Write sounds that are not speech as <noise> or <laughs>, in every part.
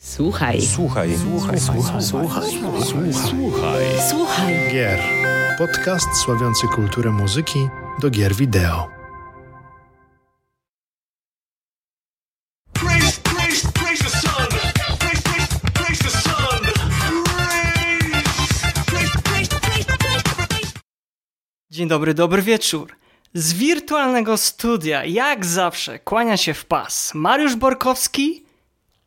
Słuchaj. Słuchaj. Słuchaj. Słuchaj. Słuchaj. Słuchaj. Słuchaj. Słuchaj. Gier. Podcast sławiący kulturę muzyki do gier wideo. Dzień dobry, dobry wieczór. Z wirtualnego studia, jak zawsze, kłania się w pas Mariusz Borkowski,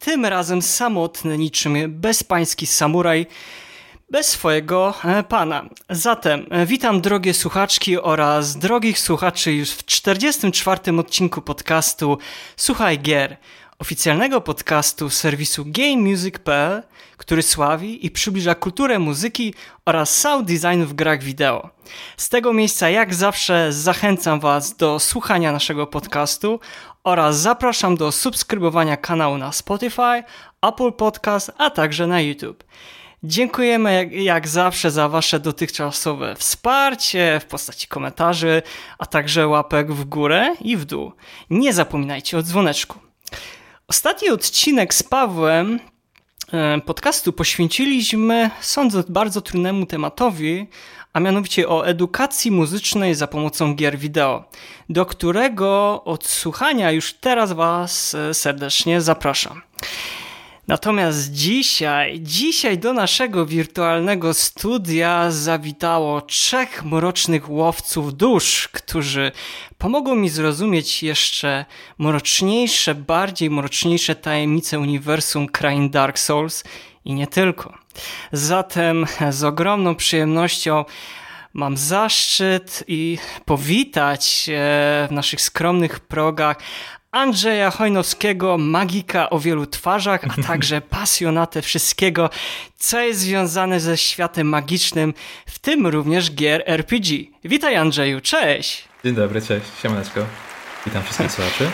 tym razem samotny, niczym bezpański samuraj, bez swojego e, pana. Zatem e, witam drogie słuchaczki oraz drogich słuchaczy już w 44. odcinku podcastu Słuchaj Gier, oficjalnego podcastu serwisu GameMusic.pl, który sławi i przybliża kulturę muzyki oraz sound designu w grach wideo. Z tego miejsca, jak zawsze, zachęcam Was do słuchania naszego podcastu oraz zapraszam do subskrybowania kanału na Spotify, Apple Podcast, a także na YouTube. Dziękujemy jak, zawsze za Wasze dotychczasowe wsparcie w postaci komentarzy, a także łapek w górę i w dół. Nie zapominajcie o dzwoneczku. Ostatni odcinek z Pawłem e, podcastu poświęciliśmy, sądzę, bardzo trudnemu tematowi, a mianowicie o edukacji muzycznej za pomocą gier wideo, do którego odsłuchania już teraz Was e, serdecznie zapraszam. Natomiast dzisiaj, dzisiaj do naszego wirtualnego studia zawitało trzech mrocznych łowców dusz, którzy pomogą mi zrozumieć jeszcze mroczniejsze, bardziej mroczniejsze tajemnice uniwersum krain Dark Souls i nie tylko. Zatem z ogromną przyjemnością mam zaszczyt i powitać e, w naszych skromnych progach Andrzeja Hojnowskiego, magika o wielu twarzach, a także <laughs> pasjonatę wszystkiego, co jest związane ze światem magicznym, w tym również gier RPG. Witaj Andrzeju, cześć! Dzień dobry, cześć, siemaneczko. Witam wszystkich słuchaczy.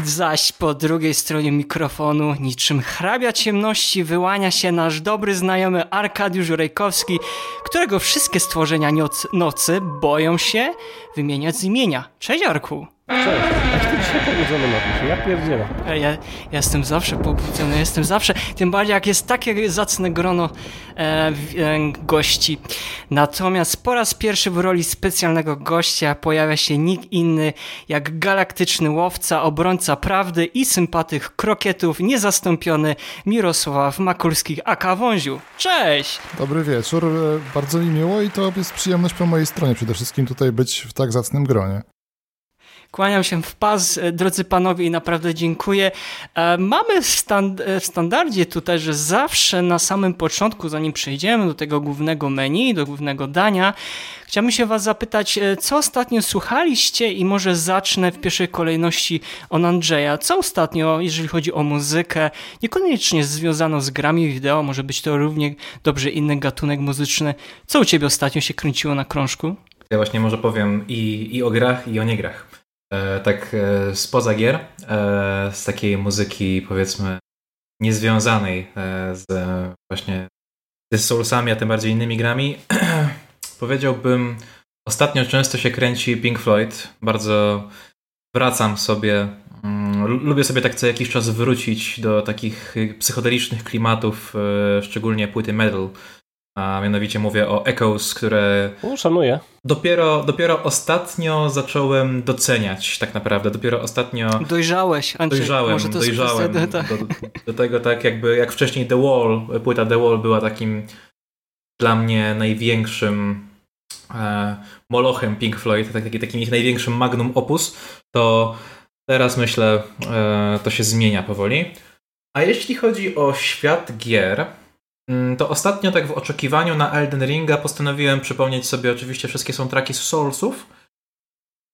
Zaś po drugiej stronie mikrofonu, niczym hrabia ciemności, wyłania się nasz dobry znajomy Arkadiusz Rejkowski, którego wszystkie stworzenia nocy, boją się wymieniać z imienia. Cześć Arku! Cześć, jak ty dzisiaj pobudzony Mariusz? Ja pierdzielę. Ja, ja jestem zawsze pobudzony, jestem zawsze, tym bardziej jak jest takie zacne grono e, e, gości. Natomiast po raz pierwszy w roli specjalnego gościa pojawia się nikt inny jak galaktyczny łowca, obrońca prawdy i sympatyk krokietów, niezastąpiony Mirosław Makulski, aka Wąziu. Cześć! Dobry wieczór, e, bardzo mi miło i to jest przyjemność po mojej stronie przede wszystkim tutaj być w tak zacnym gronie. Kłaniam się w pas, e, drodzy panowie, i naprawdę dziękuję. E, Mamy w, stan- e, w standardzie tutaj, że zawsze na samym początku, zanim przejdziemy do tego głównego menu, do głównego dania, chciałbym się was zapytać, co ostatnio słuchaliście i może zacznę w pierwszej kolejności od Andrzeja. Co ostatnio, jeżeli chodzi o muzykę, niekoniecznie związaną z grami wideo, może być to równie dobrze inny gatunek muzyczny. Co u ciebie ostatnio się kręciło na krążku? Ja właśnie może powiem i, i o grach, i o niegrach. E, tak e, spoza gier, e, z takiej muzyki powiedzmy niezwiązanej z właśnie z Soulsami, a tym bardziej innymi grami, <clears throat> powiedziałbym ostatnio często się kręci Pink Floyd. Bardzo wracam sobie, mm, lu- lubię sobie tak co jakiś czas wrócić do takich psychodelicznych klimatów, szczególnie płyty metal. A mianowicie mówię o Echoes, które No, szanuję. dopiero, dopiero ostatnio zacząłem doceniać, tak naprawdę. Dopiero ostatnio Dojrzałeś, Andrzej. dojrzałem, może to dojrzałem kwestia- tak. do, do tego, tak jakby jak wcześniej The Wall, płyta The Wall była takim dla mnie największym e, molochem Pink Floyd, tak, taki, takim ich największym magnum opus, to teraz myślę, e, to się zmienia powoli. A jeśli chodzi o świat gier, to ostatnio tak w oczekiwaniu na Elden Ringa postanowiłem przypomnieć sobie oczywiście wszystkie soundtracki z Soulsów,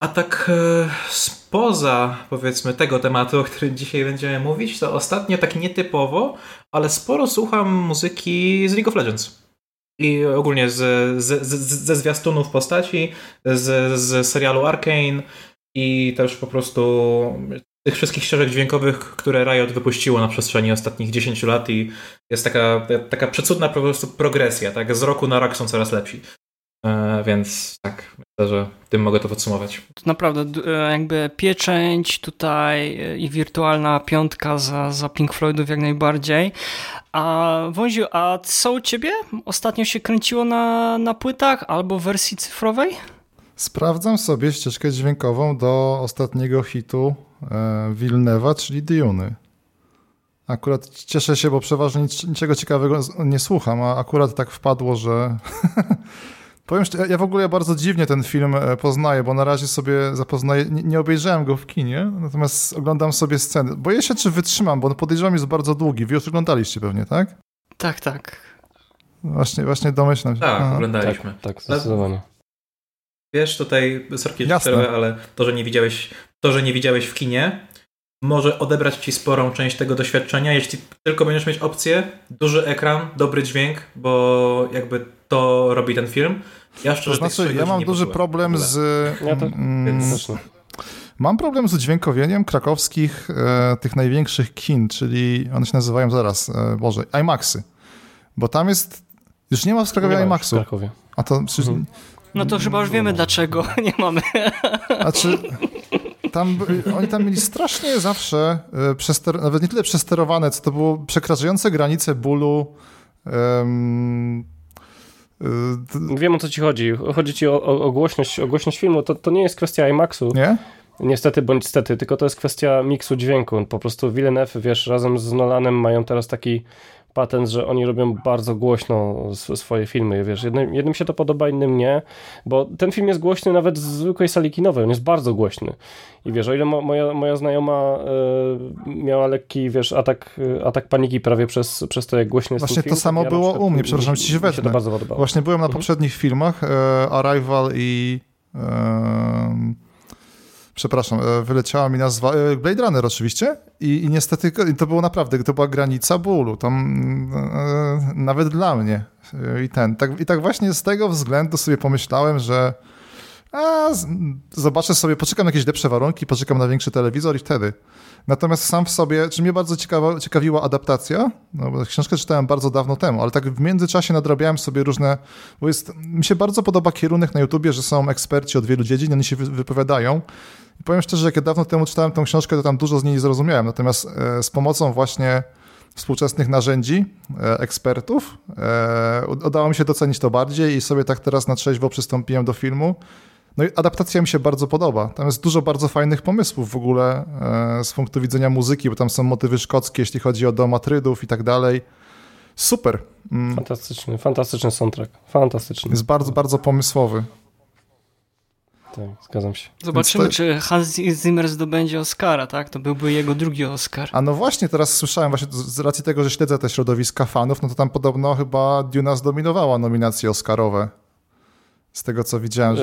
a tak e, spoza powiedzmy tego tematu, o którym dzisiaj będziemy mówić, to ostatnio tak nietypowo, ale sporo słucham muzyki z League of Legends. I ogólnie z, z, z, ze zwiastunów postaci, z, z serialu Arkane i też po prostu tych wszystkich ścieżek dźwiękowych, które Riot wypuściło na przestrzeni ostatnich 10 lat i jest taka, taka przecudna po prostu progresja, tak? Z roku na rok są coraz lepsi. E, więc tak, Także tym mogę to podsumować. Naprawdę e, jakby pieczęć tutaj e, i wirtualna piątka za, za Pink Floydów jak najbardziej. A Wąziu, a co u ciebie? Ostatnio się kręciło na, na płytach albo w wersji cyfrowej? Sprawdzam sobie ścieżkę dźwiękową do ostatniego hitu e, Wilnewa, czyli Duny. Akurat cieszę się, bo przeważnie nic, niczego ciekawego nie słucham, a akurat tak wpadło, że... <laughs> Powiem szczerze, ja w ogóle bardzo dziwnie ten film e, poznaję, bo na razie sobie zapoznaję, nie, nie obejrzałem go w kinie, natomiast oglądam sobie sceny. Boję się, czy wytrzymam, bo podejrzewam jest bardzo długi. Wy już oglądaliście pewnie, tak? Tak, tak. Właśnie, właśnie domyślam się. Tak, oglądaliśmy. Tak, zdecydowanie. Wiesz, tutaj, sorki, przerwę, ale to, że nie widziałeś, to, że nie widziałeś w kinie, może odebrać ci sporą część tego doświadczenia, jeśli tylko będziesz mieć opcję, duży ekran, dobry dźwięk, bo jakby to robi ten film. Ja To szczerze tych znaczy, ja mam duży problem z... Ja to- mm. Mam problem z udźwiękowieniem krakowskich e, tych największych kin, czyli one się nazywają zaraz, e, Boże, IMAXy. Bo tam jest, już nie ma w Krakowie w IMAXu. Krakowie. A to przecież, Mhm. No to chyba już wiemy dlaczego <laughs> nie mamy. znaczy, tam, oni tam mieli strasznie zawsze, e, przester, nawet nie tyle przesterowane, co to było przekraczające granice bólu. d- Wiem o co ci chodzi. Chodzi ci o, o, o, głośność, o głośność filmu. To, to nie jest kwestia IMAXu, nie? niestety bądź stety, tylko to jest kwestia miksu dźwięku. Po prostu Villeneuve, wiesz, razem z Nolanem mają teraz taki patent, że oni robią bardzo głośno sw- swoje filmy, wiesz. Jednym, jednym się to podoba, innym nie, bo ten film jest głośny nawet z zwykłej sali kinowej, on jest bardzo głośny. I wiesz, o ile mo, moja, moja znajoma e, miała lekki, wiesz, atak, e, atak paniki prawie przez, przez to, jak głośny jest Właśnie ten to film, samo ja było u mnie, przepraszam, ci się wetnę. to bardzo podobało. Właśnie byłem na Mhm. poprzednich filmach, e, Arrival i... em, przepraszam, e, wyleciała mi nazwa, e, Blade Runner oczywiście i, i niestety to było naprawdę, to była granica bólu, tam e, nawet dla mnie E, i ten, tak, i tak właśnie z tego względu sobie pomyślałem, że a, zobaczę sobie, poczekam na jakieś lepsze warunki, poczekam na większy telewizor i wtedy. Natomiast sam w sobie, czy mnie bardzo ciekawa, ciekawiła adaptacja, no bo książkę czytałem bardzo dawno temu, ale tak w międzyczasie nadrabiałem sobie różne, bo jest, mi się bardzo podoba kierunek na YouTubie, że są eksperci od wielu dziedzin, oni się wy, wypowiadają. Powiem szczerze, jak ja dawno temu czytałem tą książkę, to tam dużo z niej nie zrozumiałem, natomiast e, z pomocą właśnie współczesnych narzędzi, e, ekspertów, e, udało mi się docenić to bardziej i sobie tak teraz na trzeźwo przystąpiłem do filmu. No i adaptacja mi się bardzo podoba. Tam jest dużo bardzo fajnych pomysłów w ogóle z punktu widzenia muzyki, bo tam są motywy szkockie, jeśli chodzi o dom Atrydów i tak dalej. Super. Mm, Fantastyczny, fantastyczny soundtrack. Fantastyczny. Jest bardzo, bardzo pomysłowy. Tak, zgadzam się. Zobaczymy, to- czy Hans Zimmer zdobędzie Oscara, tak? To byłby jego drugi Oscar. A no właśnie, teraz słyszałem właśnie z z racji tego, że śledzę te środowiska fanów, no to tam podobno chyba Duna zdominowała nominacje Oscarowe. Z tego co widziałem, że...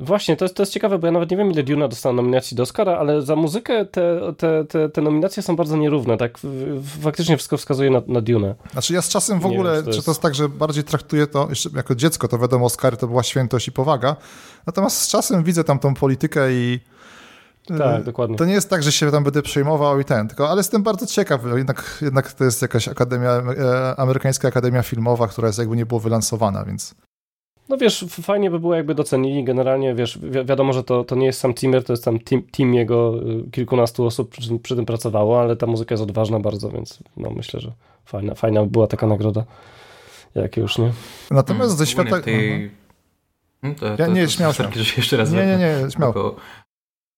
E, właśnie, to jest, to jest ciekawe, bo ja nawet nie wiem, ile Duna dostała nominacji do Oscara, ale za muzykę te, te, te, te nominacje są bardzo nierówne. Tak, faktycznie wszystko wskazuje na, na Dunę. Znaczy ja z czasem w Nie ogóle, wiem, czy to czy jest- to jest tak, że bardziej traktuję to, jeszcze jako dziecko, to wiadomo, Oscary to była świętość i powaga, natomiast z czasem widzę tam tą politykę i Tak, e, dokładnie. to nie jest tak, że się tam będę przejmował i ten, tylko, ale jestem bardzo ciekaw, jednak, jednak to jest jakaś akademia, e, amerykańska akademia filmowa, która jest jakby nie było wylansowana, więc No wiesz, fajnie by było, jakby docenili. Generalnie, wiesz, wi wiadomo, że to, to nie jest sam Timmer, to jest tam team, team jego, y, kilkunastu osób przy, tym- przy tym pracowało, ale ta muzyka jest odważna bardzo, więc no myślę, że fajna, fajna by była taka nagroda. Jak już, nie? natomiast ze Ogólnie świata... tej... Hmm, To, Ja nie, śmiało że się jeszcze raz Nie, nie, nie, śmiało. Tylko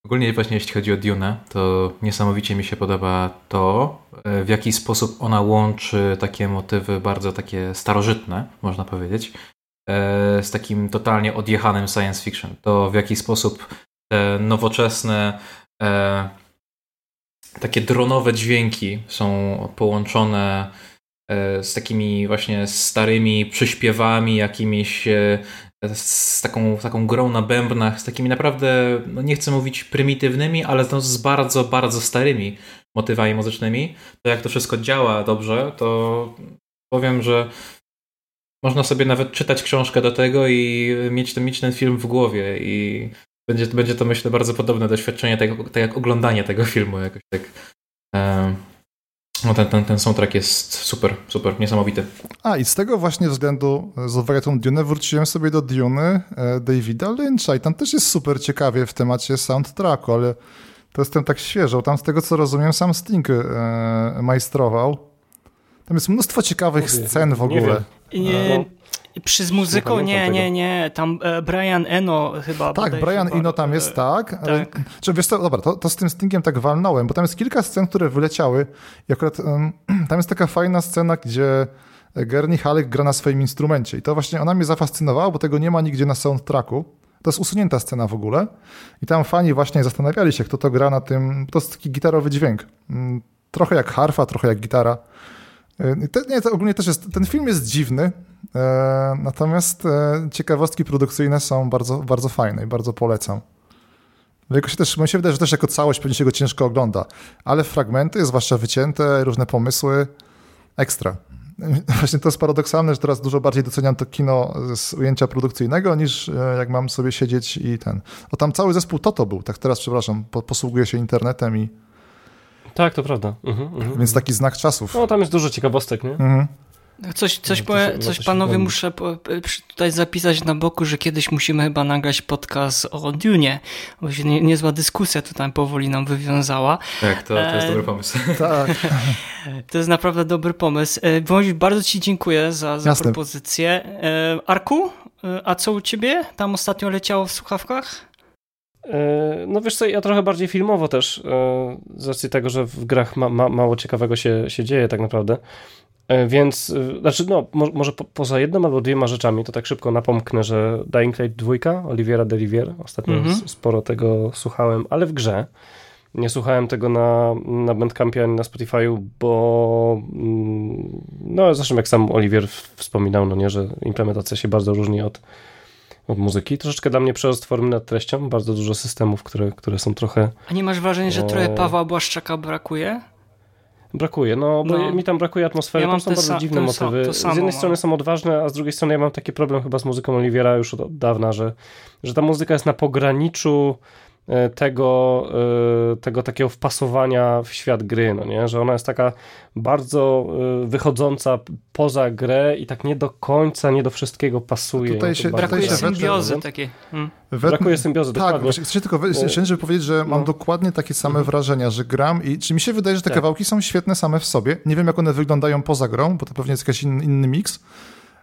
Ogólnie właśnie jeśli chodzi o Dune, to niesamowicie mi się podoba to, e, w jaki sposób ona łączy takie motywy bardzo takie starożytne, można powiedzieć, z takim totalnie odjechanym science fiction. To w jaki sposób te nowoczesne e, takie dronowe dźwięki są połączone e, z takimi właśnie starymi przyśpiewami, jakimiś e, z taką, taką grą na bębnach, z takimi naprawdę, no nie chcę mówić prymitywnymi, ale no z bardzo, bardzo starymi motywami muzycznymi, to jak to wszystko działa dobrze, to powiem, że można sobie nawet czytać książkę do tego i mieć ten, mieć ten film w głowie i będzie, będzie to myślę bardzo podobne doświadczenie, tak, tak jak oglądanie tego <laughs> filmu jakoś tak. No ten, ten, ten soundtrack jest super, super, niesamowity. A i z tego właśnie względu, z uwagi na tą Dune, wróciłem sobie do Dune e, Davida Lyncha i tam też jest super ciekawie w temacie soundtracku, ale to jestem tak świeżo. Tam z tego co rozumiem sam Sting e, majstrował. Tam jest mnóstwo ciekawych Mówię, scen w nie ogóle. wiem. Nie, No. przy z muzyką, nie, nie, nie. Tam e, Brian Eno chyba. Tak, Brian chyba, Eno tam e, jest, tak. tak. Czy wiesz co, dobra, to, to z tym Stingiem tak walnąłem, bo tam jest kilka scen, które wyleciały i akurat em, <clears throat> tam jest taka fajna scena, gdzie Gurney Halleck gra na swoim instrumencie i to właśnie ona mnie zafascynowała, bo tego nie ma nigdzie na soundtracku. To jest usunięta scena w ogóle i tam fani właśnie zastanawiali się, kto to gra na tym, to jest taki gitarowy dźwięk. Mm, Trochę jak harfa, trochę jak gitara. E, nie, to ogólnie też jest, ten film jest dziwny, e, natomiast e, ciekawostki produkcyjne są bardzo, bardzo fajne i bardzo polecam. Jakoś też, mi się wydaje, że też jako całość pewnie się go ciężko ogląda, ale fragmenty, zwłaszcza wycięte, różne pomysły, ekstra. <laughs> Właśnie to jest paradoksalne, że teraz dużo bardziej doceniam to kino z ujęcia produkcyjnego, niż e, jak mam sobie siedzieć i ten. O tam cały zespół Toto był, tak teraz przepraszam, po, posługuję się internetem i Tak, to prawda. Mhm, mhm. więc taki znak czasów. No tam jest dużo ciekawostek, nie? Mhm. Coś, coś, No, się- coś panowie muszę tutaj zapisać na boku, że kiedyś musimy chyba nagrać podcast o Dune, bo się nie, niezła dyskusja tutaj powoli nam wywiązała. Tak, to, to jest E, dobry pomysł. <laughs> Tak, <laughs> To jest naprawdę dobry pomysł. E, Wąś, bardzo ci dziękuję za, za propozycję. E, Arku, a co u ciebie? Tam ostatnio leciało w słuchawkach? E, No wiesz co, ja trochę bardziej filmowo też, e, z racji tego, że w grach ma, ma, mało ciekawego się, się dzieje tak naprawdę. E, Więc, znaczy no, mo, może po, poza jedną albo dwiema rzeczami, to tak szybko napomknę, że Dying Light 2, Oliviera de Rivière, ostatnio Mhm. sporo tego słuchałem, ale w grze. Nie słuchałem tego na, na Bandcampie ani na Spotify'u, bo mm, no zresztą jak sam Oliwier w- wspominał, no nie, że implementacja się bardzo różni od, od muzyki. Troszeczkę dla mnie przerost formy nad treścią, bardzo dużo systemów, które, które są trochę A nie masz wrażenia, że trochę E. Pawła Błaszczaka brakuje? Brakuje, no bo No. mi tam brakuje atmosfery, Ja tam są te bardzo dziwne motywy. z jednej mam. strony są odważne, a z drugiej strony ja mam taki problem chyba z muzyką Oliwiera już od, od dawna, że, że ta muzyka jest na pograniczu tego, e, tego takiego wpasowania w świat gry, no nie? Że ona jest taka bardzo e, wychodząca poza grę i tak nie do końca, nie do wszystkiego pasuje. Tutaj się- bardzo Brakuje się symbiozy takiej. Mm. We- Brakuje symbiozy, Tak, dokładnie. chcę tylko E, żeby powiedzieć, że mam no. dokładnie takie same wrażenia, że gram i czy mi się wydaje, że te Tak. kawałki są świetne same w sobie. Nie wiem, jak one wyglądają poza grą, bo to pewnie jest jakiś inny, inny miks.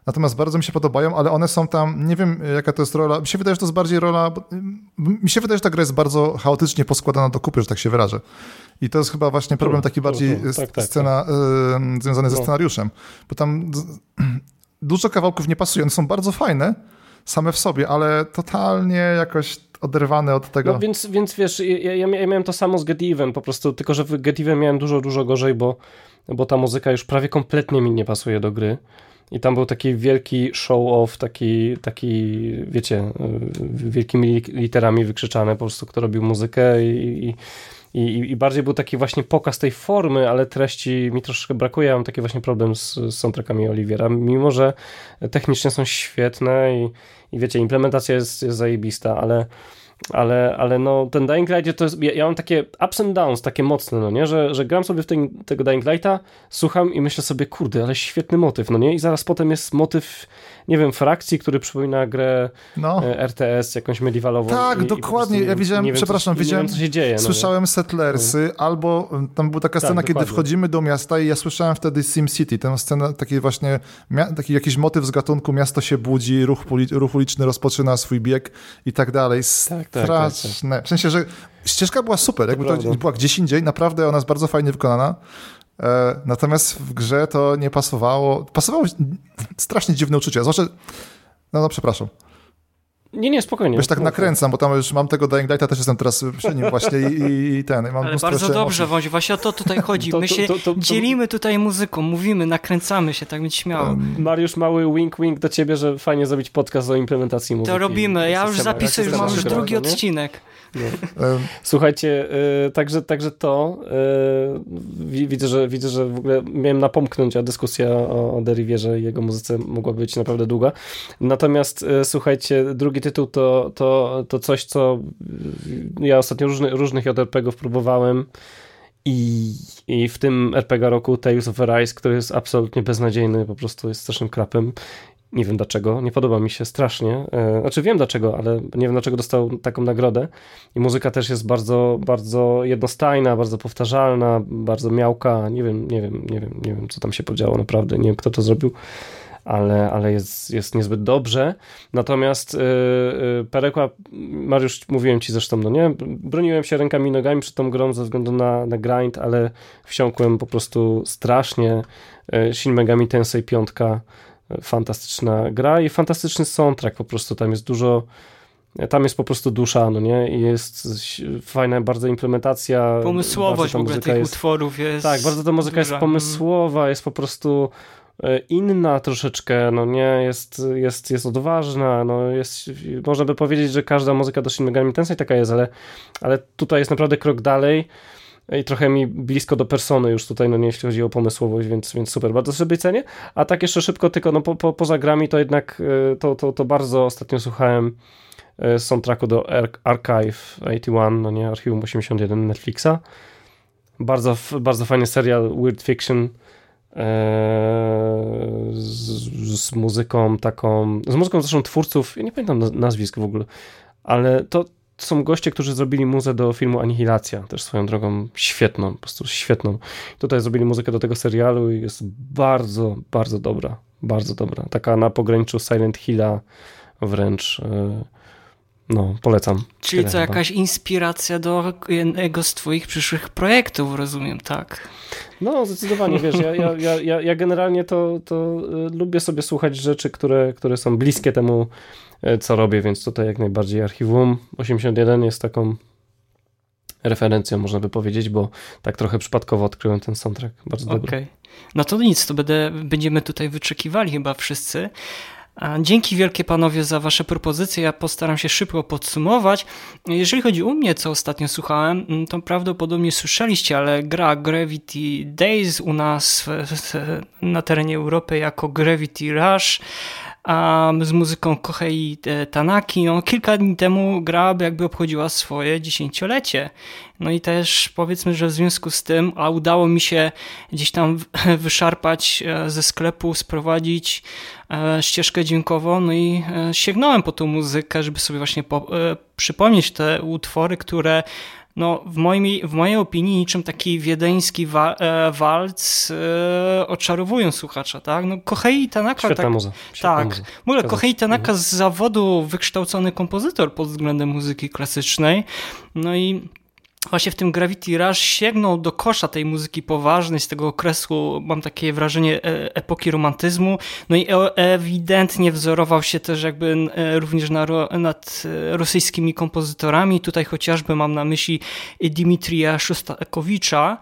Natomiast bardzo mi się podobają, ale one są tam, nie wiem jaka to jest rola, mi się wydaje, że to jest bardziej rola, ym, mi się wydaje, że ta gra jest bardzo chaotycznie poskładana do kupy, że tak się wyrażę. I to jest chyba właśnie problem taki bardziej tu. Tak, tak, scena y, związany ze scenariuszem, bo tam <clears throat> dużo kawałków nie pasuje, one są bardzo fajne same w sobie, ale totalnie jakoś oderwane od tego. No więc, więc wiesz, ja, ja, ja miałem to samo z Get Even, po prostu, tylko że w Get Even miałem dużo, dużo gorzej, bo, bo ta muzyka już prawie kompletnie mi nie pasuje do gry. I tam był taki wielki show-off, taki, taki, wiecie, y, wielkimi li- literami wykrzyczane po prostu, kto robił muzykę i, i, i, bardziej był taki właśnie pokaz tej formy, ale treści mi troszkę brakuje. Ja mam taki właśnie problem z, z soundtrackami Oliwiera, mimo że technicznie są świetne i, i wiecie, implementacja jest, jest zajebista, ale ale, ale no ten Dying Light to jest, ja, ja mam takie ups and downs, takie mocne, no nie, że, że gram sobie w ten, tego Dying Lighta, słucham i myślę sobie, kurde, ale świetny motyw, no nie, i zaraz potem jest motyw, nie wiem, frakcji, który przypomina grę No. e, RTS, jakąś mediewalową. Tak, i, i dokładnie. prostu nie Ja widziałem- wiem, przepraszam, co, widziałem- wiem, co się dzieje. no. Słyszałem Settlersy, albo um, tam była taka Tak, scena, kiedy dokładnie. wchodzimy do miasta i ja słyszałem wtedy SimCity, tę scenę, taki właśnie, taki jakiś motyw z gatunku, miasto się budzi, ruch, ruch uliczny rozpoczyna swój bieg i tak dalej. Tak, tak, Straszne. W sensie, że ścieżka była super, jakby to prawda. była gdzieś indziej, naprawdę ona jest bardzo fajnie wykonana. E, natomiast w grze to nie pasowało. Pasowało strasznie dziwne uczucia, zwłaszcza no, no przepraszam. Nie, nie, spokojnie. Wiesz, tak Mów. nakręcam, bo tam już mam tego Dying Lighta, też jestem teraz przy nim właśnie i, i, i ten. i Mam Ale bardzo dobrze. Wąś, właśnie o to tutaj <laughs> chodzi. My się to- to- to- dzielimy tutaj muzyką, mówimy, nakręcamy się, tak być śmiało. Mariusz, mały wink wink do ciebie, że fajnie zrobić podcast o implementacji muzyki. To robimy. Ja już zapisuję, już mam już drugi nie? odcinek. Słuchajcie, y, także, także to y, wi- widzę, że, widzę, że w ogóle miałem napomknąć, a dyskusja o, o Derivierze i jego muzyce mogła być naprawdę długa. Natomiast y, słuchajcie, drugi tytuł to, to, to coś, co ja ostatnio różny, różnych JRPG-ów próbowałem I, I w tym RPG roku Tales of Arise, który jest absolutnie beznadziejny, po prostu jest strasznym krapem. Nie wiem dlaczego, nie podoba mi się strasznie. E, znaczy wiem dlaczego, ale nie wiem dlaczego dostał taką nagrodę. I muzyka też jest bardzo, bardzo jednostajna, bardzo powtarzalna, bardzo miałka. Nie wiem, nie wiem, nie wiem, nie wiem co tam się podziało naprawdę. Nie wiem kto to zrobił ale, ale jest, jest niezbyt dobrze. Natomiast yy, Perekła, Mariusz, mówiłem ci zresztą, no nie, broniłem się rękami i nogami przed tą grą ze względu na, na grind, ale wsiąkłem po prostu strasznie. Shin Megami Tensei 5 fantastyczna gra i fantastyczny soundtrack po prostu, tam jest dużo tam jest po prostu dusza, no nie? I jest fajna bardzo implementacja. Pomysłowość w ogóle tych jest, utworów jest. Tak, bardzo ta muzyka duża. jest pomysłowa, jest po prostu e, inna troszeczkę, no nie, jest, jest, jest odważna, no jest, można by powiedzieć, że każda muzyka do Shin Megami Tensei taka jest, ale, ale tutaj jest naprawdę krok dalej i trochę mi blisko do persony już tutaj, no nie jeśli chodzi o pomysłowość, więc, więc super, bardzo sobie cenię. A tak jeszcze szybko, tylko no po, po, poza grami to jednak e, to, to, to bardzo ostatnio słuchałem e, soundtracku do Archive 81, no nie, Archiwum 81 Netflixa. Bardzo, bardzo fajny serial Weird Fiction e, z, z muzyką taką, z muzyką zresztą twórców, ja nie pamiętam nazwisk w ogóle, ale to, są goście, którzy zrobili muzę do filmu Anihilacja, też swoją drogą świetną, po prostu świetną. Tutaj zrobili muzykę do tego serialu i jest bardzo, bardzo dobra, bardzo dobra. Taka na pograniczu Silent Hilla wręcz. E, no, polecam. Czyli co, jakaś inspiracja do jednego z twoich przyszłych projektów, rozumiem, tak? No, zdecydowanie, wiesz, ja, ja, ja, ja generalnie to, to e, lubię sobie słuchać rzeczy, które, które są bliskie temu co robię, więc tutaj jak najbardziej Archiwum 81 jest taką referencją, można by powiedzieć, bo tak trochę przypadkowo odkryłem ten soundtrack. Bardzo okay. dobry. No to nic, to będę, będziemy tutaj wyczekiwali chyba wszyscy. Dzięki wielkie panowie za wasze propozycje. Ja postaram się szybko podsumować. Jeżeli chodzi o mnie, co ostatnio słuchałem, mm, to prawdopodobnie słyszeliście, ale gra Gravity Days u nas na terenie Europy jako Gravity Rush a z muzyką Kohei Tanaki. No, kilka dni temu gra jakby obchodziła swoje dziesięciolecie. No i też powiedzmy, że w związku z tym, a udało mi się gdzieś tam <laughs> wyszarpać e, ze sklepu, sprowadzić e, ścieżkę dźwiękową, no i e, sięgnąłem po tą muzykę, żeby sobie właśnie po, przypomnieć te utwory, które no, w, moim, w mojej opinii niczym taki wiedeński wa, e, walc e, oczarowują słuchacza, tak? No, Kohei Tanaka... Świetna tak, muza. Świetna tak. Muza. W ogóle Kohei Tanaka z zawodu wykształcony kompozytor pod względem muzyki klasycznej, no i właśnie w tym Gravity Rush sięgnął do kosza tej muzyki poważnej z tego okresu, mam takie wrażenie, e, epoki romantyzmu, no i e, ewidentnie wzorował się też jakby e, również na, nad rosyjskimi kompozytorami, tutaj chociażby mam na myśli Dimitrija Szostakowicza,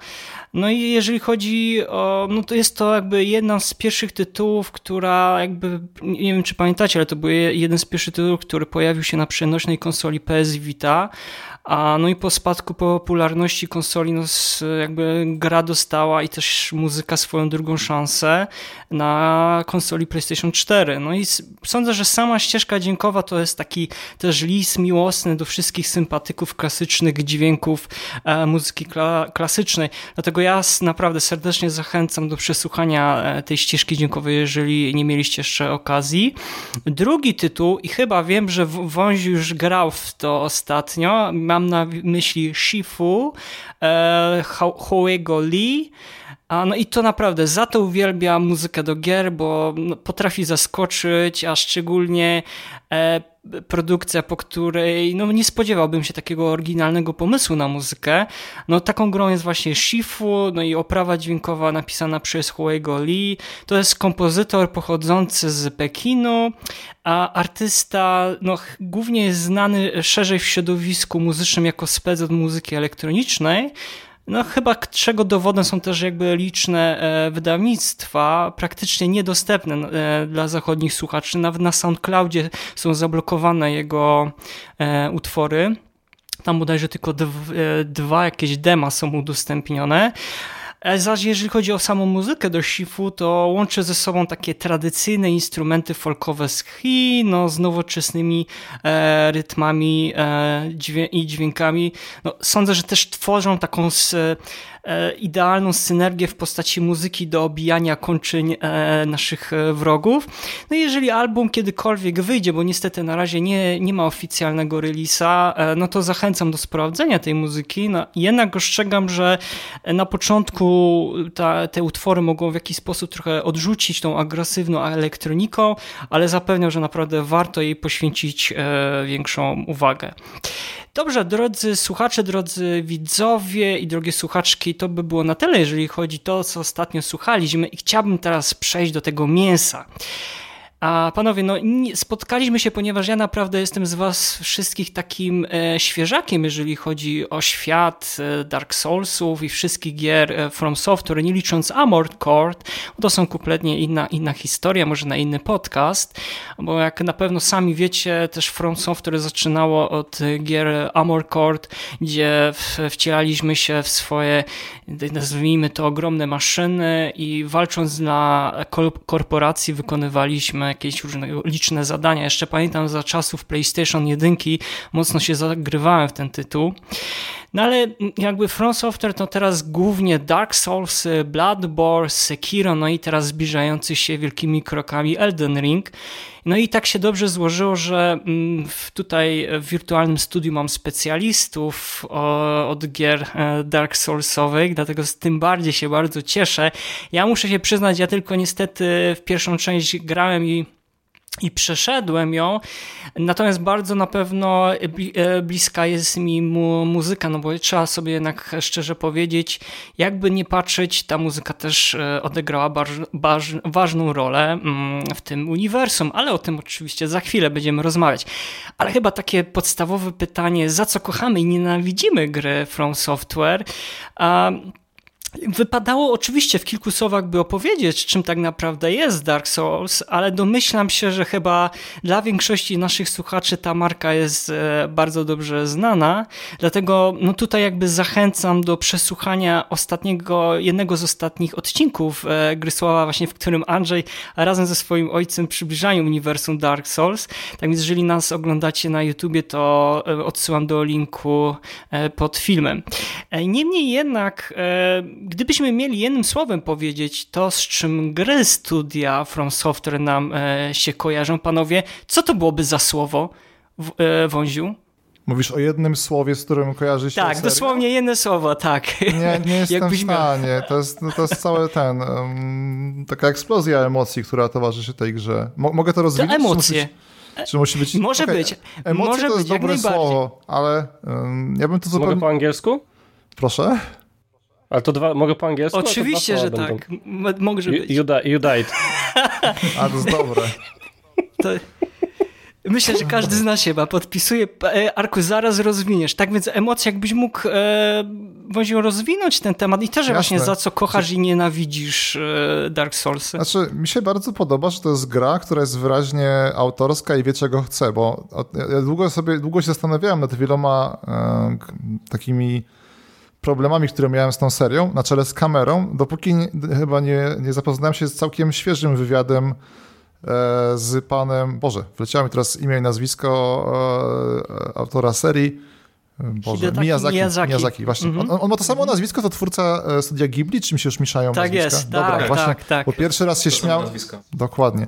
no i jeżeli chodzi o, no to jest to jakby jedna z pierwszych tytułów, która jakby, nie wiem czy pamiętacie, ale to był jeden z pierwszych tytułów, który pojawił się na przenośnej konsoli PS Vita, a no i po spadku popularności konsoli, no jakby gra dostała i też muzyka swoją drugą szansę na konsoli PlayStation 4. No i sądzę, że sama ścieżka dźwiękowa to jest taki też list miłosny do wszystkich sympatyków klasycznych dźwięków e, muzyki kla klasycznej. Dlatego ja naprawdę serdecznie zachęcam do przesłuchania e, tej ścieżki dźwiękowej, jeżeli nie mieliście jeszcze okazji. Drugi tytuł i chyba wiem, że Wązi już grał w to ostatnio. Mam na myśli Shifu, e, Hoego Lee, a no i to naprawdę, za to uwielbia muzykę do gier, bo no, potrafi zaskoczyć, a szczególnie e, produkcja, po której no, nie spodziewałbym się takiego oryginalnego pomysłu na muzykę. No taką grą jest właśnie Shifu, no i oprawa dźwiękowa napisana przez Huego Lee. To jest kompozytor pochodzący z Pekinu, a artysta no, głównie jest znany szerzej w środowisku muzycznym jako spec od muzyki elektronicznej, no chyba czego dowodem są też jakby liczne e, wydawnictwa, praktycznie niedostępne e, dla zachodnich słuchaczy. Nawet na SoundCloudzie są zablokowane jego e, utwory. Tam bodajże tylko dwa jakieś dema są udostępnione. Zaś jeżeli chodzi o samą muzykę do Shifu, to łączy ze sobą takie tradycyjne instrumenty folkowe z Chin, no, z nowoczesnymi e, rytmami e, dźwię i dźwiękami. No, sądzę, że też tworzą taką e, idealną synergię w postaci muzyki do obijania kończyn e, naszych e, wrogów. No i jeżeli album kiedykolwiek wyjdzie, bo niestety na razie nie, nie ma oficjalnego releasa, e, no to zachęcam do sprawdzenia tej muzyki. No, jednak ostrzegam, że na początku ta, te utwory mogą w jakiś sposób trochę odrzucić tą agresywną elektroniką, ale zapewniam, że naprawdę warto jej poświęcić e, większą uwagę. Dobrze, drodzy słuchacze, drodzy widzowie i drogie słuchaczki, to by było na tyle, jeżeli chodzi o to, co ostatnio słuchaliśmy i chciałbym teraz przejść do tego mięsa. A panowie, no spotkaliśmy się, ponieważ ja naprawdę jestem z was wszystkich takim e, świeżakiem, jeżeli chodzi o świat e, Dark Soulsów i wszystkich gier e, From Software, nie licząc Armored Core, to są kompletnie inna, inna historia, może na inny podcast, bo jak na pewno sami wiecie, też From Software zaczynało od gier Armored Core, gdzie w, wcielaliśmy się w swoje, nazwijmy to, ogromne maszyny i walcząc dla korporacji wykonywaliśmy jakieś różne liczne zadania. Jeszcze pamiętam za czasów PlayStation 1 mocno się zagrywałem w ten tytuł. No ale jakby From Software to teraz głównie Dark Souls, Bloodborne, Sekiro, no i teraz zbliżający się wielkimi krokami Elden Ring. No i tak się dobrze złożyło, że mm, tutaj w wirtualnym studiu mam specjalistów od gier e, Dark Soulsowych, dlatego z tym bardziej się bardzo cieszę. Ja muszę się przyznać, ja tylko niestety w pierwszą część grałem i i przeszedłem ją, natomiast bardzo na pewno e, bliska jest mi mu muzyka, no bo trzeba sobie jednak szczerze powiedzieć, jakby nie patrzeć, ta muzyka też e, odegrała ważną rolę mm, w tym uniwersum, ale o tym oczywiście za chwilę będziemy rozmawiać. Ale chyba takie podstawowe pytanie, za co kochamy i nienawidzimy gry From Software? Wypadało oczywiście w kilku słowach by opowiedzieć, czym tak naprawdę jest Dark Souls, ale domyślam się, że chyba dla większości naszych słuchaczy ta marka jest e, bardzo dobrze znana. Dlatego no tutaj jakby zachęcam do przesłuchania ostatniego, jednego z ostatnich odcinków e, Grysława, właśnie w którym Andrzej razem ze swoim ojcem przybliżają uniwersum Dark Souls. Tak więc jeżeli nas oglądacie na YouTubie, to e, odsyłam do linku pod filmem. Niemniej jednak, gdybyśmy mieli jednym słowem powiedzieć to, z czym gry studia From Software nam e, się kojarzą, panowie, co to byłoby za słowo, w- e, Wąziu? Mówisz o jednym słowie, z którym kojarzy się Tak, dosłownie jedno słowo, tak. Nie, nie <laughs> jestem w stanie. To jest, no to jest cały ten, um, taka eksplozja emocji, która towarzyszy tej grze. Mo mogę to To rozwinąć? czy emocje. Czy musi być... Może Okej, być. Emocje Może to jest być, dobre słowo, ale um, ja bym to Mogę zupełnie... po angielsku? Proszę? Ale to dwa, mogę po angielsku? Oczywiście, że będą. tak. Może You, być. you, you died. A, to jest dobre. <laughs> To... Myślę, że każdy zna się, chyba podpisuje. E, Arku, zaraz rozwiniesz. Tak więc emocje, jakbyś mógł e, Wąziu, rozwinąć ten temat i też Jasne. właśnie za co kochasz i nienawidzisz e, Dark Soulsy. Znaczy, mi się bardzo podoba, że to jest gra, która jest wyraźnie autorska i wie, czego chce, bo ja- długo sobie, długo się zastanawiałem nad wieloma e, takimi problemami, które miałem z tą serią, na czele z kamerą, dopóki nie, chyba nie, nie zapoznałem się z całkiem świeżym wywiadem e, z panem, Boże, wleciało mi teraz imię i nazwisko e, autora serii, e, Boże, Hidetaki Miyazaki, Miyazaki. Miyazaki. właśnie. Mhm. On, on ma to samo nazwisko, to twórca e, studia Ghibli, czy mi się już mieszają Tak nazwiska? jest, Dobra, tak, właśnie, tak, tak. Bo pierwszy raz się To śmiał, nazwisko. Dokładnie.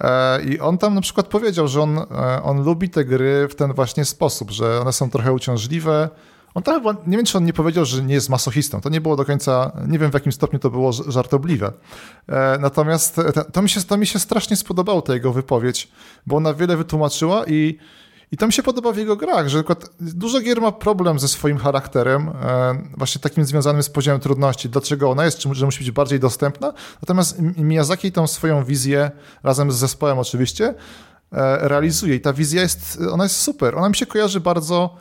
E, I on tam na przykład powiedział, że on, e, on lubi te gry w ten właśnie sposób, że one są trochę uciążliwe. On tam chyba, nie wiem, czy on nie powiedział, że nie jest masochistą. To nie było do końca, nie wiem w jakim stopniu to było żartobliwe. E, Natomiast to, mi się, to mi się strasznie spodobało, ta jego wypowiedź, bo ona wiele wytłumaczyła i i to mi się podoba w jego grach, że dużo gier ma problem ze swoim charakterem, e, właśnie takim związanym z poziomem trudności. Dlaczego ona jest, czy że musi być bardziej dostępna. Natomiast Mi- Miyazaki tą swoją wizję, razem z zespołem oczywiście, e, realizuje. I ta wizja jest, ona jest super. Ona mi się kojarzy bardzo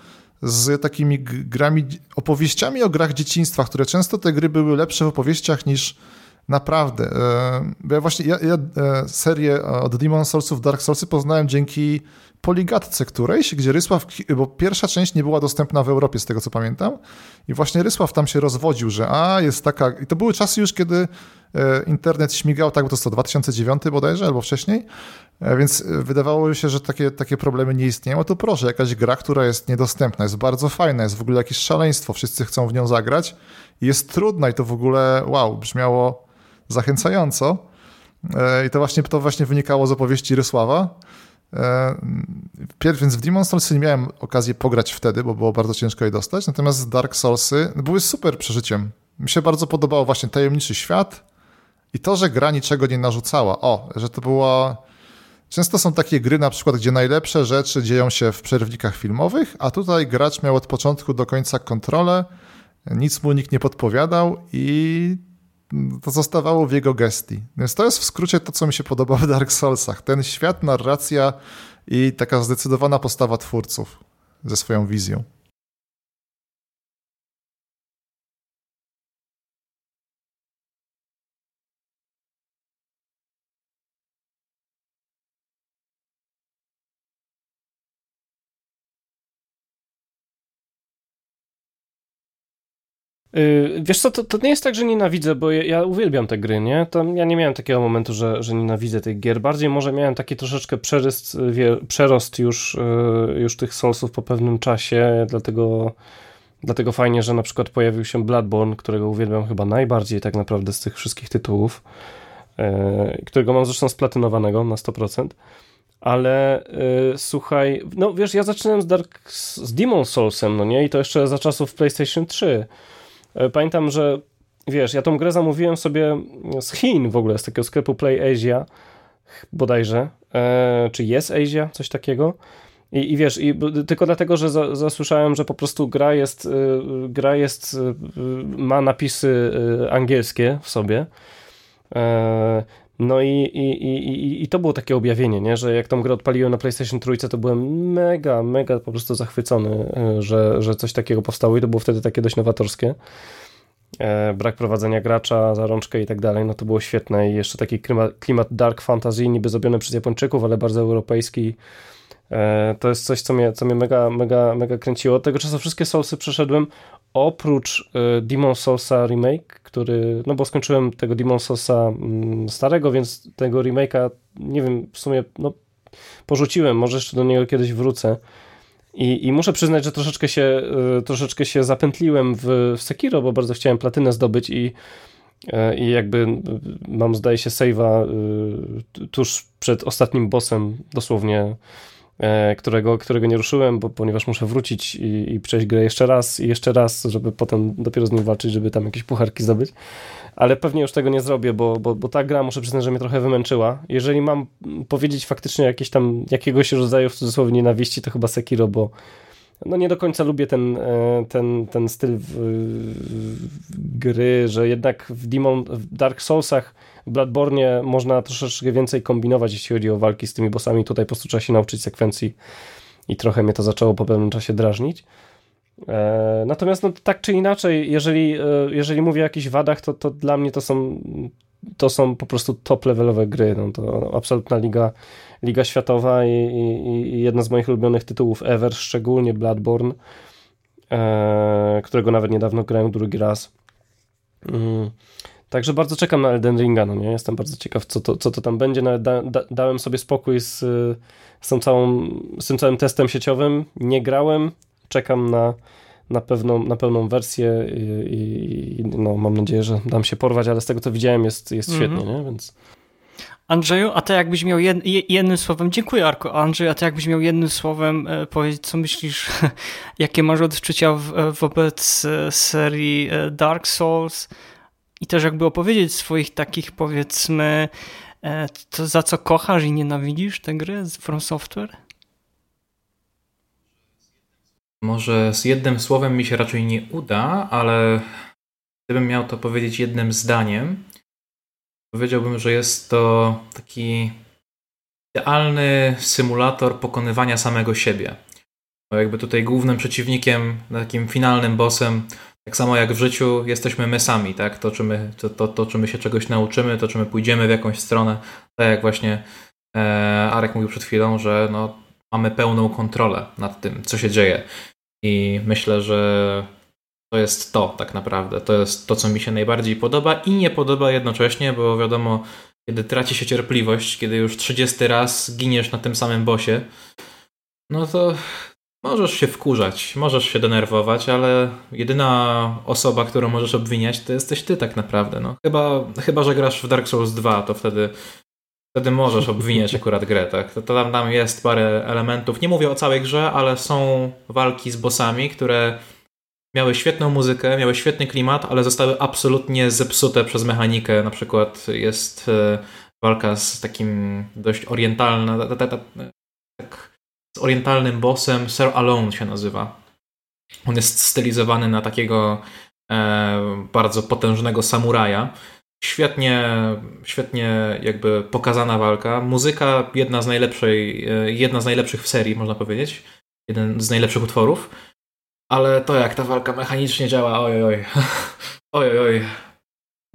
z takimi grami, opowieściami o grach dzieciństwa, które często te gry były lepsze w opowieściach niż naprawdę. E, Bo ja właśnie ja, ja e, serię od Demon Soulsów, Dark Soulsy poznałem dzięki Poligatce którejś, gdzie Rysław, bo pierwsza część nie była dostępna w Europie, z tego co pamiętam, i właśnie Rysław tam się rozwodził, że a, jest taka... I to były czasy już, kiedy e, internet śmigał, tak, bo to jest to 2009 bodajże, albo wcześniej, E, więc e, wydawało się, że takie, takie problemy nie istnieją. A tu proszę, jakaś gra, która jest niedostępna, jest bardzo fajna, jest w ogóle jakieś szaleństwo, wszyscy chcą w nią zagrać, jest trudna i to w ogóle, wow, brzmiało zachęcająco. I to właśnie, to właśnie wynikało z opowieści Rysława. Pierw, więc w Demon nie miałem okazji pograć wtedy, bo było bardzo ciężko je dostać, natomiast Dark Soulsy były super przeżyciem. Mi się bardzo podobało właśnie tajemniczy świat i to, że gra niczego nie narzucała. O, że to była Często są takie gry, na przykład, gdzie najlepsze rzeczy dzieją się w przerwnikach filmowych, a tutaj gracz miał od początku do końca kontrolę, nic mu nikt nie podpowiadał i to zostawało w jego gestii. Więc to jest w skrócie to, co mi się podoba w Dark Soulsach. Ten świat, narracja i taka zdecydowana postawa twórców ze swoją wizją. Wiesz co, to, to nie jest tak, że nienawidzę, bo ja, ja uwielbiam te gry, nie? Ja nie miałem takiego momentu, że, że nienawidzę tych gier. Bardziej może miałem taki troszeczkę przerost, wie, przerost już, yy, już tych Soulsów po pewnym czasie, dlatego, dlatego fajnie, że na przykład pojawił się Bloodborne, którego uwielbiam chyba najbardziej tak naprawdę z tych wszystkich tytułów, którego mam zresztą splatynowanego na 100%. Ale yy, słuchaj, no wiesz, ja zaczynałem z Dark, z Demon Soulsem, no nie? I to jeszcze za czasów PlayStation 3. E, pamiętam, że wiesz, ja tą grę zamówiłem sobie z Chin w ogóle, z takiego sklepu Play Asia bodajże, e, czy jest Asia, coś takiego. I, I, wiesz, i, tylko dlatego, że za, zasłyszałem, że po prostu gra jest, y, gra jest, y, ma napisy y, angielskie w sobie. No i, i, i, i to było takie objawienie, nie? że jak tą grę odpaliłem na PlayStation 3, to byłem mega, mega po prostu zachwycony, e, że, że coś takiego powstało i to było wtedy takie dość nowatorskie. E, brak prowadzenia gracza, zarączkę i tak dalej, no to było świetne i jeszcze taki klimat, klimat dark fantasy, niby zrobiony przez Japończyków, ale bardzo europejski. E, to jest coś, co mnie, co mnie mega, mega, mega kręciło. Od tego czasu wszystkie Soulsy przeszedłem, oprócz Demon Soulsa Remake, który, no bo skończyłem tego Demon Soulsa mm, starego, więc tego remake'a, nie wiem, w sumie, no porzuciłem, może jeszcze do niego kiedyś wrócę. I, I, muszę przyznać, że troszeczkę się, y, troszeczkę się zapętliłem w, w Sekiro, bo bardzo chciałem platynę zdobyć i, y, i jakby y, mam, zdaje się, save'a tuż przed ostatnim bossem, dosłownie którego, którego nie ruszyłem, bo, ponieważ muszę wrócić i, i, przejść grę jeszcze raz i jeszcze raz, żeby potem dopiero z nim walczyć, żeby tam jakieś pucharki zdobyć. Ale pewnie już tego nie zrobię, bo, bo, bo ta gra, muszę przyznać, że mnie trochę wymęczyła. Jeżeli mam powiedzieć faktycznie jakieś tam, jakiegoś rodzaju w cudzysłowie nienawiści, to chyba Sekiro, bo no nie do końca lubię ten, e, ten, ten styl gry, że jednak w Demon, w Dark Soulsach w Bloodborne można troszeczkę więcej kombinować, jeśli chodzi o walki z tymi bossami. Tutaj po prostu trzeba się nauczyć sekwencji i trochę mnie to zaczęło po pewnym czasie drażnić. E, natomiast no, tak czy inaczej, jeżeli, e, jeżeli mówię o jakichś wadach, to, to dla mnie to są, to są po prostu top levelowe gry. No, to absolutna liga, liga światowa i, i, i jedna z moich ulubionych tytułów ever, szczególnie Bloodborne, e, którego nawet niedawno grałem drugi raz. Mm. Także bardzo czekam na Elden Ringa, no nie? Jestem bardzo ciekaw, co to, co to tam będzie. Nawet da, da, dałem sobie spokój z, z, tą całą, z tym całym testem sieciowym. Nie grałem, czekam na, na, pewną, na pełną wersję i, i, no, mam nadzieję, że dam się porwać, ale z tego co widziałem jest, jest mhm. świetnie, nie? Więc... Andrzeju, a ty jakbyś miał jed, jednym słowem, dziękuję Arko, Andrzej, a ty jakbyś miał jednym słowem e, powiedzieć, co myślisz, <laughs> jakie masz odczucia w, wobec e, serii e, Dark Souls, i też jakby opowiedzieć swoich takich powiedzmy e, to za co kochasz i nienawidzisz tę grę z From Software? Może z jednym słowem mi się raczej nie uda, ale gdybym miał to powiedzieć jednym zdaniem, powiedziałbym, że jest to taki idealny symulator pokonywania samego siebie. Bo jakby tutaj głównym przeciwnikiem, takim finalnym bossem tak samo jak w życiu jesteśmy my sami, tak? To czy my, to, to, to, czy my się czegoś nauczymy, to czy my pójdziemy w jakąś stronę. Tak jak właśnie e, Arek mówił przed chwilą, że no, mamy pełną kontrolę nad tym, co się dzieje. I myślę, że to jest to tak naprawdę. To jest to, co mi się najbardziej podoba i nie podoba jednocześnie, bo wiadomo, kiedy traci się cierpliwość, kiedy już 30 raz giniesz na tym samym bosie, no to możesz się wkurzać, możesz się denerwować, ale jedyna osoba, którą możesz obwiniać, to jesteś ty tak naprawdę. No. Chyba, chyba że grasz w Dark Souls 2, to wtedy wtedy możesz obwiniać akurat grę, tak? To, to tam, tam jest parę elementów. Nie mówię o całej grze, ale są walki z bossami, które miały świetną muzykę, miały świetny klimat, ale zostały absolutnie zepsute przez mechanikę. Na przykład jest e, walka z takim dość orientalnym, tak, z orientalnym bossem, Sir Alone się nazywa. On jest stylizowany na takiego e, bardzo potężnego samuraja. Świetnie, świetnie jakby pokazana walka. Muzyka jedna z, najlepszej, e, jedna z najlepszych w serii, można powiedzieć. Jeden z najlepszych utworów. Ale to jak ta walka mechanicznie działa, oj, oj, oj.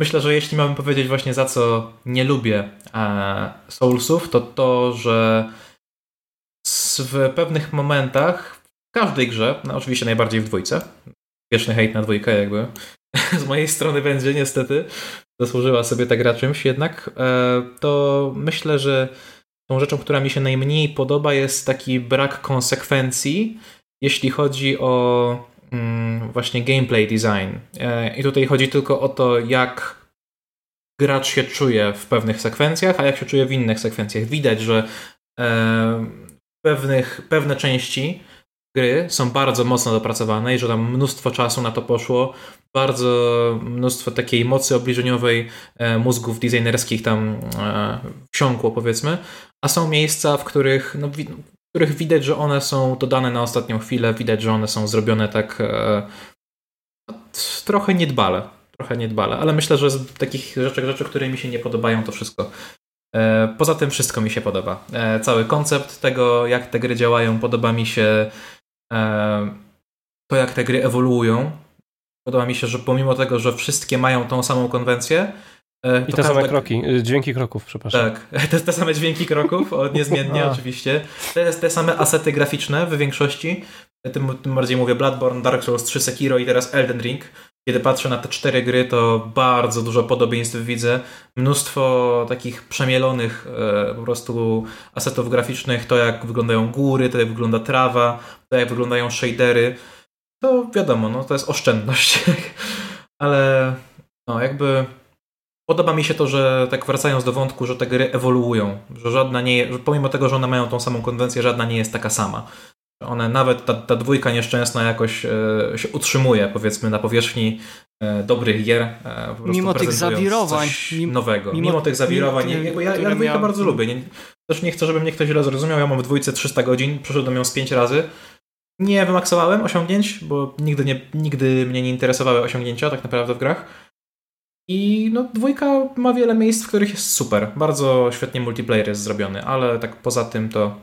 Myślę, że jeśli mamy powiedzieć właśnie za co nie lubię e, Soulsów, to to, że w pewnych momentach w każdej grze, no oczywiście najbardziej w dwójce, wieczny hejt na dwójkę jakby <laughs> z mojej strony będzie niestety, zasłużyła sobie ta gra czymś jednak, e, to myślę, że tą rzeczą, która mi się najmniej podoba jest taki brak konsekwencji, jeśli chodzi o mm, właśnie gameplay design. E, I tutaj chodzi tylko o to, jak gracz się czuje w pewnych sekwencjach, a jak się czuje w innych sekwencjach. Widać, że e, pewnych, pewne części gry są bardzo mocno dopracowane i że tam mnóstwo czasu na to poszło, bardzo mnóstwo takiej mocy obliżeniowej e, mózgów designerskich tam wsiąkło powiedzmy, a są miejsca, w których no, których widać, że one są dodane na ostatnią chwilę, widać, że one są zrobione tak e, trochę niedbale. Trochę niedbale, ale myślę, że z takich rzeczy, rzeczy, które mi się nie podobają, to wszystko. E, poza tym wszystko mi się podoba. E, cały koncept tego, jak te gry działają, podoba mi się e, to, jak te gry ewoluują. Podoba mi się, że pomimo tego, że wszystkie mają tą samą konwencję, E, I te same kroki, y, dźwięki kroków, przepraszam. Tak, <laughs> te, te same dźwięki kroków, niezmiennie <laughs> oczywiście. Te, te same asety graficzne w większości. Tym, tym bardziej mówię Bloodborne, Dark Souls 3, Sekiro i teraz Elden Ring. Kiedy patrzę na te cztery gry, to bardzo dużo podobieństw widzę. Mnóstwo takich przemielonych e, po prostu asetów graficznych. To jak wyglądają góry, to jak wygląda trawa, to jak wyglądają shadery. To wiadomo, no to jest oszczędność. <laughs> Ale no jakby Podoba mi się to, że tak wracając do wątku, że te gry ewoluują, że żadna nie, że pomimo tego, że one mają tą samą konwencję, żadna nie jest taka sama. One nawet ta, ta dwójka nieszczęsna jakoś e, się utrzymuje, powiedzmy, na powierzchni e, dobrych gier. E, mimo tych zawirowań. nowego. Mimo, mimo tych zawirowań. Nie, jakby ja, ja dwójkę bardzo lubię. Nie, też nie chcę, żeby mnie ktoś źle zrozumiał. Ja mam w dwójce 300 godzin, przeszedłem ją z 5 razy. Nie wymaksowałem osiągnięć, bo nigdy, nie, nigdy mnie nie interesowały osiągnięcia tak naprawdę w grach i no, dwójka ma wiele miejsc, w których jest super. Bardzo świetnie multiplayer jest zrobiony, ale tak poza tym to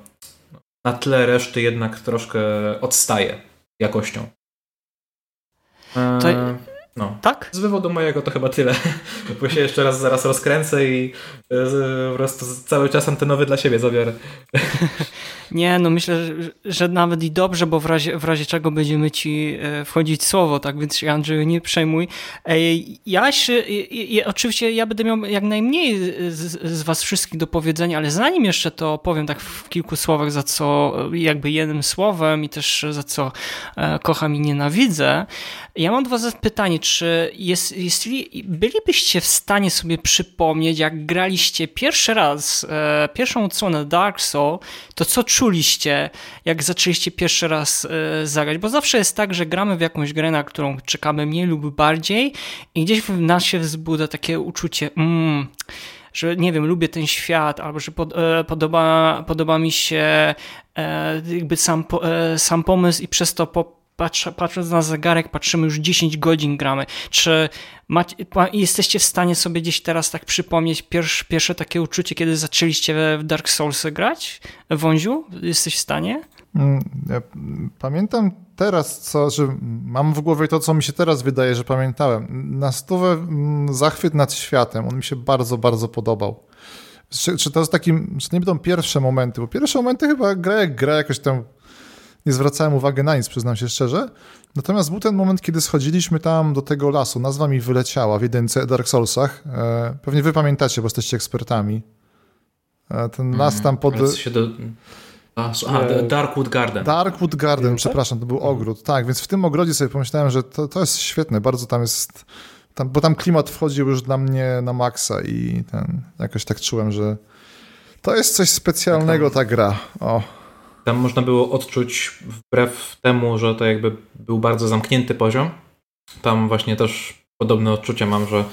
na tle reszty jednak troszkę odstaje jakością. To... E, no. Tak? Z wywodu mojego to chyba tyle. <laughs> Bo się jeszcze raz zaraz rozkręcę i e, po prostu cały czas antenowy dla siebie zabiorę. <laughs> Nie, no myślę, że, że, nawet i dobrze, bo w razie, w razie czego będziemy ci e, wchodzić słowo, tak więc Andrzeju nie przejmuj. Ja się, ja, oczywiście ja będę miał jak najmniej z, z was wszystkich do powiedzenia, ale zanim jeszcze to powiem tak w kilku słowach, za co jakby jednym słowem i też za co e, kocham i nienawidzę, ja mam do was pytanie, czy jest, jeśli bylibyście w stanie sobie przypomnieć, jak graliście pierwszy raz, e, pierwszą odsłonę Dark Soul, to co jak zaczęliście pierwszy raz e, zagrać? Bo zawsze jest tak, że gramy w jakąś grę, na którą czekamy mniej lub bardziej i gdzieś w nas się wzbudza takie uczucie, mm, że nie wiem, lubię ten świat, albo że pod, e, podoba, podoba mi się e, jakby sam, sam pomysł i przez to po, patrz, patrząc na zegarek, patrzymy już 10 godzin gramy. Czy macie, jesteście w stanie sobie gdzieś teraz tak przypomnieć pierwsze, pierwsze takie uczucie, kiedy zaczęliście w Dark Souls grać? Wąziu, jesteś w stanie? Mm, ja pamiętam teraz, co, że mam w głowie to, co mi się teraz wydaje, że pamiętałem. Na stówę mm, zachwyt nad światem, on mi się bardzo, bardzo podobał. Czy, czy to jest takim, czy nie będą pierwsze momenty, bo pierwsze momenty chyba gra jak gra jakoś tam nie zwracałem uwagi na nic, przyznam się szczerze. Natomiast był ten moment, kiedy schodziliśmy tam do tego lasu, nazwa mi wyleciała w jedynce Dark Soulsach. E, pewnie wy pamiętacie, bo jesteście ekspertami. E, ten las tam pod... Ale się do... A, a, Nie. Darkwood Garden. Darkwood Garden, tak? przepraszam, to był ogród. Tak, więc w tym ogrodzie sobie pomyślałem, że to, to jest świetne, bardzo tam jest... Tam, bo tam klimat wchodził już dla mnie na maksa i ten, jakoś tak czułem, że to jest coś specjalnego ta gra. O, Tam można było odczuć, wbrew temu, że to jakby był bardzo zamknięty poziom, tam właśnie też podobne odczucia mam, że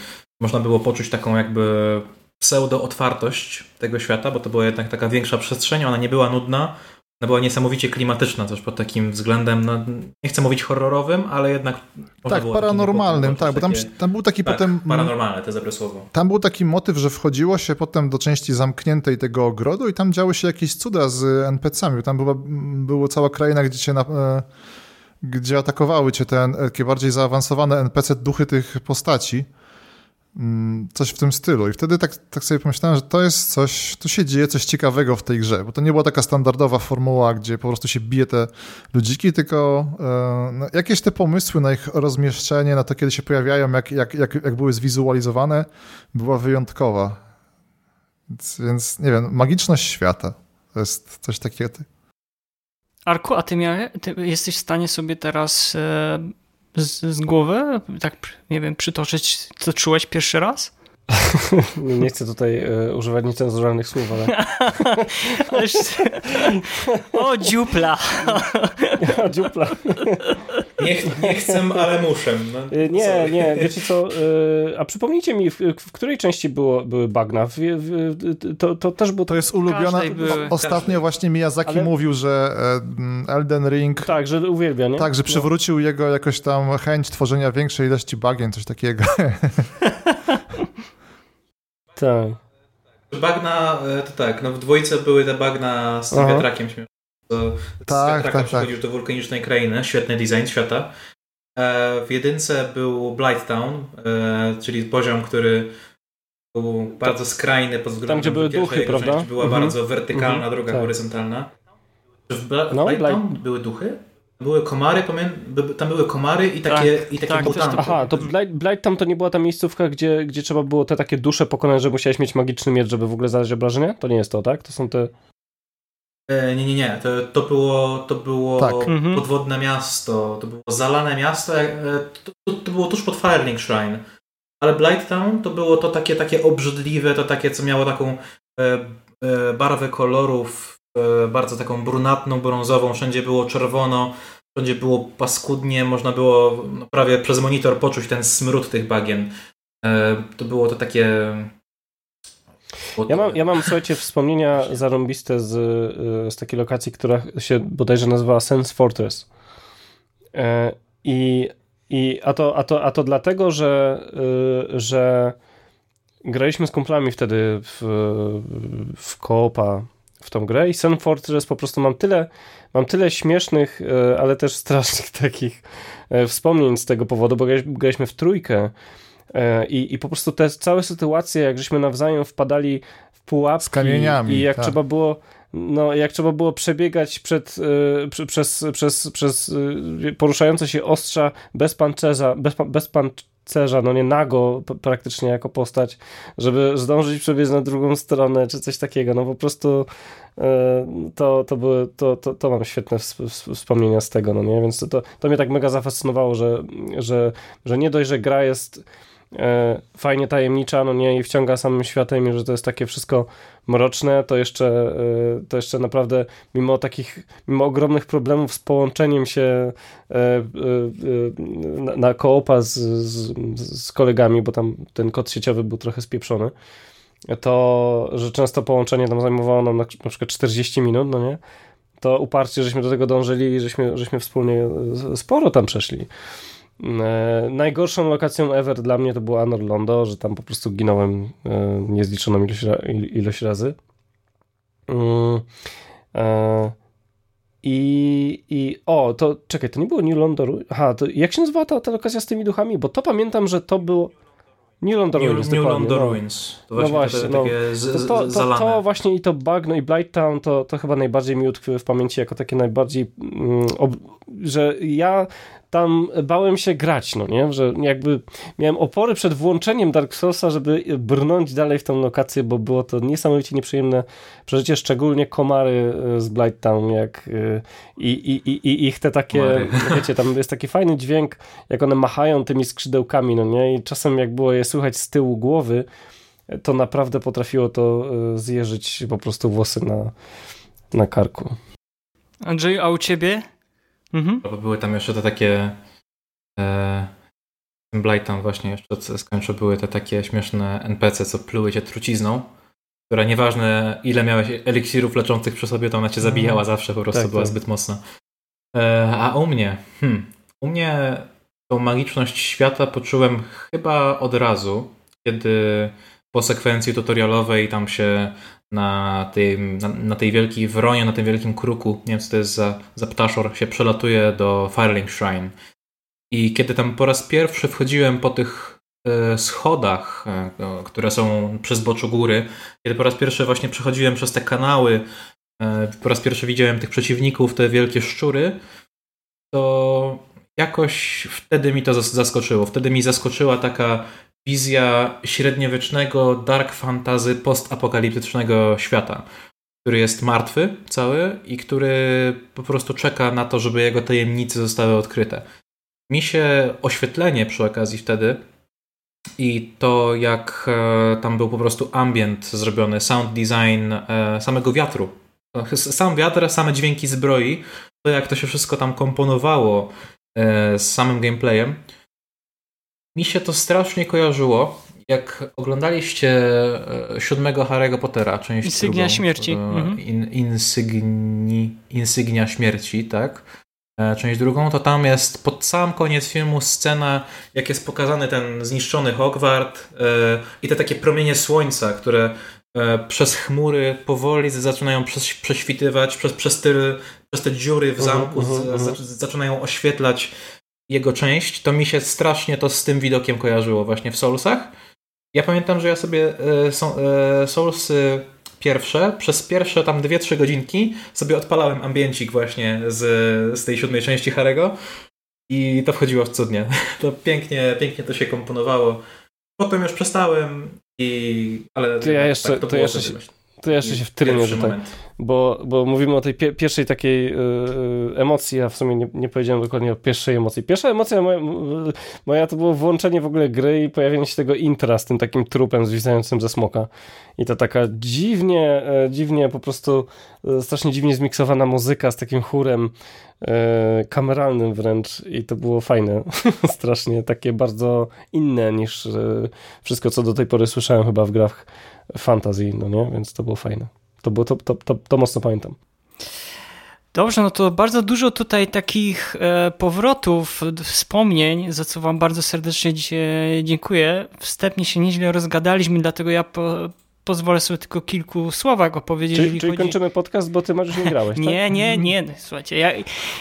można było poczuć taką jakby pseudo-otwartość tego świata, bo to była jednak taka większa przestrzeń, ona nie była nudna, ona była niesamowicie klimatyczna też pod takim względem, no, nie chcę mówić horrorowym, ale jednak tak, paranormalnym, tak, bo tam, takie- tam był taki tak, potem... paranormalne, to dobre słowo. Tam był taki motyw, że wchodziło się potem do części zamkniętej tego ogrodu i tam działy się jakieś cuda z NPC-ami. Tam była, było cała kraina, gdzie cię na, e, gdzie atakowały cię te N- takie bardziej zaawansowane NPC, duchy tych postaci. Mm, Coś w tym stylu. I wtedy tak, tak sobie pomyślałem, że to jest coś, tu się dzieje coś ciekawego w tej grze, bo to nie była taka standardowa formuła, gdzie po prostu się bije te ludziki, tylko e, no, jakieś te pomysły na ich rozmieszczenie, na to, kiedy się pojawiają, jak, jak, jak, jak były zwizualizowane, była wyjątkowa. Więc, więc nie wiem, magiczność świata. To jest coś takiego. Arku, a ty, miałe, ty jesteś w stanie sobie teraz e, z, z głowy, tak nie wiem, przytoczyć, co czułeś pierwszy raz? Nie, chcę tutaj e, używać niecenzuralnych słów, ale. <laughs> O, dziupla! <laughs> A, dziupla. Nie, ch- nie chcę, ale muszę. No, E, Nie, sorry. nie, wiecie co, e, a przypomnijcie mi, w, w której części było, były bagna? W, w, to, to też było To jest ulubiona. każdej były. o- Ostatnio właśnie Miyazaki Ale- mówił, że Elden Ring. tak, że uwielbia, nie? Tak, że No. przywrócił jego jakoś tam chęć tworzenia większej ilości bagien, coś takiego. <laughs> Tak. Bagna, e, to tak, no w dwójce były te bagna z tym Aha. wiatrakiem śmiesznym. Tak, wiatraka tak, przychodzisz do wulkanicznej krainy, świetny design świata. E, W jedynce był Blight Town, e, czyli poziom, który był bardzo skrajny pod względem... Tam, gdzie były duchy, prawda? część Była Mhm. bardzo wertykalna Mhm, droga tak. horyzontalna. Czy W, Bla- No, Blight Blight- Town były duchy? Były komary, pamię... by- tam były komary i takie, i takie tak. Aha, to Blight, Blight tam to nie była ta miejscówka, gdzie, gdzie trzeba było te takie dusze pokonać, że musiałeś mieć magiczny miecz, żeby w ogóle zadać obrażenia? To nie jest to, tak? To są te... E, Nie, nie, nie. To, to było, to było Tak. Mhm. podwodne miasto. To było zalane miasto. e, To, to, to było tuż pod Firelink Shrine. Ale Blight Town to było to takie, takie obrzydliwe, to takie, co miało taką e, e, barwę kolorów, bardzo taką brunatną, brązową. Wszędzie było czerwono, wszędzie było paskudnie. Można było no, prawie przez monitor poczuć ten smród tych bagien. E, To było to takie... Ja mam, ja mam słuchajcie, wspomnienia zarąbiste z, y, z takiej lokacji, która się bodajże nazywała Sense Fortress. E, I, i a, to, a, to, a to dlatego, że, że graliśmy z kumplami wtedy w, w koopa w tą grę i Sense Fortress po prostu mam tyle, mam tyle śmiesznych, e, ale też strasznych <laughs> takich e, wspomnień z tego powodu, bo graliśmy- w trójkę E, I, I po prostu te całe sytuacje, jak żeśmy nawzajem wpadali w pułapki Z kamieniami, i jak tak. trzeba było no, jak trzeba było przebiegać przed, przez, przez, przez poruszające się ostrza bez pancerza, bez, bez pancerza, no nie nago praktycznie jako postać, żeby zdążyć przebiec na drugą stronę, czy coś takiego, no po prostu e, to, to, były, to, to, to mam świetne ws- ws- wspomnienia z tego, no nie, więc to, to, to mnie tak mega zafascynowało, że, że, że nie dość, że gra jest fajnie tajemnicza, no nie, i wciąga samym światem, i że to jest takie wszystko mroczne, to jeszcze, e, to jeszcze naprawdę mimo takich, mimo ogromnych problemów z połączeniem się e, e, e, na, koopa z, z, z kolegami, bo tam ten kod sieciowy był trochę spieprzony, to, że często połączenie tam zajmowało nam na, na przykład 40 minut, no nie, to uparcie, żeśmy do tego dążyli i żeśmy, żeśmy wspólnie e, sporo tam przeszli. E, najgorszą lokacją ever dla mnie to było Anor Londo, że tam po prostu ginąłem e, niezliczoną ilość, ilość razy. Mm, e, I, I o, to czekaj, to nie było New Londoru. Aha, to jak się nazywała ta, ta lokacja z tymi duchami? Bo to pamiętam, że to było. New London New, Ruins, New dokładnie, London no. Ruins. To No właśnie, właśnie, te, no. z, To, to, to, to właśnie i to Bagno i Blighttown to, to chyba najbardziej mi utkwiły w pamięci jako takie najbardziej, mm, ob, że ja tam bałem się grać, no nie? Że jakby miałem opory przed włączeniem Dark Soulsa, żeby brnąć dalej w tą lokację, bo było to niesamowicie nieprzyjemne przeżycie, szczególnie komary e, z Blighttown, jak e, i, i, i, i ich te takie, Komary. <laughs> wiecie, tam jest taki fajny dźwięk, jak one machają tymi skrzydełkami, no nie? I czasem jak było je słychać z tyłu głowy, to naprawdę potrafiło to e, zjeżyć po prostu włosy na, na karku. Andrzeju, a u ciebie? Mhm. Bo były tam jeszcze te takie. E, ten Blightown właśnie jeszcze co skończę, były te takie śmieszne NPC, co pluły cię trucizną, która nieważne ile miałeś eliksirów leczących przy sobie, to ona cię zabijała zawsze, po prostu Tak, była tak. zbyt mocna. E, a u mnie, hmm, u mnie tą magiczność świata poczułem chyba od razu, kiedy po sekwencji tutorialowej tam się na, tym, na, na tej wielkiej wronie, na tym wielkim kruku, nie wiem co to jest za, za ptaszor, się przelatuje do Firelink Shrine. I kiedy tam po raz pierwszy wchodziłem po tych e, schodach, e, o, które są przy zboczu góry, kiedy po raz pierwszy właśnie przechodziłem przez te kanały, e, po raz pierwszy widziałem tych przeciwników, te wielkie szczury, to jakoś wtedy mi to zas- zaskoczyło. Wtedy mi zaskoczyła taka wizja średniowiecznego dark fantasy postapokaliptycznego świata, który jest martwy cały i który po prostu czeka na to, żeby jego tajemnice zostały odkryte. Mi się oświetlenie przy okazji wtedy i to jak e, tam był po prostu ambient zrobiony, sound design e, samego wiatru. Sam wiatr, same dźwięki zbroi, to jak to się wszystko tam komponowało e, z samym gameplayem, mi się to strasznie kojarzyło, jak oglądaliście e, siódmego Harry'ego Pottera, część Insygnia drugą, śmierci. e, Mhm. In, insygni, insygnia śmierci, tak? E, Część drugą, to tam jest pod sam koniec filmu scena, jak jest pokazany ten zniszczony Hogwart i te takie promienie słońca, które przez chmury powoli zaczynają prześwitywać, przez, przez, te, przez te dziury w Mhm, zamku mhm, z, mhm. zac- zaczynają oświetlać jego część, to mi się strasznie to z tym widokiem kojarzyło właśnie w Soulsach. Ja pamiętam, że ja sobie e, e, Soulsy pierwsze, przez pierwsze tam 2-3 godzinki sobie odpalałem ambiencik właśnie z, z tej siódmej części Harego i to wchodziło w cudnie. <laughs> To pięknie, pięknie to się komponowało. Potem już przestałem i... ale To ja jeszcze- tak, to było jeszcze się- To ja jeszcze się pierwszy tutaj. moment. bo, bo mówimy o tej pie pierwszej takiej y, y, emocji, a w sumie nie, nie powiedziałem dokładnie o pierwszej emocji. Pierwsza emocja moja, moja to było włączenie w ogóle gry i pojawienie się tego intra z tym takim trupem zwisającym ze smoka. I to taka dziwnie, e, dziwnie po prostu e, strasznie dziwnie zmiksowana muzyka z takim chórem kameralnym wręcz i to było fajne. <laughs> strasznie takie bardzo inne niż wszystko, co do tej pory słyszałem chyba w grach fantasy, no nie? Więc to było fajne. To, było, to, to, to, to mocno pamiętam. Dobrze, no to bardzo dużo tutaj takich e, powrotów, wspomnień, za co Wam bardzo serdecznie dziękuję. Wstępnie się nieźle rozgadaliśmy, dlatego ja po, pozwolę sobie tylko kilku słowach opowiedzieć. Czyli, czyli chodzi... kończymy podcast, bo ty Mariusz nie grałeś, <laughs> tak? Nie, nie, nie. Słuchajcie, ja,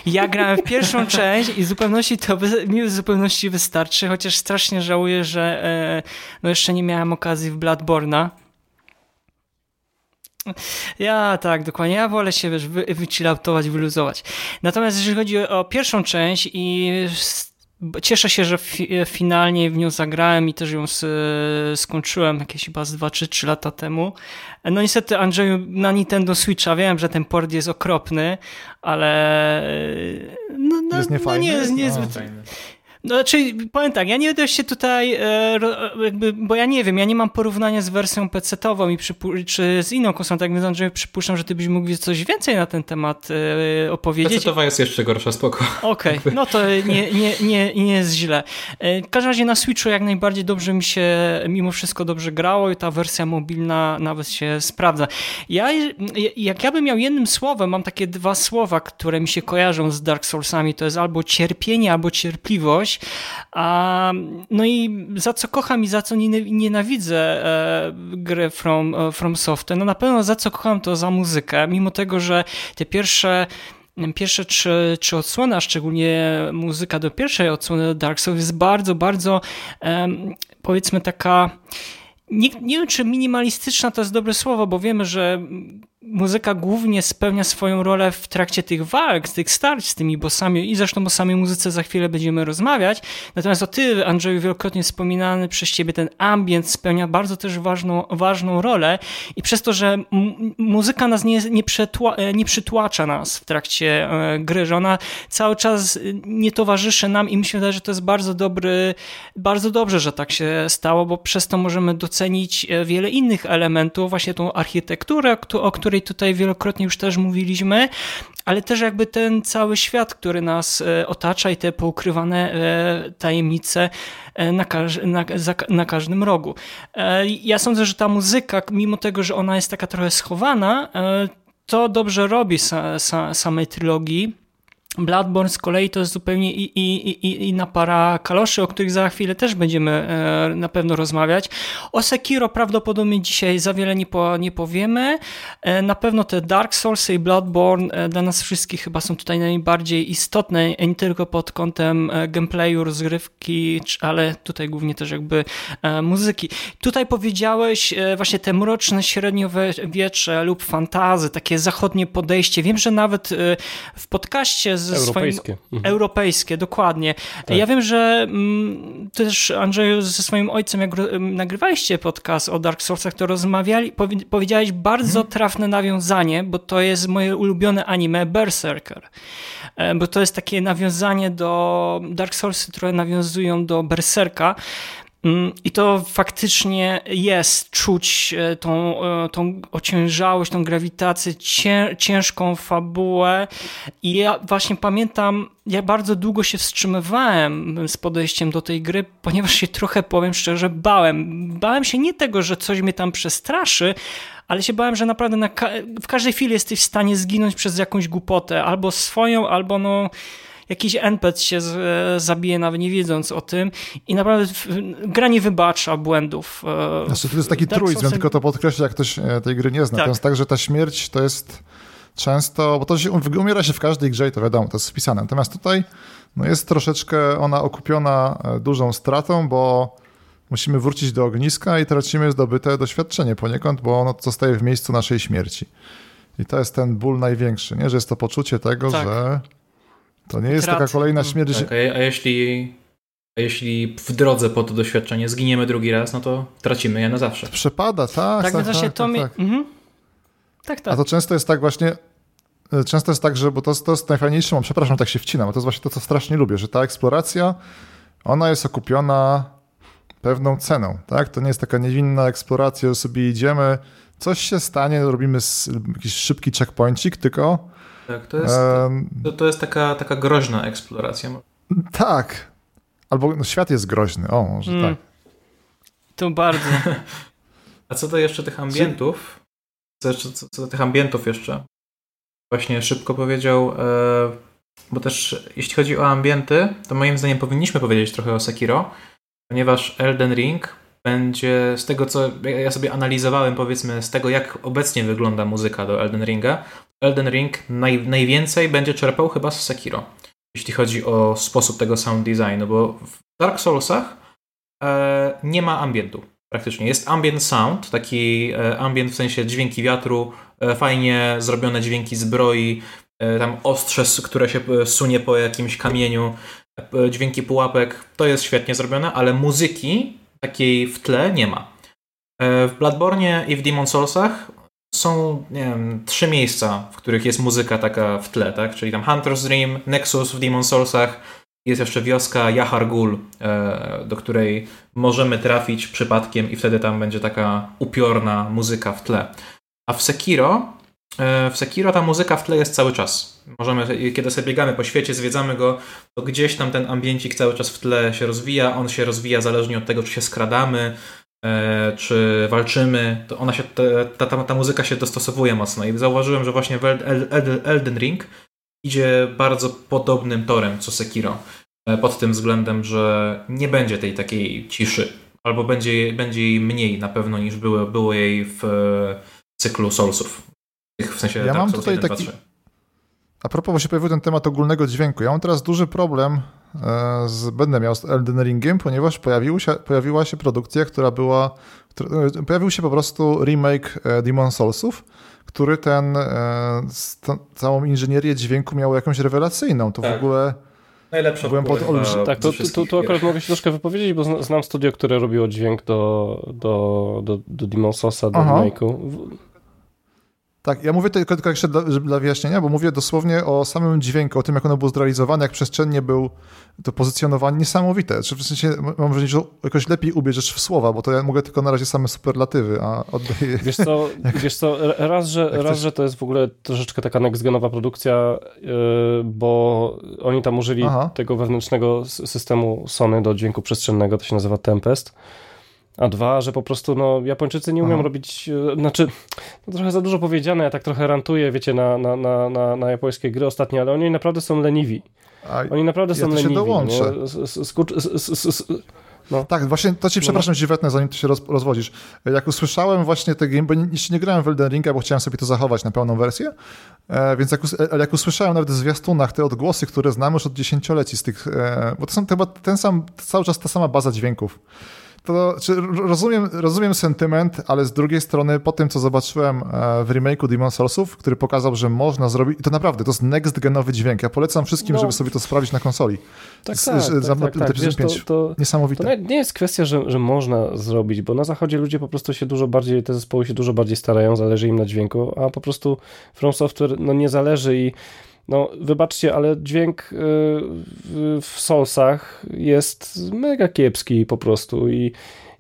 ja grałem w pierwszą <laughs> część i w zupełności to mi w zupełności wystarczy, chociaż strasznie żałuję, że e, no jeszcze nie miałem okazji w Bloodborne'a. Ja tak, dokładnie. Ja wolę się wiesz, wy, wychilloutować, wyluzować. Natomiast jeżeli chodzi o, pierwszą część i cieszę się, że fi, finalnie w nią zagrałem i też ją s, skończyłem jakieś chyba z 2 czy 3 lata temu. No niestety Andrzeju na Nintendo Switcha wiem, że ten port jest okropny, ale no, no, Jest no nie jest A. niezbyt no, znaczy, powiem tak, ja nie będę się tutaj, e, jakby, bo ja nie wiem, ja nie mam porównania z wersją PC-tową i czy z inną konsolą, tak więc przypuszczam, że ty byś mógł coś więcej na ten temat e, opowiedzieć. Pecetowa jest jeszcze gorsza, spoko. Okej, no to nie, nie, nie, nie jest źle. E, W każdym razie na Switchu jak najbardziej dobrze mi się mimo wszystko dobrze grało i ta wersja mobilna nawet się sprawdza. Ja, jak ja bym miał jednym słowem, mam takie dwa słowa, które mi się kojarzą z Dark Soulsami, to jest albo cierpienie, albo cierpliwość. A, no i za co kocham i za co nie- nienawidzę e, gry From, e, from Software, no na pewno za co kocham to za muzykę, mimo tego, że te pierwsze Pierwsze trzy, trzy odsłony, a szczególnie muzyka do pierwszej odsłony Dark Souls jest bardzo, bardzo em, powiedzmy taka nie, nie wiem, czy minimalistyczna to jest dobre słowo, bo wiemy, że muzyka głównie spełnia swoją rolę w trakcie tych walk, tych starć z tymi bossami i zresztą o samej muzyce za chwilę będziemy rozmawiać. Natomiast o ty, Andrzeju, wielokrotnie wspominany przez ciebie ten ambient spełnia bardzo też ważną, ważną rolę i przez to, że muzyka nas nie, nie, przetła, nie przytłacza nas w trakcie e, gry, że ona cały czas nie towarzyszy nam i myślę, że to jest bardzo dobry, bardzo dobrze, że tak się stało, bo przez to możemy docenić e, wiele innych elementów, właśnie tą architekturę, o której której tutaj wielokrotnie już też mówiliśmy, ale też jakby ten cały świat, który nas e, otacza i te poukrywane e, tajemnice e, na, każ na, na każdym rogu. Ja sądzę, że ta muzyka, mimo tego, że ona jest taka trochę schowana, to dobrze robi sa, sa, samej trylogii Bloodborne z kolei to jest zupełnie i, i, i, inna para kaloszy, o których za chwilę też będziemy e, na pewno rozmawiać. O Sekiro prawdopodobnie dzisiaj za wiele nie, po, nie powiemy. E, na pewno te Dark Souls i Bloodborne e, dla nas wszystkich chyba są tutaj najbardziej istotne, nie tylko pod kątem gameplayu, rozgrywki, ale tutaj głównie też jakby muzyki. Tutaj powiedziałeś właśnie te mroczne średniowiecze lub fantazy, takie zachodnie podejście. Wiem, że nawet w podcaście ze europejskie. swoim... Mhm. Europejskie, dokładnie. Tak. Ja wiem, że mm, też Andrzeju ze swoim ojcem, jak nagrywaliście podcast o Dark Soulsach, to rozmawiali, powiedziałeś bardzo mhm. trafne nawiązanie, bo to jest moje ulubione anime Berserker. E, bo to jest takie nawiązanie do Dark Soulsy, które nawiązują do Berserka. Mm, I to faktycznie jest czuć e, tą, e, tą ociężałość, tą grawitację, ciężką fabułę. I ja właśnie pamiętam, jak bardzo długo się wstrzymywałem z podejściem do tej gry, ponieważ się trochę, powiem szczerze, bałem. Bałem się nie tego, że coś mnie tam przestraszy, ale się bałem, że naprawdę ka w każdej chwili jesteś w stanie zginąć przez jakąś głupotę, albo swoją, albo no jakiś NPC się z, zabije nawet nie wiedząc o tym i naprawdę gra nie wybacza błędów. E, znaczy, to jest taki Dark truizm, tylko to podkreślę, jak ktoś e, tej gry nie zna. Tak. To jest tak, że ta śmierć to jest często, bo to się, umiera się w każdej grze i to wiadomo, to jest wpisane. Natomiast tutaj no jest troszeczkę ona okupiona e, dużą stratą, bo musimy wrócić do ogniska i tracimy zdobyte doświadczenie poniekąd, bo ono zostaje w miejscu naszej śmierci. I to jest ten ból największy, nie? że jest to poczucie tego, tak. że to nie jest taka kolejna mm. śmierć. Tak, a, a, jeśli, a jeśli w drodze po to doświadczenie zginiemy drugi raz, no to tracimy je na zawsze. Przepada, tak. Tak, tak, tak, tak, to mi... tak. Mhm. tak, tak. A to często jest tak właśnie, e, często jest tak, że, bo to, to jest najfajniejsze, przepraszam, tak się wcinam, bo to jest właśnie to, co strasznie lubię, że ta eksploracja, ona jest okupiona pewną ceną, tak? To nie jest taka niewinna eksploracja, że sobie idziemy, coś się stanie, robimy jakiś szybki checkpointik, tylko tak, to jest, um, to, to, jest taka, taka groźna eksploracja. Tak. Albo no, świat jest groźny, o, może mm. tak. To bardzo. <laughs> A co do jeszcze tych ambientów, co, co, co do tych ambientów jeszcze, właśnie szybko powiedział, e, bo też jeśli chodzi o ambienty, to moim zdaniem powinniśmy powiedzieć trochę o Sekiro, ponieważ Elden Ring będzie z tego, co ja sobie analizowałem, powiedzmy, z tego, jak obecnie wygląda muzyka do Elden Ringa, Elden Ring naj, najwięcej będzie czerpał chyba z Sekiro, jeśli chodzi o sposób tego sound designu, bo w Dark Soulsach e, nie ma ambientu praktycznie. Jest ambient sound, taki e, ambient w sensie dźwięki wiatru, e, fajnie zrobione dźwięki zbroi, e, tam ostrze, które się e, sunie po jakimś kamieniu, e, dźwięki pułapek, to jest świetnie zrobione, ale muzyki takiej w tle nie ma. W Bloodborne i w Demon Soulsach są, nie wiem, trzy miejsca, w których jest muzyka taka w tle, tak? Czyli tam Hunter's Dream, Nexus w Demon Soulsach, jest jeszcze wioska Yahar Gul, e, do której możemy trafić przypadkiem i wtedy tam będzie taka upiorna muzyka w tle. A w Sekiro, e, w Sekiro ta muzyka w tle jest cały czas. Możemy, kiedy sobie biegamy po świecie, zwiedzamy go, to gdzieś tam ten ambiencik cały czas w tle się rozwija. On się rozwija zależnie od tego, czy się skradamy, czy walczymy, to ona się, ta, ta, ta muzyka się dostosowuje mocno i zauważyłem, że właśnie w Elden Ring idzie bardzo podobnym torem co Sekiro. E, pod tym względem, że nie będzie tej takiej ciszy, albo będzie, będzie jej mniej na pewno niż było, było jej w cyklu Soulsów. W sensie ja mam tutaj taki... A propos, bo się pojawił ten temat ogólnego dźwięku. Ja mam teraz duży problem e, z, będę miał z Elden Ringiem, ponieważ pojawił się, pojawiła się produkcja, która była, e, pojawił się po prostu remake e, Demon Soulsów, który ten, e, z tą, całą inżynierię dźwięku miał jakąś rewelacyjną. To w Tak. ogóle Najlepsza Byłem pod olbrzy- Tak, ze to, to, wszystkich to akurat mogę się troszkę wypowiedzieć, bo zna- znam studio, które robiło dźwięk do, do, do, do Demon Sousa, do Aha. remake'u. Tak, ja mówię tylko, tylko jeszcze dla, żeby dla wyjaśnienia, bo mówię dosłownie o samym dźwięku, o tym, jak ono było zrealizowane, jak przestrzennie był to pozycjonowanie niesamowite. Czy w sensie mam wrażenie, że jakoś lepiej ubierzesz w słowa, bo to ja mogę tylko na razie same superlatywy, a oddaję... Wiesz co, <laughs> wiesz co raz, że, Jak raz, że to jest w ogóle troszeczkę taka next-genowa produkcja, yy, bo oni tam użyli Aha. tego wewnętrznego systemu Sony do dźwięku przestrzennego, to się nazywa Tempest. A dwa, że po prostu no, Japończycy nie umieją Aha. robić, yy, znaczy, no, trochę za dużo powiedziane, ja tak trochę rantuję, wiecie, na, na, na, na, na japońskie gry ostatnio, ale oni naprawdę są leniwi. A, Oni naprawdę Ja są się leniwi. dołączę. nie? S- s- skurcz- s- s- s- Tak, właśnie to ci przepraszam, ci wetnę, zanim ty się roz, rozwodzisz. Jak usłyszałem właśnie te game, bo jeszcze nie grałem w Elden Ringa, bo chciałem sobie to zachować na pełną wersję, e, więc jak, e, jak usłyszałem nawet w zwiastunach te odgłosy, które znamy już od dziesięcioleci z tych, e, bo to są chyba ten sam, cały czas ta sama baza dźwięków. To czy, rozumiem, rozumiem sentyment, ale z drugiej strony po tym, co zobaczyłem e, w remake'u Demon Soulsów, który pokazał, że można zrobić, i to naprawdę, to jest next-genowy dźwięk. Ja polecam wszystkim, No. żeby sobie to sprawdzić na konsoli. Tak, Z- tak, z- tak, tak, tak. Wiesz, to, 5. to, Niesamowite. To nie jest kwestia, że, że można zrobić, bo na zachodzie ludzie po prostu się dużo bardziej, te zespoły się dużo bardziej starają, zależy im na dźwięku, a po prostu From Software no nie zależy i no wybaczcie, ale dźwięk y, w- Soulsach jest mega kiepski po prostu i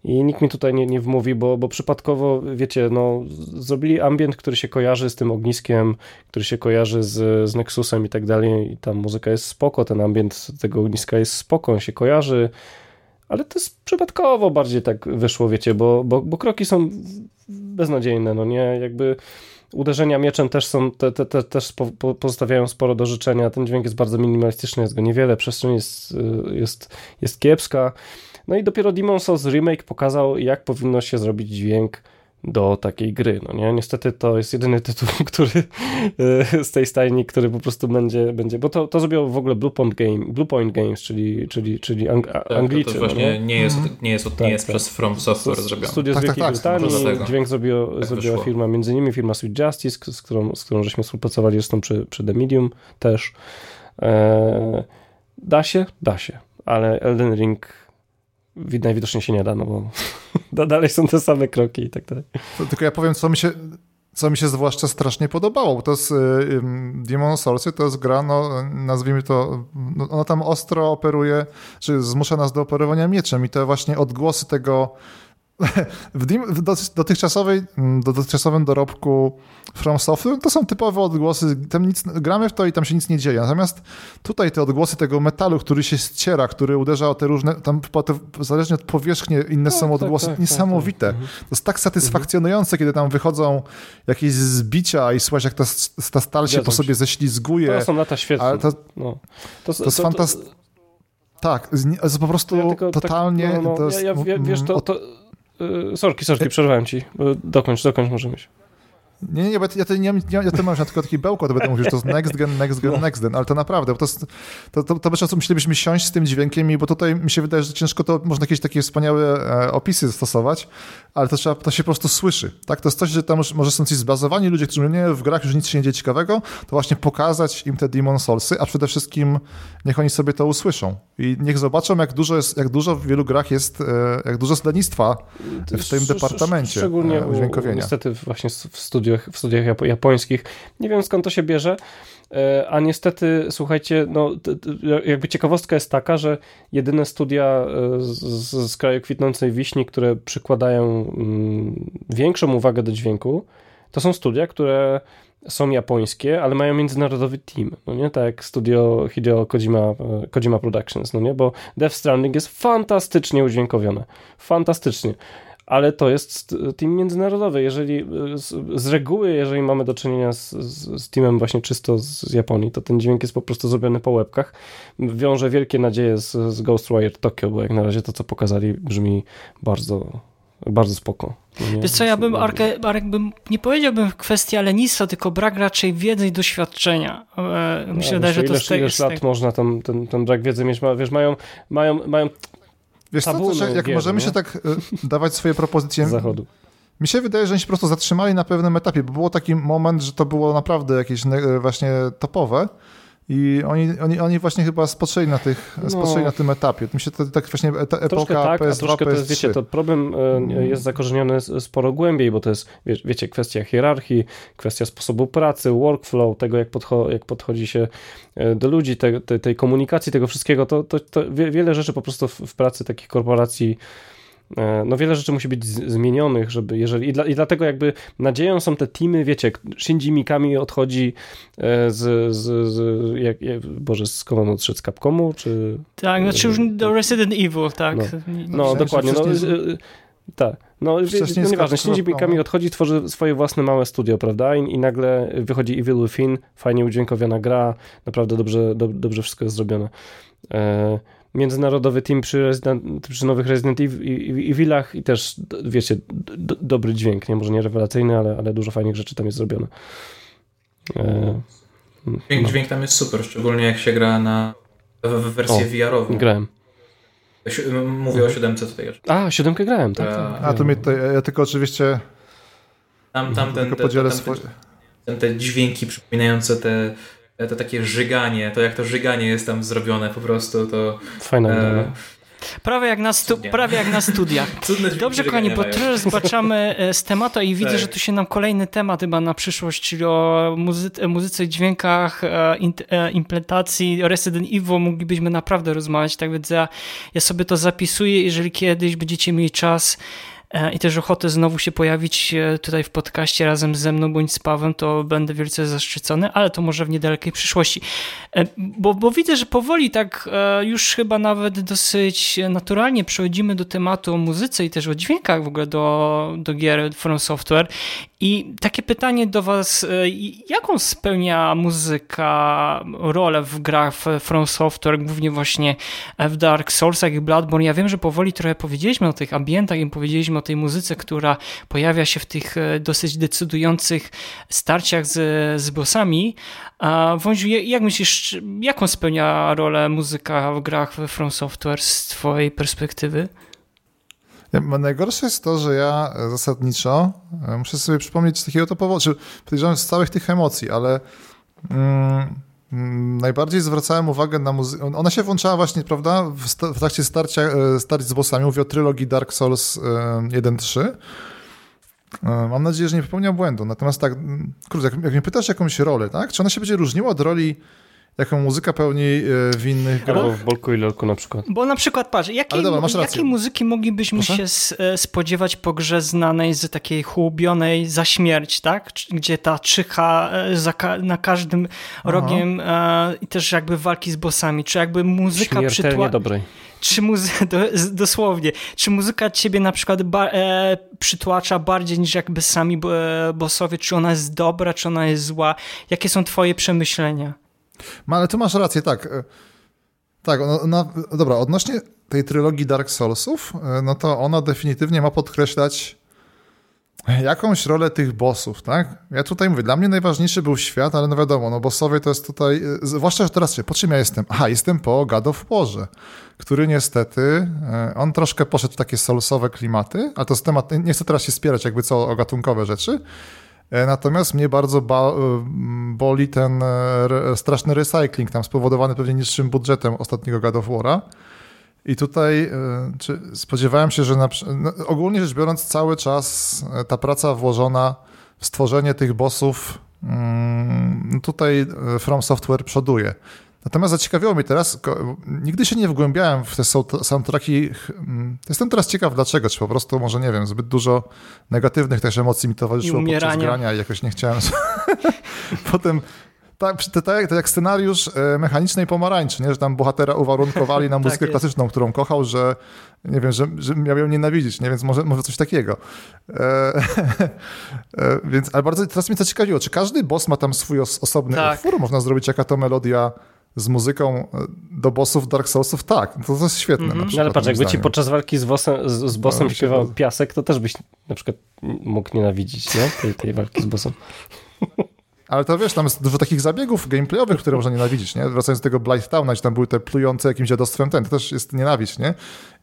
i nikt mi tutaj nie, nie wmówi, bo, bo przypadkowo, wiecie, no, zrobili ambient, który się kojarzy z tym ogniskiem, który się kojarzy z, z Nexusem i tak dalej. I ta muzyka jest spoko, ten ambient tego ogniska jest spoko, on się kojarzy, ale to jest przypadkowo bardziej tak wyszło, wiecie, bo, bo, bo kroki są beznadziejne, no nie, jakby uderzenia mieczem też są, te, te, te, też po, po, pozostawiają sporo do życzenia, ten dźwięk jest bardzo minimalistyczny, jest go niewiele, przestrzeń jest, y, jest, jest kiepska, no i dopiero Demon Souls Remake pokazał, jak powinno się zrobić dźwięk do takiej gry. No nie? Niestety to jest jedyny tytuł, <laughs> który y, z tej stajni, który po prostu będzie, będzie bo to, to zrobił w ogóle Blue Point, Game, Blue Point Games, czyli, czyli, czyli Ang Tak, Anglicy. to, to no właśnie nie? nie jest, nie jest, Tak, nie jest tak. przez From Software zrobione. Studio z Tak, tak, Wielkiej tak, może Brytanii, dlatego. dźwięk zrobiło, Tak zrobiła wyszło. firma, między innymi firma Sweet Justice, z którą, z którą żeśmy współpracowali zresztą przy, przy The Medium też. E, da się? Da się, ale Elden Ring najwidoczniej się nie da, no bo <laughs> da- dalej są te same kroki i tak dalej. To Tylko ja powiem, co mi się, co mi się zwłaszcza strasznie podobało, bo to jest y, Demon Soulsy, to jest gra, no, nazwijmy to, no, ona tam ostro operuje, czy zmusza nas do operowania mieczem i te właśnie odgłosy tego w, dotychczasowej, mm, do dotychczasowym dorobku From Software to są typowe odgłosy, tam nic, gramy w to i tam się nic nie dzieje, natomiast tutaj te odgłosy tego metalu, który się ściera, który uderza o te różne, tam zależnie od powierzchni inne Tak, są tak, odgłosy tak, tak, niesamowite. tak. Mhm. To jest tak satysfakcjonujące, kiedy tam wychodzą jakieś zbicia i słuchać, jak ta, ta stal się po się. sobie ześlizguje. To są lata świetne. to, no. to, to jest fantastyczne. Tak, jest po prostu ja tak- totalnie... no, no, to jest, ja, ja, wiesz, to... to sorki, sorki, przerwałem ci. Y, Dokończ, dokończ może myśl. Nie, nie, nie, bo ja, to nie, ja to mam na tylko taki bełko, to będę mówił, że to jest next gen, next gen, No. next gen, ale to naprawdę, bo to, jest, to, to, to by co musielibyśmy siąść z tym dźwiękiem, i bo tutaj mi się wydaje, że ciężko to, można jakieś takie wspaniałe e, opisy stosować, ale to, trzeba, to się po prostu słyszy, tak? To jest coś, że tam już, może są ci zbazowani ludzie, którzy mówią, nie, w grach już nic się nie dzieje ciekawego, to właśnie pokazać im te Demon Soulsy, a przede wszystkim niech oni sobie to usłyszą i niech zobaczą, jak dużo, jest, jak dużo w wielu grach jest, e, jak dużo jest lenistwa w tym departamencie Szczególnie e, u, udźwiękowienia. niestety właśnie w studiach, w studiach japo- japońskich. Nie wiem skąd to się bierze, e, a niestety, słuchajcie, no, jakby ciekawostka jest taka, że jedyne studia e, z, z- z kraju kwitnącej wiśni, które przykładają mm, większą uwagę do dźwięku, to są studia, które są japońskie, ale mają międzynarodowy team, no nie? Tak jak studio Hideo Kojima, e, Kojima Productions, no nie? Bo Death Stranding jest fantastycznie udźwiękowione. Fantastycznie. Ale to jest team międzynarodowy. Jeżeli e, z, z reguły, jeżeli mamy do czynienia z, z, z teamem właśnie czysto z Japonii, to ten dźwięk jest po prostu zrobiony po łebkach. Wiąże wielkie nadzieje z, z Ghostwire Tokyo, bo jak na razie to, co pokazali, brzmi bardzo Bardzo spoko. Nie, Wiesz co, ja bym, Arkę, Arek, bym, nie powiedziałbym kwestia lenistwa, tylko brak raczej wiedzy i doświadczenia. E, No, Myślę, że to ileż, z tego... ileż lat można tam, ten, ten brak wiedzy mieć, wiesz, mają, mają, mają Wiesz co, to, Tabuną że jak możemy nie? się tak y, dawać swoje propozycje, zachodu. mi się wydaje, że oni się po prostu zatrzymali na pewnym etapie, bo był taki moment, że to było naprawdę jakieś ne- właśnie topowe i oni, oni, oni właśnie chyba spoczęli na, tych, No. spoczęli na tym etapie. Mi się to tak właśnie eta, epoka tak, a PS2, troszkę to jest, PS3. wiecie, to problem e, jest zakorzeniony sporo głębiej, bo to jest, wiesz, wiecie, kwestia hierarchii, kwestia sposobu pracy, workflow, tego jak, podcho jak podchodzi się e, do ludzi, te, te, tej komunikacji, tego wszystkiego, to, to, to wie- wiele rzeczy po prostu w, w pracy takich korporacji no wiele rzeczy musi być z- zmienionych, żeby jeżeli i, dla, i dlatego jakby nadzieją są te teamy, wiecie, Shinji Mikami odchodzi e, z, z, z jak, Boże, skąd on odszedł, z Capcomu, czy Tak, znaczy już do Resident Evil, tak. No. No, dokładnie. No, y, tak. No, Wcześniej no z nieważne, Shinji Mikami no. odchodzi, tworzy swoje własne małe studio, prawda? I, I nagle wychodzi Evil Within, fajnie udźwiękowiona gra, naprawdę dobrze, do, dobrze wszystko jest zrobione. E, międzynarodowy team przy, Resident, przy nowych Resident Evil- i- Evilach i też, wiecie, d- d- dobry dźwięk, nie? Może nie rewelacyjny, ale, ale dużo fajnych rzeczy tam jest zrobione. E, Dźwięk, dźwięk tam jest super, szczególnie jak się gra na w, w wersję VR-ową. grałem. Mówię o siódemce tutaj. A, siódemkę grałem, tak. Ta- tak. A to mnie tutaj, ja tylko oczywiście Tam, tam ten, tylko te, podzielę tam, swoje... te, te dźwięki przypominające te, te takie żyganie, to jak to żyganie jest tam zrobione po prostu, to Fajna gra. e, no. Prawie jak na, stu, prawie jak na studiach. <laughs> Dobrze, kochani, bo trochę zbaczamy e, z tematu i widzę, Tak. że tu się nam kolejny temat chyba na przyszłość, czyli o muzy- muzyce, dźwiękach, e, e, implementacji Resident Evil moglibyśmy naprawdę rozmawiać, tak więc ja, ja sobie to zapisuję, jeżeli kiedyś będziecie mieli czas e, i też ochotę znowu się pojawić e, tutaj w podcaście razem ze mną bądź z Pawem, to będę wielce zaszczycony, ale to może w niedalekiej przyszłości. E, Bo, bo widzę, że powoli tak e, już chyba nawet dosyć naturalnie przechodzimy do tematu o muzyce i też o dźwiękach w ogóle do, do gier From Software. I takie pytanie do Was, e, jaką spełnia muzyka rolę w grach From Software, głównie właśnie w Dark Soulsach i Bloodborne? Ja wiem, że powoli trochę powiedzieliśmy o tych ambientach i powiedzieliśmy o tej muzyce, która pojawia się w tych e, dosyć decydujących starciach z, z bossami. A Wąziu, ja- jak myślisz, jaką spełnia rolę muzyka w grach From Software z Twojej perspektywy? Najgorsze jest to, że ja e, zasadniczo e, muszę sobie przypomnieć z takiego to powodu, podejrzewam z całych tych emocji, ale mm, najbardziej zwracałem uwagę na muzykę. Ona się włączała właśnie, prawda, w, sta- w trakcie starcia, e, starć z bossami. Mówię o trylogii Dark Souls e, 1-3. E, Mam nadzieję, że nie popełniam błędu. Natomiast tak, mm, kurde, jak, jak mnie pytasz jakąś rolę, tak? Czy ona się będzie różniła od roli, jaką muzyka pełni e, w innych grach? Albo w Bolku i Lolku na przykład. Bo na przykład, patrz, jakiej, dobra, jakiej muzyki moglibyśmy Proszę? się e, spodziewać po grze znanej z takiej chłubionej za śmierć, tak? Gdzie ta czyha e, za ka na każdym rogiem e, i też jakby walki z bossami. Czy jakby muzyka przytła... dobrej. Czy muzy- <laughs> do, dosłownie, czy muzyka ciebie na przykład ba- e, przytłacza bardziej niż jakby sami e, bossowie? Czy ona jest dobra, czy ona jest zła? Jakie są twoje przemyślenia? No, ale tu masz rację, tak. E, Tak, ona, ona, dobra, odnośnie tej trylogii Dark Soulsów, e, no to ona definitywnie ma podkreślać jakąś rolę tych bossów, tak? Ja tutaj mówię, dla mnie najważniejszy był świat, ale no wiadomo, no bossowie to jest tutaj, e, zwłaszcza, że teraz się, po czym ja jestem? Aha, jestem po God of Warze, który niestety, on troszkę poszedł w takie soulsowe klimaty, a to jest temat, nie chcę teraz się spierać jakby co o gatunkowe rzeczy, Natomiast mnie bardzo ba- e, boli ten e, straszny recycling tam spowodowany pewnie niższym budżetem ostatniego God of War'a. I tutaj e, spodziewałem się, że na, no, ogólnie rzecz biorąc cały czas e, ta praca włożona w stworzenie tych bossów mm, tutaj e, From Software przoduje. Natomiast zaciekawiło mnie teraz, nigdy się nie wgłębiałem w te sound- soundtracki. Jestem teraz ciekaw dlaczego, czy po prostu może nie wiem, zbyt dużo negatywnych też emocji mi towarzyszyło I podczas grania i jakoś nie chciałem. <laughs> Potem tak, to, tak, to jak scenariusz e, mechanicznej pomarańczy, nie? że tam bohatera uwarunkowali na <laughs> muzykę jest. klasyczną, którą kochał, że nie wiem, że, że miał ją nienawidzić, nie? więc może, może coś takiego. E, <laughs> e, więc, ale bardzo teraz mnie to ciekawiło, czy każdy boss ma tam swój os, osobny Tak. utwór? Można zrobić jaka to melodia z muzyką e, do bossów Dark Soulsów, tak, to, to jest świetne. Na No przykład, ale patrz, jakby ci zdaniem. podczas walki z, bossem, z, z bossem No, śpiewał to- piasek, to też byś na przykład mógł nienawidzić, nie? Tej, tej walki z bossem. <laughs> Ale to wiesz, tam jest dużo takich zabiegów gameplayowych, które można nienawidzić, nie? Wracając do tego Blightowna, gdzie tam były te plujące jakimś dziadostwem, ten, to też jest nienawiść, nie?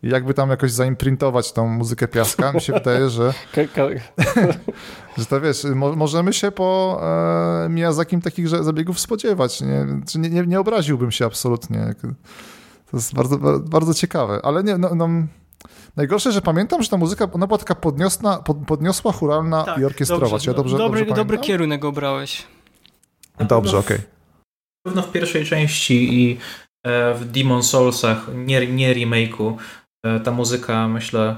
I jakby tam jakoś zaimprintować tą muzykę piaska, mi się wydaje, że, <laughs> <laughs> że to wiesz, mo możemy się po e, Miyazakim takich zabiegów spodziewać, nie? Czy Nie, nie? Nie obraziłbym się absolutnie. To jest bardzo, ba- bardzo ciekawe, ale nie, no, no Najgorsze, że pamiętam, że ta muzyka ona była taka podniosna, pod, podniosła, chóralna i orkiestrowa. Tak, dobrze, ja dobrze, dobry, dobrze dobry kierunek obrałeś. Na Dobrze, okej. Na pewno w pierwszej części i e, w Demon Soulsach, nie, nie remake'u, e, ta muzyka, myślę,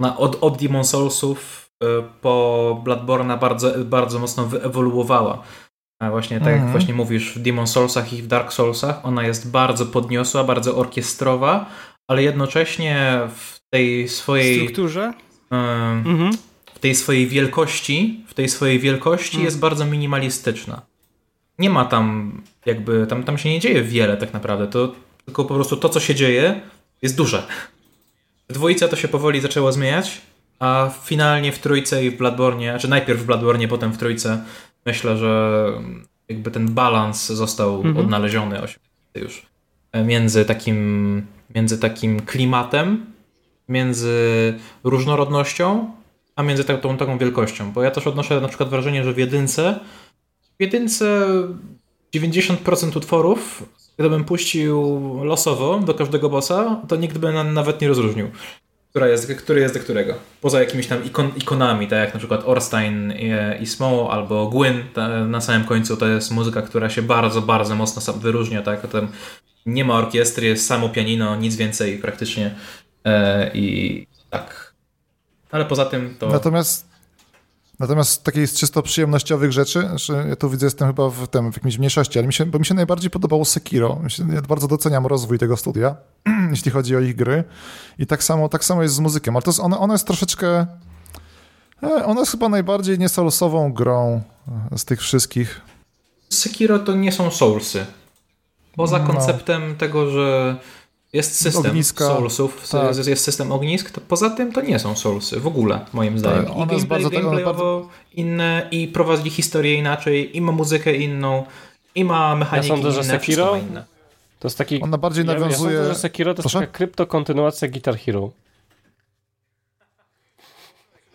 ona od, od Demon Soulsów e, po Bloodborne'a bardzo, bardzo mocno wyewoluowała. A właśnie tak Mhm. jak właśnie mówisz, w Demon Soulsach i w Dark Soulsach ona jest bardzo podniosła, bardzo orkiestrowa, ale jednocześnie w tej swojej strukturze? em, Mhm. w tej swojej wielkości, w tej swojej wielkości Hmm. jest bardzo minimalistyczna. Nie ma tam jakby, tam, tam się nie dzieje wiele tak naprawdę, to tylko po prostu to, co się dzieje, jest duże. W dwójce to się powoli zaczęło zmieniać, a finalnie w trójce i w Bloodborne, znaczy najpierw w Bloodborne, potem w trójce, myślę, że jakby ten balans został Mhm. odnaleziony już między takim, między takim klimatem, między różnorodnością, a między tą, tą taką wielkością. Bo ja też odnoszę na przykład wrażenie, że w jedynce, w jedynce 90% utworów, gdybym puścił losowo do każdego bossa, to nikt by na, nawet nie rozróżnił, która jest, który jest do którego. Poza jakimiś tam ikon, ikonami, tak jak na przykład Orstein i, i Smoł albo Gwyn na samym końcu, to jest muzyka, która się bardzo, bardzo mocno wyróżnia, tak? Tam nie ma orkiestry, jest samo pianino, nic więcej praktycznie. E, I tak. Ale poza tym to. Natomiast, natomiast z takich czysto przyjemnościowych rzeczy, że ja tu widzę, jestem chyba w, tym, w jakimś mniejszości, ale mi się, bo mi się najbardziej podobało Sekiro. Ja bardzo doceniam rozwój tego studia, <clears throat> jeśli chodzi o ich gry. I tak samo, tak samo jest z muzyką, ale to jest, ona, ona jest troszeczkę... e, Ona jest chyba najbardziej niesolosową grą e, z tych wszystkich. Sekiro to nie są soulsy. Poza No. konceptem tego, że jest system Ogniska, soulsów, tak. jest, jest system ognisk, to poza tym to nie są soulsy w ogóle, moim zdaniem. Tak, I ona jest bardzo- ona gameplayowo inne, i prowadzili historię inaczej, i ma muzykę inną, i ma mechaniki sądzę, że inne, Sekiro- inne. To jest taki... Ona bardziej Ja, ja nawiązuje... sądzę, że Sekiro to jest Proszę? taka kryptokontynuacja Guitar Hero.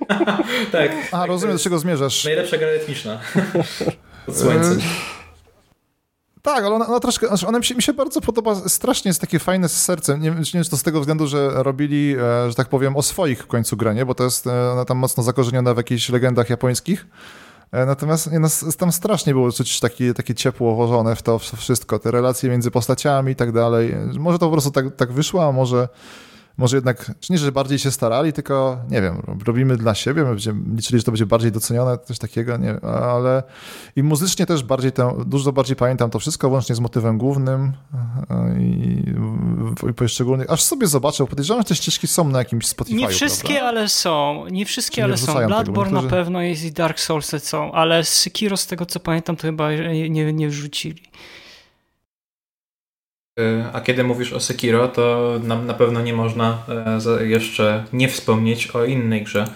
<laughs> Tak. A, rozumiem, do czego zmierzasz. Najlepsza gra rytmiczna. <laughs> Pod słońcem. Tak, ale ona, ona troszkę, znaczy ona mi się, mi się bardzo podoba, strasznie jest takie fajne z sercem. Nie, nie wiem, czy to z tego względu, że robili, e, że tak powiem, o swoich w końcu granie, bo to jest e, ona tam mocno zakorzeniona w jakichś legendach japońskich. E, Natomiast nie, no, tam strasznie było czuć takie, takie ciepło włożone w to wszystko, te relacje między postaciami i tak dalej. Może to po prostu tak, tak wyszło, a może, może jednak, czy nie, że bardziej się starali, tylko nie wiem, robimy dla siebie, my będziemy liczyli, że to będzie bardziej docenione, coś takiego, nie ale i muzycznie też bardziej to, dużo bardziej pamiętam to wszystko, łącznie z motywem głównym i, i poszczególnych, aż sobie zobaczę, podejrzewam, że te ścieżki są na jakimś Spotify. Nie wszystkie, prawda? ale są. Nie wszystkie, nie ale są. Bloodborne na pewno jest i Dark Soulsy są, ale Sekiro z tego co pamiętam to chyba nie, nie, nie wrzucili. Y, A kiedy mówisz o Sekiro, to na, na pewno nie można e, jeszcze nie wspomnieć o innej grze,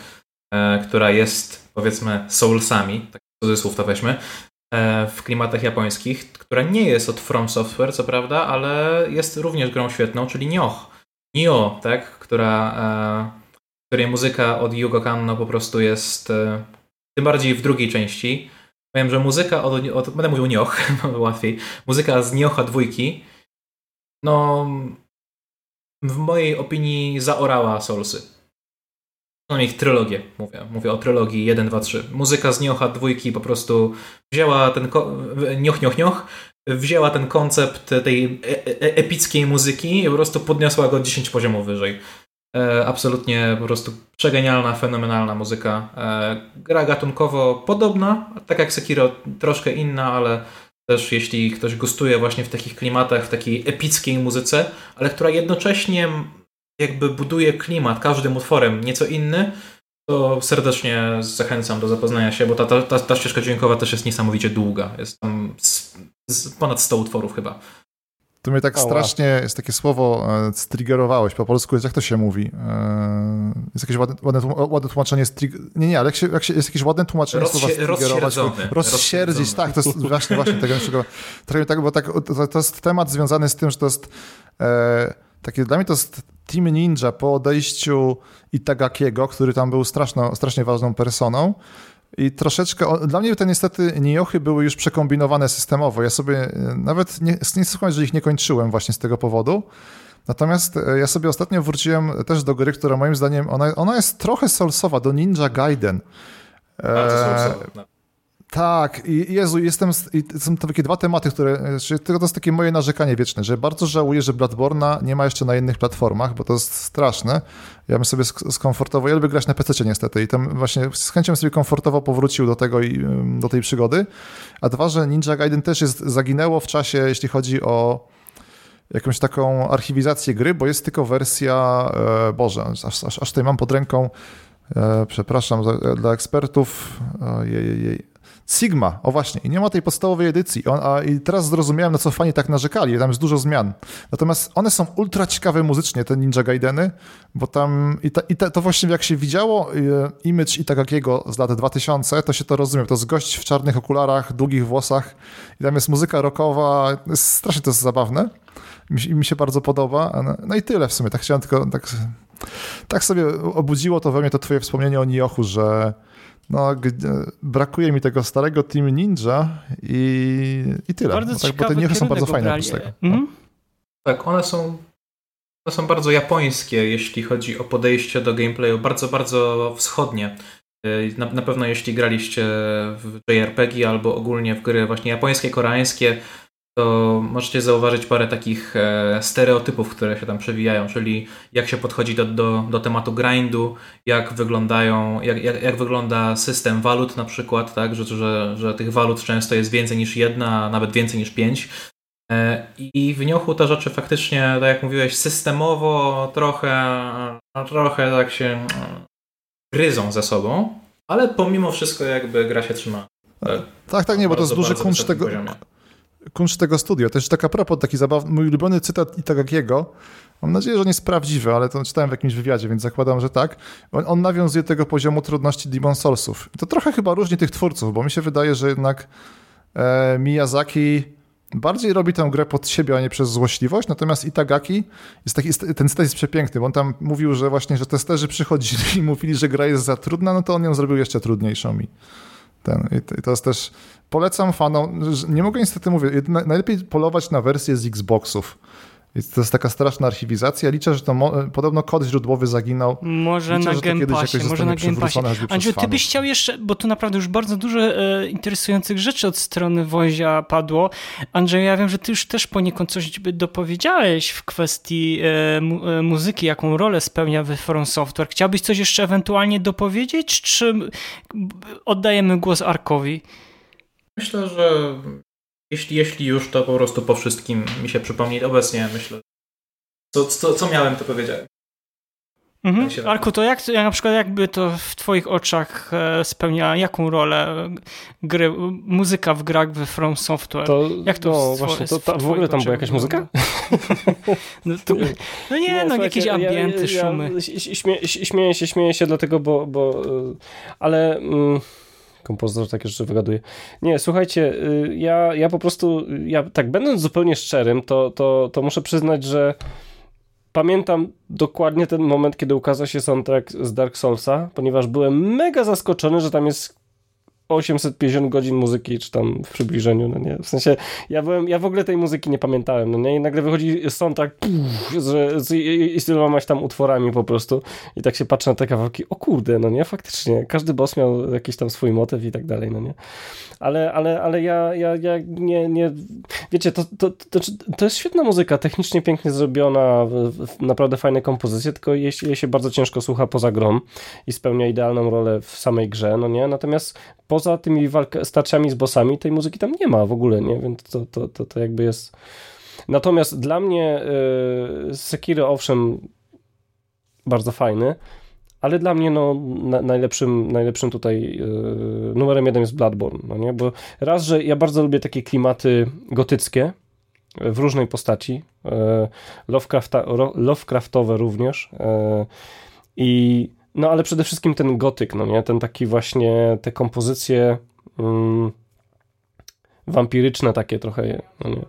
e, która jest powiedzmy soulsami, tak cudzysłów to weźmy, e, w klimatach japońskich, która nie jest od From Software, co prawda, ale jest również grą świetną, czyli Nioh. Nioh, tak, która, której muzyka od Yugo Kanno po prostu jest, tym bardziej w drugiej części. Powiem, że muzyka od, od będę mówił Nioh, <laughs> łatwiej, muzyka z Nioha dwójki no w mojej opinii zaorała Soulsy. No ich trylogię, mówię. Mówię o trylogii 1, 2, 3. Muzyka z Niocha dwójki po prostu wzięła ten nioch, nioch, nioch, wzięła ten koncept tej e- e- epickiej muzyki i po prostu podniosła go 10 poziomów wyżej. E, absolutnie po prostu przegenialna, fenomenalna muzyka. E, gra gatunkowo podobna, tak jak Sekiro, troszkę inna, ale też jeśli ktoś gustuje właśnie w takich klimatach, w takiej epickiej muzyce, ale która jednocześnie jakby buduje klimat każdym utworem nieco inny, to serdecznie zachęcam do zapoznania się, bo ta, ta, ta, ta ścieżka dźwiękowa też jest niesamowicie długa. Jest tam z, z ponad 100 utworów chyba. To mnie tak strasznie, jest takie słowo, e, striggerowałeś. Po polsku jest, jak to się mówi? E, jest jakieś ładne, ładne, ładne tłumaczenie strig... Nie, nie, ale jak się, jak się, jest jakieś ładne tłumaczenie Rozsie- słowa striggerować. Rozsierdzić, tak, to jest właśnie, właśnie tego, czego... Trochę tak, bo tak, to, to jest temat związany z tym, że to jest e, takie, dla mnie to jest Team Ninja po odejściu Itagakiego, który tam był straszną, strasznie ważną personą. I troszeczkę, dla mnie te niestety Niochy były już przekombinowane systemowo. Ja sobie e, nawet nie, nie słucham, że ich nie kończyłem właśnie z tego powodu. Natomiast e, ja sobie ostatnio wróciłem też do gry, która moim zdaniem, ona, ona jest trochę soulsowa, do Ninja Gaiden. Bardzo E, są- są- tak, i Jezu, jestem. Są to takie dwa tematy, które. e, Czyli to jest takie moje narzekanie wieczne, że bardzo żałuję, że Bloodborne'a nie ma jeszcze na innych platformach, bo to jest straszne. Ja bym sobie sk- skomfortowo. Ja lubię grać na PC niestety i tam właśnie z chęcią sobie komfortowo powrócił do tego i do tej przygody. A dwa, że Ninja Gaiden też jest, zaginęło w czasie, jeśli chodzi o jakąś taką archiwizację gry, bo jest tylko wersja. E, Boże, aż, aż, aż tutaj mam pod ręką. E, przepraszam za, dla ekspertów. Ojej, jej, jej. Sigma, o właśnie, i nie ma tej podstawowej edycji. On, a, I teraz zrozumiałem, na co fani tak narzekali, tam jest dużo zmian. Natomiast one są ultra ciekawe muzycznie, te Ninja Gaideny, bo tam i, ta, i ta, to właśnie jak się widziało e, image Itagakiego z lat 2000, to się to rozumie. To jest gość w czarnych okularach, długich włosach i tam jest muzyka rockowa, strasznie to jest zabawne. Mi, mi się bardzo podoba. No, no i tyle w sumie, tak chciałem tylko, tak, tak sobie obudziło to we mnie to twoje wspomnienie o Niochu, że no, brakuje mi tego starego Team Ninja i, i tyle. Bardzo No tak, bo te Niochy są bardzo fajne oprócz tego. Mhm. Tak, one są, one są bardzo japońskie, jeśli chodzi o podejście do gameplayu, bardzo, bardzo wschodnie. Yy, Na, na pewno jeśli graliście w JRPG albo ogólnie w gry właśnie japońskie, koreańskie, to możecie zauważyć parę takich e, stereotypów, które się tam przewijają, czyli jak się podchodzi do, do, do tematu grindu, jak wyglądają, jak, jak, jak wygląda system walut na przykład, tak, że, że, że tych walut często jest więcej niż jedna, a nawet więcej niż pięć. E, I w Niochu te rzeczy faktycznie, tak jak mówiłeś, systemowo trochę, trochę tak się mm, gryzą ze sobą, ale pomimo wszystko jakby gra się trzyma. Tak, tak, nie, bo to jest duży wysokim tego, poziomie. Kunszt tego studia. Też tak a propos, taki zabawny, mój ulubiony cytat Itagakiego, mam nadzieję, że on jest prawdziwy, ale to czytałem w jakimś wywiadzie, więc zakładam, że tak. On, on nawiązuje tego poziomu trudności Demon Soulsów. To trochę chyba różni tych twórców, bo mi się wydaje, że jednak e, Miyazaki bardziej robi tę grę pod siebie, a nie przez złośliwość, natomiast Itagaki, jest taki, ten cytat jest przepiękny, bo on tam mówił, że właśnie, że testerzy przychodzili <laughs> i mówili, że gra jest za trudna, no to on ją zrobił jeszcze trudniejszą i ten, i to- jest też, polecam fanom, nie mogę niestety mówić, najlepiej polować na wersję z Xboxów. To jest taka straszna archiwizacja. Liczę, że to mo, podobno kod źródłowy zaginął. Może Liczę, na jakoś może na przez Andrzej, ty byś chciał jeszcze, bo tu naprawdę już bardzo dużo e, interesujących rzeczy od strony Wozia padło. Andrzej, ja wiem, że ty już też poniekąd coś by dopowiedziałeś w kwestii e, mu, e, muzyki, jaką rolę spełnia w From Software. Chciałbyś coś jeszcze ewentualnie dopowiedzieć, czy oddajemy głos Arkowi? Myślę, że jeśli, jeśli już, to po prostu po wszystkim mi się przypomni obecnie, myślę. Co, co, co miałem, to powiedziałem. Mhm. Ja się- Arku, to jak na przykład jakby to w twoich oczach e, spełnia jaką rolę gry, muzyka w grach w From Software? To, Jak to no, w właśnie, to, ta, w ogóle tam była jakaś muzyka? <laughs> No, to, no nie, no słuchajcie, jakieś ja- ambienty, ja, szumy. Ja, śmie, śmieję się, śmieję się dlatego, bo, bo y, ale mm, kompozytor takie rzeczy wygaduje. Nie, słuchajcie, y, ja, ja po prostu, ja tak będąc zupełnie szczerym, to, to, to muszę przyznać, że pamiętam dokładnie ten moment, kiedy ukazał się soundtrack z Dark Soulsa, ponieważ byłem mega zaskoczony, że tam jest 850 godzin muzyki, czy tam w przybliżeniu, no nie? W sensie, ja byłem, ja w ogóle tej muzyki nie pamiętałem, no nie? I nagle wychodzi soundtrack puf, z, z, i, z tyloma tam utworami po prostu i tak się patrzę na te kawałki, o kurde, no nie? Faktycznie, każdy boss miał jakiś tam swój motyw i tak dalej, no nie? Ale, ale, ale ja, ja, ja nie, nie, wiecie, to, to, to, to jest świetna muzyka, technicznie pięknie zrobiona, naprawdę fajne kompozycje, tylko jej, jej się bardzo ciężko słucha poza grą i spełnia idealną rolę w samej grze, no nie? Natomiast poza tymi walk- starciami z bossami tej muzyki tam nie ma w ogóle, nie? Więc to, to, to, to jakby jest... Natomiast dla mnie yy, Sekiro owszem bardzo fajny, ale dla mnie no, na, najlepszym, najlepszym tutaj yy, numerem jeden jest Bloodborne, no nie? Bo raz, że ja bardzo lubię takie klimaty gotyckie, w różnej postaci, Lovecrafta, Lovecraftowe również i no ale przede wszystkim ten gotyk, no nie, ten taki właśnie, te kompozycje mm, wampiryczne takie trochę, no nie.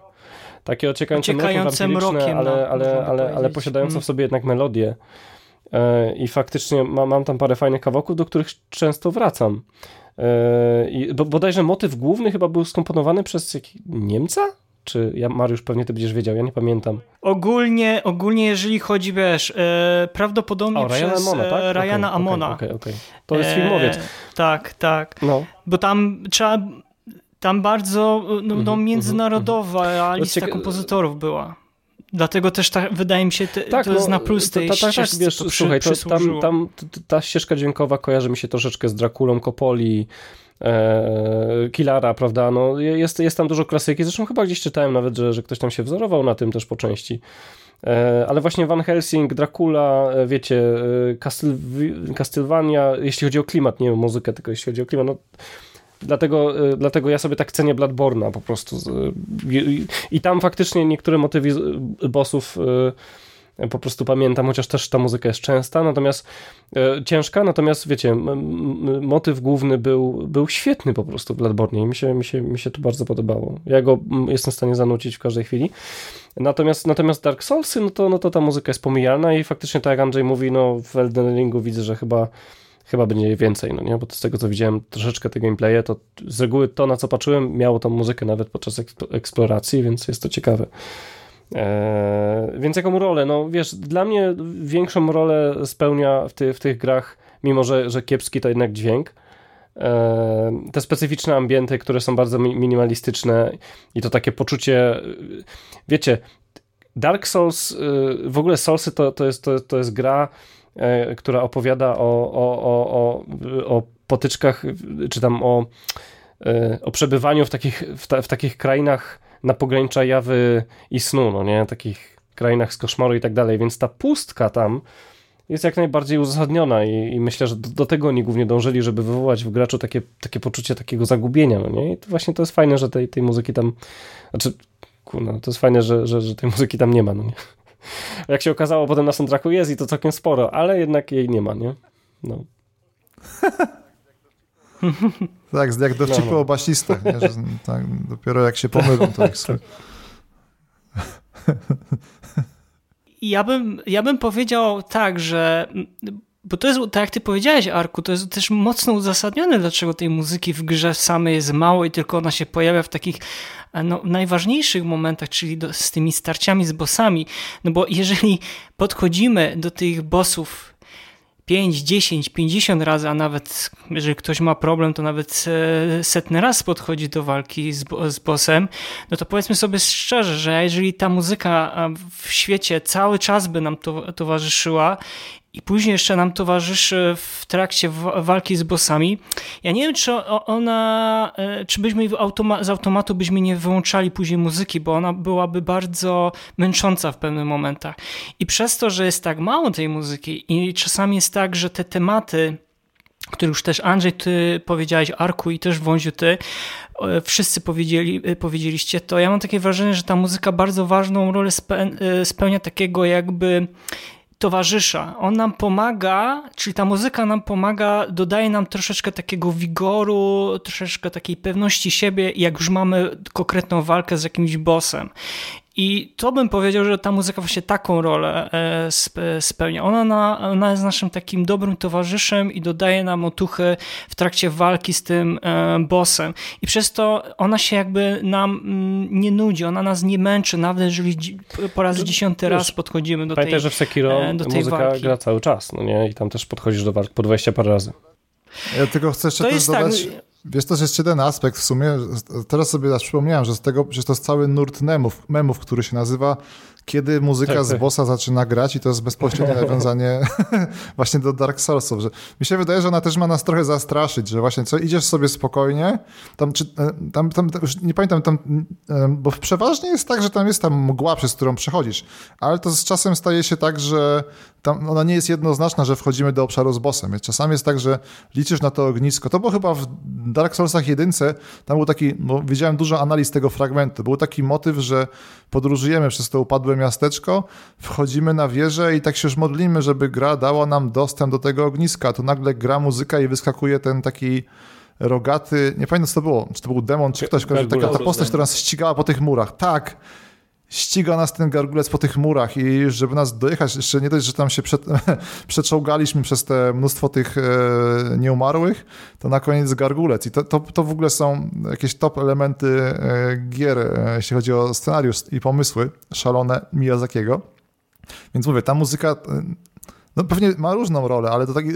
Takie ociekające, Ociekające mrokiem, mrokiem, ale, no, ale, ale, ale posiadające w sobie jednak melodię. E, I faktycznie ma, mam tam parę fajnych kawałków, do których często wracam. E, I, bo, bodajże motyw główny chyba był skomponowany przez Niemca? Czy ja, Mariusz, pewnie ty będziesz wiedział, ja nie pamiętam. Ogólnie, ogólnie jeżeli chodzi, wiesz, e, prawdopodobnie O, Ryana przez Amona, tak? e, Ryana Okej, Amona. Okej, okej. To jest E, filmowiec. Tak, tak. No. Bo tam trzeba. Tam bardzo no, no, Mhm, międzynarodowa lista Cieka- kompozytorów była. Dlatego też ta, wydaje mi się, te, Tak, to jest no, na plus tej ta, ta, tak, ścieżce, wiesz, to przy, słuchaj, to, tam, tam ta ścieżka dźwiękowa kojarzy mi się troszeczkę z Drakulą, Kopoli, e, Kilara, prawda, no jest, jest tam dużo klasyki, zresztą chyba gdzieś czytałem nawet, że, że ktoś tam się wzorował na tym też po części. E, ale właśnie Van Helsing, Dracula, e, wiecie, Castle- Castlevania, jeśli chodzi o klimat, nie o muzykę, tylko jeśli chodzi o klimat, no Dlatego, dlatego ja sobie tak cenię Bloodborne'a po prostu. I, i, tam faktycznie niektóre motywy bossów po prostu pamiętam, chociaż też ta muzyka jest częsta, natomiast y, ciężka, natomiast wiecie, motyw główny był, był świetny po prostu w Bloodborne i mi się, mi, się, mi się to bardzo podobało. Ja go jestem w stanie zanucić w każdej chwili. Natomiast, natomiast Dark Soulsy, no to, no to ta muzyka jest pomijalna i faktycznie tak jak Andrzej mówi, no w Elden Ringu widzę, że chyba chyba będzie więcej, no nie? Bo z tego co widziałem troszeczkę te gameplaye, to z reguły to na co patrzyłem miało tą muzykę nawet podczas eksp- eksploracji, więc jest to ciekawe. Eee, więc jaką rolę? No wiesz, dla mnie większą rolę spełnia w, ty, w tych grach, mimo że, że kiepski to jednak dźwięk. Eee, te specyficzne ambienty, które są bardzo mi- minimalistyczne i to takie poczucie, y, wiecie, Dark Souls, w ogóle Soulsy to, to, jest, to, to jest gra, e, która opowiada o, o, o, o, o potyczkach, czy tam o, e, o przebywaniu w takich, w, ta, w takich krainach na pogranicza jawy i snu, no nie? Takich krainach z koszmaru i tak dalej, więc ta pustka tam jest jak najbardziej uzasadniona i, i myślę, że do, do tego oni głównie dążyli, żeby wywołać w graczu takie, takie poczucie takiego zagubienia, no nie? I to właśnie to jest fajne, że tej, tej muzyki tam, znaczy, kurna, to jest fajne, że, że, że tej muzyki tam nie ma, no nie? <laughs> Jak się okazało, potem na soundtracku jest i to całkiem sporo, ale jednak jej nie ma, nie? No. <laughs> <laughs> Tak, jak dowcipy No, no. o basistach, nie? Że, tak, dopiero jak się pomylą, to ich słyszy. <laughs> Ja bym, ja bym powiedział tak, że. Bo to jest, tak jak ty powiedziałeś, Arku, to jest też mocno uzasadnione, dlaczego tej muzyki w grze samej jest mało i tylko ona się pojawia w takich e, no, najważniejszych momentach, czyli do, z tymi starciami z bossami. No bo jeżeli podchodzimy do tych bossów 5, 10, 50 razy, a nawet jeżeli ktoś ma problem, to nawet e, setny raz podchodzi do walki z, z bossem, no to powiedzmy sobie szczerze, że jeżeli ta muzyka w świecie cały czas by nam to, towarzyszyła i później jeszcze nam towarzyszy w trakcie wa- walki z bossami, ja nie wiem, czy ona, e, czy byśmy automa- z automatu byśmy nie wyłączali później muzyki, bo ona byłaby bardzo męcząca w pewnych momentach. I przez to, że jest tak mało tej muzyki i czasami jest tak, że te tematy, które już też Andrzej, ty powiedziałeś, Arku i też Wąziu, ty, wszyscy powiedzieli, e, powiedzieliście, to ja mam takie wrażenie, że ta muzyka bardzo ważną rolę e, spełnia takiego jakby towarzysza. On nam pomaga, czyli ta muzyka nam pomaga, dodaje nam troszeczkę takiego wigoru, troszeczkę takiej pewności siebie, jak już mamy konkretną walkę z jakimś bossem. I to bym powiedział, że ta muzyka właśnie taką rolę e, spe- spełnia. Ona, na, ona jest naszym takim dobrym towarzyszem i dodaje nam otuchy w trakcie walki z tym e, bossem. I przez to ona się jakby nam mm, nie nudzi, ona nas nie męczy, nawet jeżeli po raz dziesiąty raz podchodzimy do tej... Pamiętaj, że w Sekiro e, do tej muzyka walki. gra cały czas, no nie? I tam też podchodzisz do walk po 20 parę razy. Ja tylko chcę jeszcze To też jest tak, dodać, wiesz, też jest jeden aspekt w sumie, teraz sobie przypomniałem, że z tego, że to jest cały nurt memów, memów który się nazywa kiedy muzyka Tak, z tak. bossa zaczyna grać i to jest bezpośrednie <laughs> nawiązanie <laughs> właśnie do Dark Soulsów, że mi się wydaje, że ona też ma nas trochę zastraszyć, że właśnie co, idziesz sobie spokojnie, tam, czy, e, tam, tam, już nie pamiętam, tam, e, bo przeważnie jest tak, że tam jest tam mgła, przez którą przechodzisz, ale to z czasem staje się tak, że tam ona nie jest jednoznaczna, że wchodzimy do obszaru z bossem. Czasami jest tak, że liczysz na to ognisko. To było chyba w Dark Soulsach jedynce, tam był taki, bo widziałem dużo analiz tego fragmentu, był taki motyw, że podróżujemy przez to upadłe miasteczko, wchodzimy na wieżę i tak się już modlimy, żeby gra dała nam dostęp do tego ogniska, tu nagle gra muzyka i wyskakuje ten taki rogaty, nie pamiętam co to było, czy to był demon, czy ktoś, taka ta postać, która nas ścigała po tych murach. Tak, ściga nas ten gargulec po tych murach i żeby nas dojechać, jeszcze nie dość, że tam się przed, <laughs> przeczołgaliśmy przez te mnóstwo tych e, nieumarłych, to na koniec gargulec i to, to, to w ogóle są jakieś top elementy e, gier, e, jeśli chodzi o scenariusz i pomysły szalone Miyazakiego. Więc mówię, ta muzyka e, no pewnie ma różną rolę, ale to taki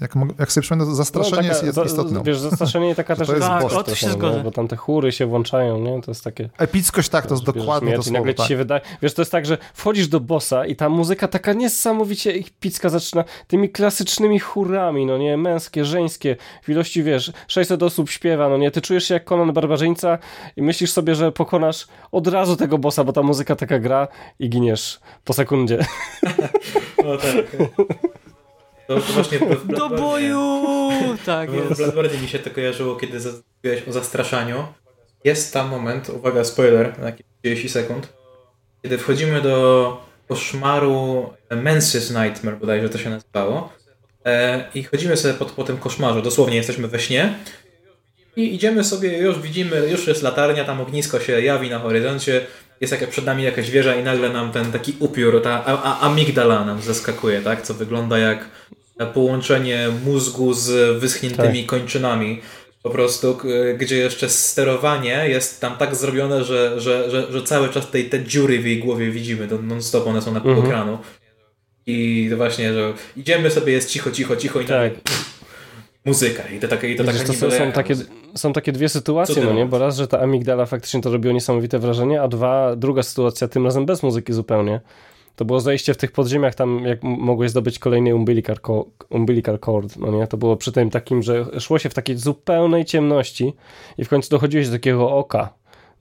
jak, jak sobie przypomnę, to zastraszenie No, taka- jest, istotne. Wiesz, zastraszenie taka <laughs> też to jest boss. Tak, się trochę, zgodzę. no, bo tam te chóry się włączają, nie? To jest takie... Epickość tak, to jest Wiesz, dokładnie to słowo. nagle ci Tak. się wydaje, wiesz, to jest tak, że wchodzisz do bossa i ta muzyka taka niesamowicie epicka zaczyna tymi klasycznymi chórami, no nie, męskie, żeńskie, w ilości, wiesz, 600 osób śpiewa, no nie, ty czujesz się jak Conan Barbarzyńca i myślisz sobie, że pokonasz od razu tego bossa, bo ta muzyka taka gra i giniesz po sekundzie. <laughs> No tak. <laughs> To, właśnie w Do boju! Tak W jest. Bloodborne mi się to kojarzyło, kiedy mówiłeś o zastraszaniu. Jest tam moment, uwaga, spoiler, na jakieś 30 sekund, kiedy wchodzimy do koszmaru Menses Nightmare, bodajże to się nazywało. E, I chodzimy sobie po, po tym koszmarzu, dosłownie jesteśmy we śnie. I idziemy sobie, już widzimy, już jest latarnia, tam ognisko się jawi na horyzoncie, jest jakaś przed nami jakaś wieża i nagle nam ten taki upiór, ta a, a, amigdala nam zaskakuje, tak? Co wygląda jak połączenie mózgu z wyschniętymi kończynami. Po prostu, gdzie jeszcze sterowanie jest tam tak zrobione, że, że, że, że cały czas tej, te dziury w jej głowie widzimy, to non-stop one są na pół Mhm. ekranu. I to właśnie, że idziemy sobie, jest cicho, cicho, cicho i Tak. tak. Muzyka. I to takie, i to to są, takie, są takie dwie sytuacje, no nie? Bo raz, że ta amigdala faktycznie to robiło niesamowite wrażenie, a dwa, druga sytuacja, tym razem bez muzyki zupełnie. To było zajście w tych podziemiach, tam jak mogłeś zdobyć kolejny umbilical, co- umbilical cord, no nie? To było przy tym takim, że szło się w takiej zupełnej ciemności i w końcu dochodziłeś do takiego oka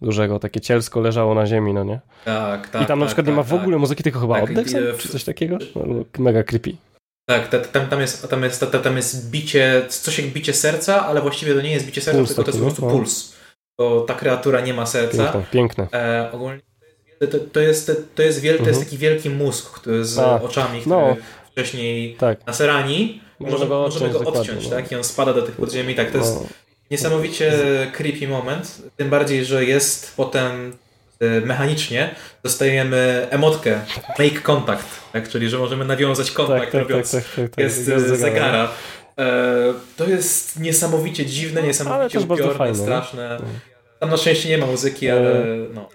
dużego, takie cielsko leżało na ziemi, no nie? Tak, tak. I tam na tak, przykład tak, nie ma w tak. ogóle muzyki, tylko chyba Tak, oddech sam, czy coś takiego? No, mega creepy. Tak, ta- tam, tam, jest, tam, jest, ta- tam jest bicie, coś jak bicie serca, ale właściwie to nie jest bicie serca, Puls tylko to jest po prostu no. puls. Bo ta kreatura nie ma serca. Piękne, piękne. E, ogólnie to, to, jest, to, jest wiel, to jest Mhm. taki wielki mózg który z A, oczami, który no. wcześniej Tak. na serani Możemy możemy, go możemy odciąć go dokładnie, odciąć, no. tak? I on spada do tych podziemi. Tak, to jest No. niesamowicie creepy moment. Tym bardziej, że jest potem mechanicznie dostajemy emotkę make contact, tak? czyli że możemy nawiązać kontakt Tak, tak, tak, robiąc tak, tak, tak. jest Gwiazd z zegara. E, to jest niesamowicie dziwne, Ale niesamowicie upiorne, straszne. Tam na szczęście nie ma muzyki, ale E. no.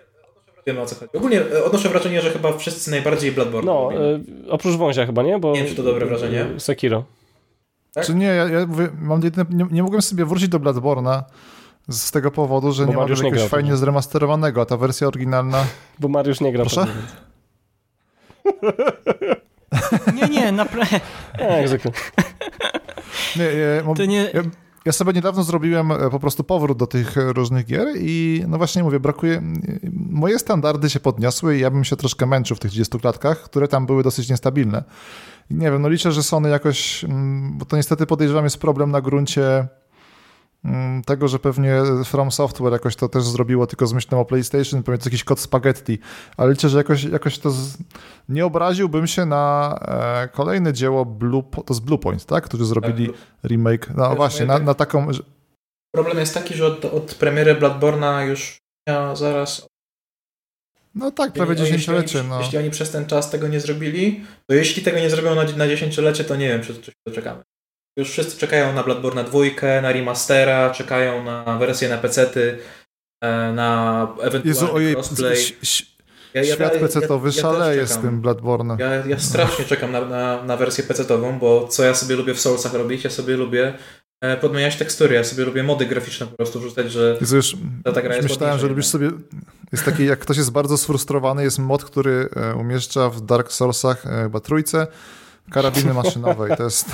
Wiemy o co chodzi. Ogólnie e, odnoszę wrażenie, że chyba wszyscy najbardziej Bloodborne No, e, oprócz wązia chyba, nie? Bo, Nie wiem, czy to dobre wrażenie. Sekiro. tak? Czy nie, ja, ja mówię, mam jedyne, nie, nie mogłem sobie wrócić do Bloodborne'a z tego powodu, że Bo nie ma Mariusz nie jakiegoś fajnie zremasterowanego, a ta wersja oryginalna... Bo Mariusz nie gra. Proszę? <laughs> Nie, nie, naprawdę. Nie, <laughs> zwykle. <laughs> Nie, ja, mam- To nie... ja, ja sobie niedawno zrobiłem e, po prostu powrót do tych e, różnych gier i no właśnie mówię, brakuje... Moje standardy się podniosły i ja bym się troszkę męczył w tych 30 klatkach, które tam były dosyć niestabilne. Nie wiem, no liczę, że Sony jakoś... mm, Bo to niestety podejrzewam jest problem na gruncie tego, że pewnie From Software jakoś to też zrobiło tylko z myślą o PlayStation, pewnie to jakiś kod spaghetti, ale liczę, że jakoś, jakoś to z... nie obraziłbym się na e, kolejne dzieło Blue, to z Bluepoint, tak? Którzy zrobili Tak, remake, no właśnie, na, na taką, Problem jest taki, że od, od premiery Bloodborne'a już ja zaraz... no tak, prawie jeśli- dziesięciolecie, jeśli, no. jeśli oni przez ten czas tego nie zrobili, to jeśli tego nie zrobią na, na dziesięciolecie, to nie wiem, czy, czy się doczekamy. Już wszyscy czekają na Bloodborne 2, na remastera, czekają na wersję na pecety, e, na ewentualny Jezu, ojej, crossplay. Ja- ja- świat pecetowy ja- ja szaleje z tym Bloodborne. Ja, ja strasznie czekam na, na, na wersję pecetową, bo co ja sobie lubię w Soulsach robić, ja sobie lubię e, podmieniać tekstury, ja sobie lubię mody graficzne po prostu wrzucać, że Jezu, już, Ta- ta gra już myślałem, że lubisz sobie, jest taki, jak ktoś jest bardzo sfrustrowany, jest mod, który e, umieszcza w Dark Soulsach chyba trójce, Karabiny maszynowe i to jest...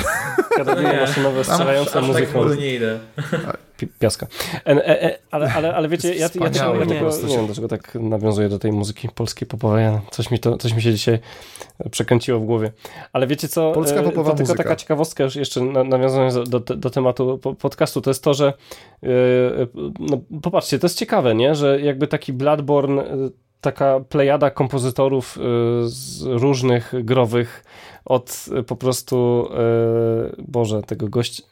Karabiny maszynowe strzelające aż muzyką. tak nie idę. pi- piaska. E, e, ale, ale, ale wiecie, ja, ja, ja, ja tego, nie wiem dlaczego tak nawiązuję do tej muzyki polskiej popowej. Coś mi, to, coś mi się dzisiaj przekręciło w głowie. Ale wiecie co? Polska e, popowa to tylko muzyka. taka ciekawostka już jeszcze na- nawiązując do, do, do tematu po- podcastu, to jest to, że no, popatrzcie, to jest ciekawe, nie? Że jakby taki Bloodborne taka plejada kompozytorów z różnych growych od e, po prostu e, Boże, tego gościa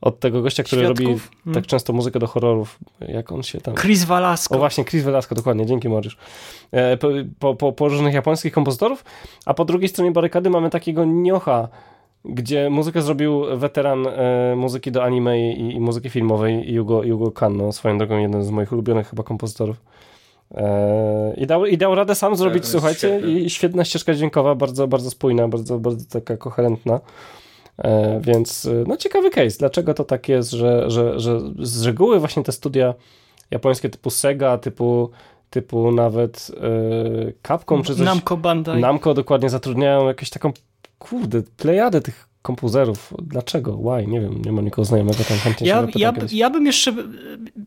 od tego gościa, który robi Świadków? Hmm. tak często muzykę do horrorów, jak on się tam... Chris O Velasco. właśnie, Chris Velasco, dokładnie, dzięki Mariusz. E, po, po, po, po różnych japońskich kompozytorów, a po drugiej stronie barykady mamy takiego Niocha, gdzie muzykę zrobił weteran e, muzyki do anime i, i muzyki filmowej Yugo, Yugo Kanno, swoją drogą jeden z moich ulubionych chyba kompozytorów. E, i, dał, I dał radę sam zrobić, jest słuchajcie, świetne. i świetna ścieżka dźwiękowa, bardzo, bardzo spójna, bardzo, bardzo taka koherentna. E, więc e, no ciekawy case, dlaczego to tak jest, że, że, że z reguły właśnie te studia japońskie typu Sega, typu, typu nawet e, Capcom czy coś, Namco Bandai. Namco dokładnie zatrudniają jakąś taką, kurde, plejadę tych kompuzerów. Dlaczego? Why? Nie wiem, nie mam nikogo znajomego tam chętnie Ja, ja, ja bym jeszcze,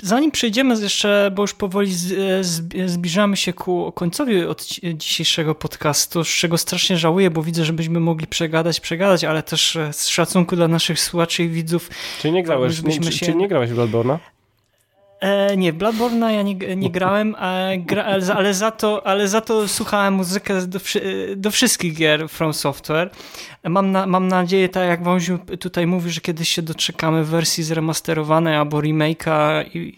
zanim przejdziemy jeszcze, bo już powoli z, z, zbliżamy się ku końcowi od dzisiejszego podcastu, z czego strasznie żałuję, bo widzę, że byśmy mogli przegadać, przegadać, ale też e, z szacunku dla naszych słuchaczy i widzów. Czyli nie grałeś, nie, się- czy, czy nie grałeś w Bloodborne'a? E, nie, w ja nie, nie grałem, gra, ale, za- to, ale za to słuchałem muzykę do, do wszystkich gier From Software. Mam, na, mam nadzieję, tak jak Wąziu tutaj mówi, że kiedyś się doczekamy wersji zremasterowanej albo remake'a i,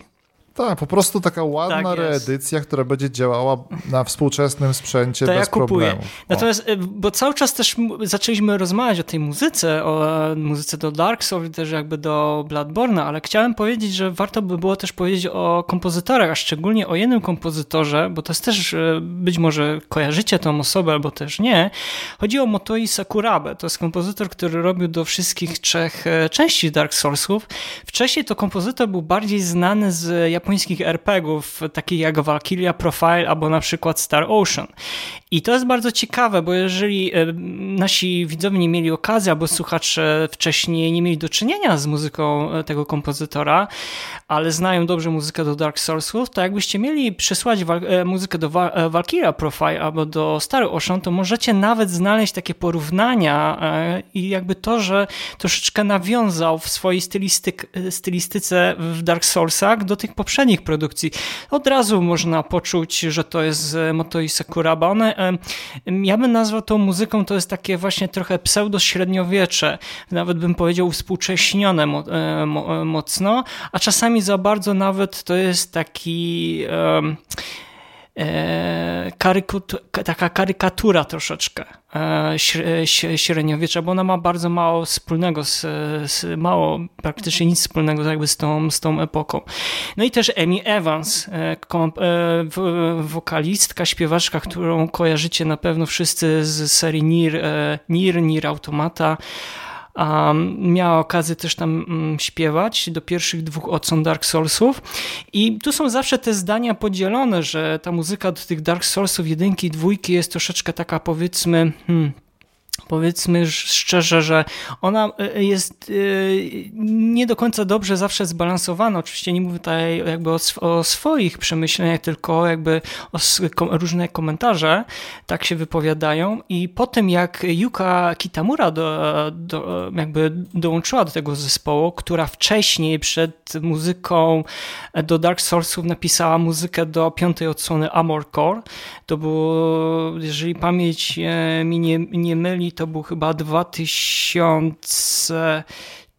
Tak, po prostu taka ładna Tak reedycja, która będzie działała na współczesnym sprzęcie To bez ja kupuję. problemu. O. Natomiast, e, bo cały czas też zaczęliśmy rozmawiać o tej muzyce, o e, muzyce do Dark Souls, też jakby do Bloodborne'a, ale chciałem powiedzieć, że warto by było też powiedzieć o kompozytorach, a szczególnie o jednym kompozytorze, bo to jest też, e, być może kojarzycie tą osobę, albo też nie. Chodzi o Motoi Sakurabe. To jest kompozytor, który robił do wszystkich trzech e, części Dark Soulsów. Wcześniej to kompozytor był bardziej znany z japońskich RPGów, takich jak Valkyria Profile albo na przykład Star Ocean. I to jest bardzo ciekawe, bo jeżeli e, nasi widzowie nie mieli okazji, albo słuchacze wcześniej nie mieli do czynienia z muzyką e, tego kompozytora, ale znają dobrze muzykę do Dark Soulsów, to jakbyście mieli przysłać wal- e, muzykę do Valkyria Profile albo do Star Ocean, to możecie nawet znaleźć takie porównania i jakby to, że troszeczkę nawiązał w swojej stylistyce w Dark Soulsach do tych poprzednich produkcji. Od razu można poczuć, że to jest e, Motoi Sakuraba. One, ja bym nazwał tą muzyką, to jest takie właśnie trochę pseudo-średniowiecze, nawet bym powiedział współcześnione e, e, mocno, a czasami za bardzo nawet to jest taki... em, e, taka karykatura troszeczkę e, śre- śre- średniowiecza, bo ona ma bardzo mało wspólnego, z, z, mało, praktycznie nic wspólnego jakby z tą, z tą epoką. No i też Amy Evans, e, wokalistka, śpiewaczka, którą kojarzycie na pewno wszyscy z serii Nier, e, Nier, Nier Automata, Um, miała okazję też tam mm, śpiewać do pierwszych dwóch odsłon Dark Soulsów. I tu są zawsze te zdania podzielone, że ta muzyka do tych Dark Soulsów jedynki i dwójki jest troszeczkę taka powiedzmy hmm, powiedzmy szczerze, że ona e, jest e, nie do końca dobrze zawsze zbalansowana. Oczywiście nie mówię tutaj jakby o, o swoich przemyśleniach, tylko jakby o różne komentarze tak się wypowiadają i po tym jak Yuka Kitamura do, do, jakby dołączyła do tego zespołu, która wcześniej przed muzyką do Dark Soulsów napisała muzykę do piątej odsłony Amor Core, to było, jeżeli pamięć e, mi nie, nie myli, to był chyba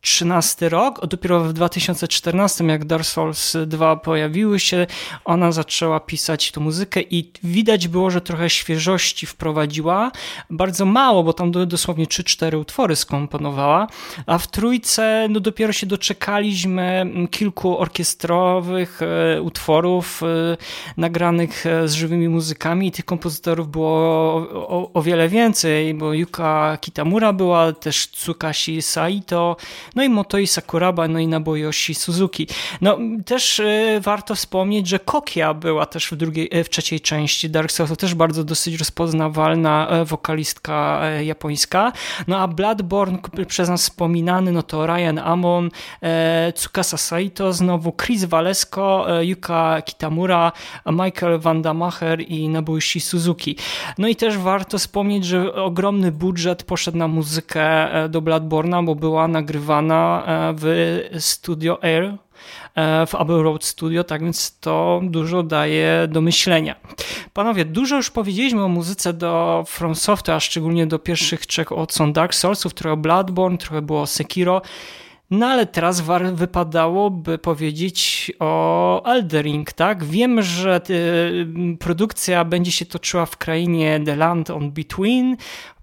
2013 rok, dopiero w 2014, jak Dark Souls 2 pojawiły się, ona zaczęła pisać tą muzykę i widać było, że trochę świeżości wprowadziła. Bardzo mało, bo tam do- dosłownie 3-4 utwory skomponowała, a w trójce no dopiero się doczekaliśmy kilku orkiestrowych e, utworów e, nagranych e, z żywymi muzykami i tych kompozytorów było o, o wiele więcej, bo Yuka Kitamura była, też Tsukashi Saito, no i Motoi Sakuraba, no i Naboyoshi Suzuki. No też y, warto wspomnieć, że Kokia była też w, drugiej, y, w trzeciej części Dark Souls, to też bardzo dosyć rozpoznawalna y, wokalistka japońska. No a Bloodborne przez nas wspominany, no to Ryan Amon, Tsukasa Saito, znowu Chris Valesko, y, Yuka Kitamura, Michael Vandamacher i Naboyoshi Suzuki. No i też warto wspomnieć, że ogromny budżet poszedł na muzykę e, do Bloodborne'a, bo była nagrywana e, w Studio Air e, w Abbey Road Studio, tak więc to dużo daje do myślenia. Panowie, dużo już powiedzieliśmy o muzyce do From Software, a szczególnie do pierwszych trzech odsłon Dark Soulsów, trochę Bloodborne, trochę było Sekiro. No ale teraz wypadałoby powiedzieć o Eldering, tak? Wiem, że y, produkcja będzie się toczyła w krainie The Land on Between,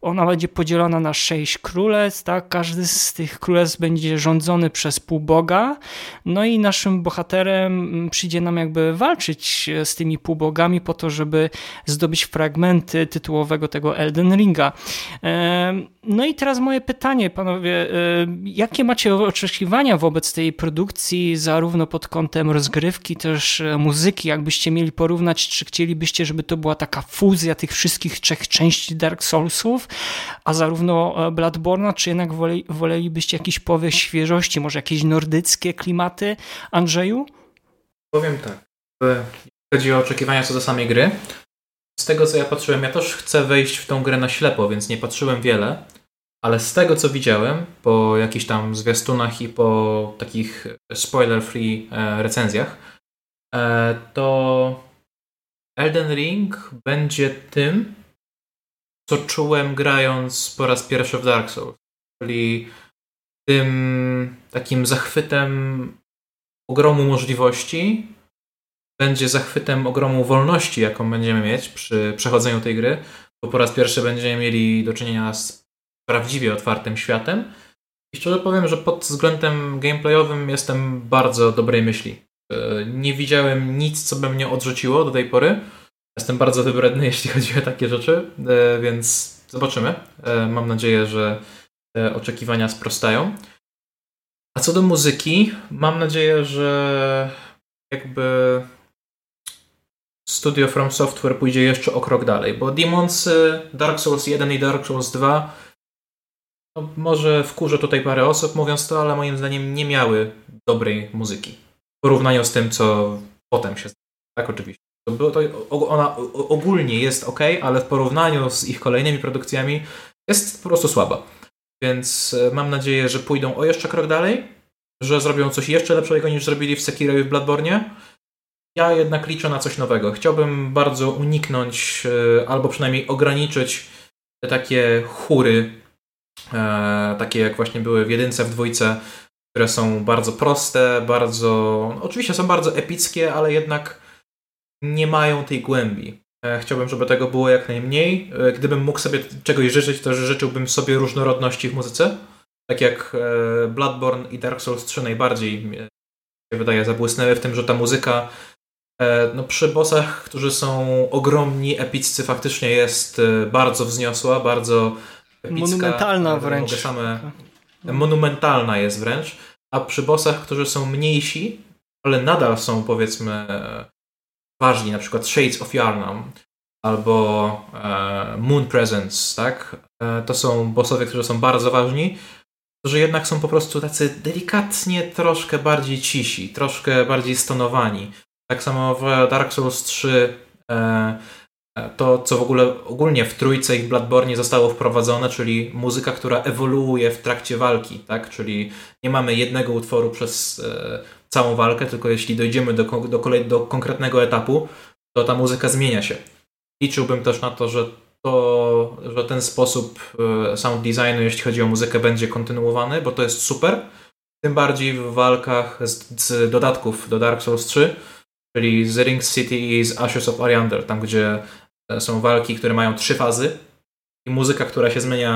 ona będzie podzielona na sześć królestw, tak? Każdy z tych królestw będzie rządzony przez półboga. No i naszym bohaterem mm, przyjdzie nam jakby walczyć z tymi półbogami po to, żeby zdobyć fragmenty tytułowego tego Elden Ringa. No i teraz moje pytanie, panowie, jakie macie oczekiwania wobec tej produkcji, zarówno pod kątem rozgrywki, też e, muzyki, jakbyście mieli porównać, czy chcielibyście, żeby to była taka fuzja tych wszystkich trzech części Dark Soulsów, a zarówno e, Bloodborne'a, czy jednak wole, wolelibyście jakiś powiew świeżości, może jakieś nordyckie klimaty? Andrzeju? Powiem tak. Jeśli chodzi o oczekiwania co do samej gry, z tego co ja patrzyłem, ja też chcę wejść w tą grę na ślepo, więc nie patrzyłem wiele, ale z tego co widziałem, po jakichś tam zwiastunach i po takich spoiler-free e, recenzjach, e, to Elden Ring będzie tym, co czułem grając po raz pierwszy w Dark Souls. Czyli tym takim zachwytem ogromu możliwości będzie zachwytem ogromu wolności, jaką będziemy mieć przy przechodzeniu tej gry, bo po raz pierwszy będziemy mieli do czynienia z prawdziwie otwartym światem. I szczerze powiem, że pod względem gameplayowym jestem bardzo dobrej myśli. E, nie widziałem nic, co by mnie odrzuciło do tej pory. Jestem bardzo wybredny, <laughs> jeśli chodzi o takie rzeczy, e, więc zobaczymy. E, mam nadzieję, że oczekiwania sprostają. A co do muzyki, mam nadzieję, że jakby studio From Software pójdzie jeszcze o krok dalej, bo Demons, Dark Souls 1 i Dark Souls 2 no, może wkurzę tutaj parę osób mówiąc to, ale moim zdaniem nie miały dobrej muzyki. W porównaniu z tym, co potem się Tak, oczywiście. To ona ogólnie jest ok, ale w porównaniu z ich kolejnymi produkcjami jest po prostu słaba. Więc e, mam nadzieję, że pójdą o jeszcze krok dalej, że zrobią coś jeszcze lepszego niż zrobili w Sekiro i w Bloodborne. Ja jednak liczę na coś nowego. Chciałbym bardzo uniknąć, e, albo przynajmniej ograniczyć te takie chóry, e, takie jak właśnie były w jedynce, w dwójce, które są bardzo proste, bardzo. No, oczywiście są bardzo epickie, ale jednak nie mają tej głębi. E, chciałbym, żeby tego było jak najmniej. E, gdybym mógł sobie czegoś życzyć, to życzyłbym sobie różnorodności w muzyce. Tak jak e, Bloodborne i Dark Souls 3 najbardziej mi się wydaje zabłysnęły w tym, że ta muzyka no, przy bossach, którzy są ogromni, epiccy, faktycznie jest bardzo wzniosła, bardzo epicka. Monumentalna wręcz. Same, monumentalna jest wręcz. A przy bossach, którzy są mniejsi, ale nadal są powiedzmy ważni, na przykład Shades of Yarnam albo e, Moon Presence, tak? E, to są bossowie, którzy są bardzo ważni, którzy jednak są po prostu tacy delikatnie troszkę bardziej cisi, troszkę bardziej stonowani. Tak samo w Dark Souls 3 e, to, co w ogóle ogólnie w trójce i w Bloodborne zostało wprowadzone, czyli muzyka, która ewoluuje w trakcie walki, tak? Czyli nie mamy jednego utworu przez e, całą walkę, tylko jeśli dojdziemy do, do, kolej, do konkretnego etapu, to ta muzyka zmienia się. Liczyłbym też na to, że to, że ten sposób e, sound designu, jeśli chodzi o muzykę, będzie kontynuowany, bo to jest super. Tym bardziej w walkach z, z dodatków do Dark Souls 3, czyli z Ring City i z Ashes of Oriander, tam gdzie e, są walki, które mają trzy fazy i muzyka, która się zmienia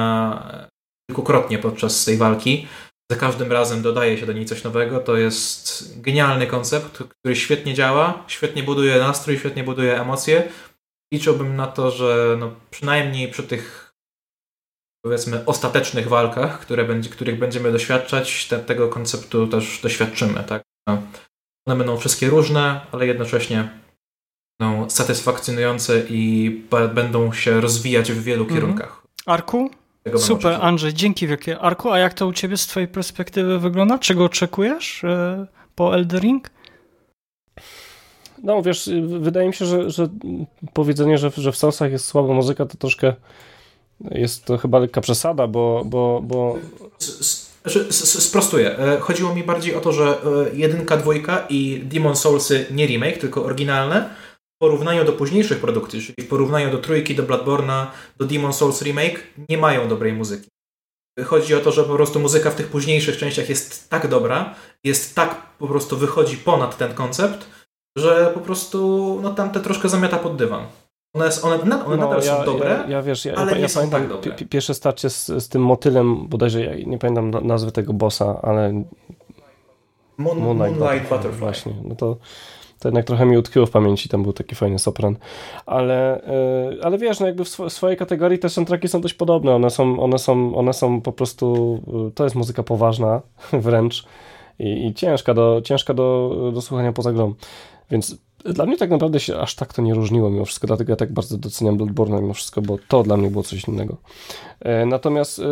kilkukrotnie podczas tej walki, za każdym razem dodaje się do niej coś nowego. To jest genialny koncept, który świetnie działa, świetnie buduje nastrój, świetnie buduje emocje. Liczyłbym na to, że no przynajmniej przy tych powiedzmy ostatecznych walkach, które będzie, których będziemy doświadczać, te, tego konceptu też doświadczymy. Tak? No, One będą wszystkie różne, ale jednocześnie będą satysfakcjonujące i będą się rozwijać w wielu Mhm. kierunkach. Arku? Tego Super. Andrzej, dzięki wielkie. Arku, a jak to u ciebie z twojej perspektywy wygląda? Czego oczekujesz e, po Eldering? No wiesz, wydaje mi się, że, że powiedzenie, że, że w Soulsach jest słaba muzyka, to troszkę jest to chyba lekka przesada, bo, bo, bo znaczy, Sprostuję. E, Chodziło mi bardziej o to, że e, jedynka, dwójka i Demon Soulsy nie remake, tylko oryginalne w porównaniu do późniejszych produkcji, czyli w porównaniu do trójki, do Bloodborne'a, do Demon Souls remake, nie mają dobrej muzyki. Chodzi o to, że po prostu muzyka w tych późniejszych częściach jest tak dobra, jest tak po prostu wychodzi ponad ten koncept, że po prostu no tamte troszkę zamiata pod dywan. One, one, one no, nadal ja, są dobre, Ja, ja wiesz, ja, ale ja, nie są pamiętam tak dobre. pi- pi- pierwsze starcie z, z tym motylem, bodajże ja nie pamiętam na- nazwy tego bossa, ale Moon, Moonlight, Moonlight Butterfly, Butterfly. Właśnie, no to, to jednak trochę mi utkwiło w pamięci, tam był taki fajny sopran. Ale, yy, ale wiesz, no jakby w swo- swojej kategorii te soundtracki są dość podobne, one są, one są, one są po prostu, yy, to jest muzyka poważna <laughs> wręcz i, i ciężka, do, ciężka do, do słuchania poza grą. Więc dla mnie tak naprawdę się aż tak to nie różniło mimo wszystko, dlatego ja tak bardzo doceniam Bloodborne mimo wszystko, bo to dla mnie było coś innego. E, Natomiast e,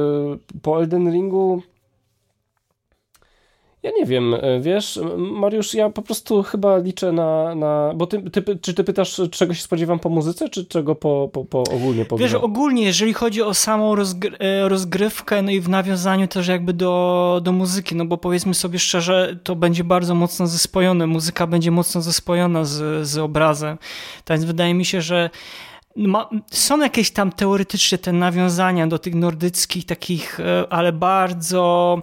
po Elden Ringu ja nie wiem, e, wiesz, Mariusz, ja po prostu chyba liczę na, na bo ty, ty, czy ty pytasz, czego się spodziewam po muzyce, czy czego po, po, po ogólnie po Wiesz, grze? ogólnie, jeżeli chodzi o samą e, rozgrywkę, no i w nawiązaniu też jakby do, do muzyki, no bo powiedzmy sobie szczerze, to będzie bardzo mocno zespojone, muzyka będzie mocno zespojona z, z obrazem. Tak więc wydaje mi się, że ma, są jakieś tam teoretycznie te nawiązania do tych nordyckich takich, e, ale bardzo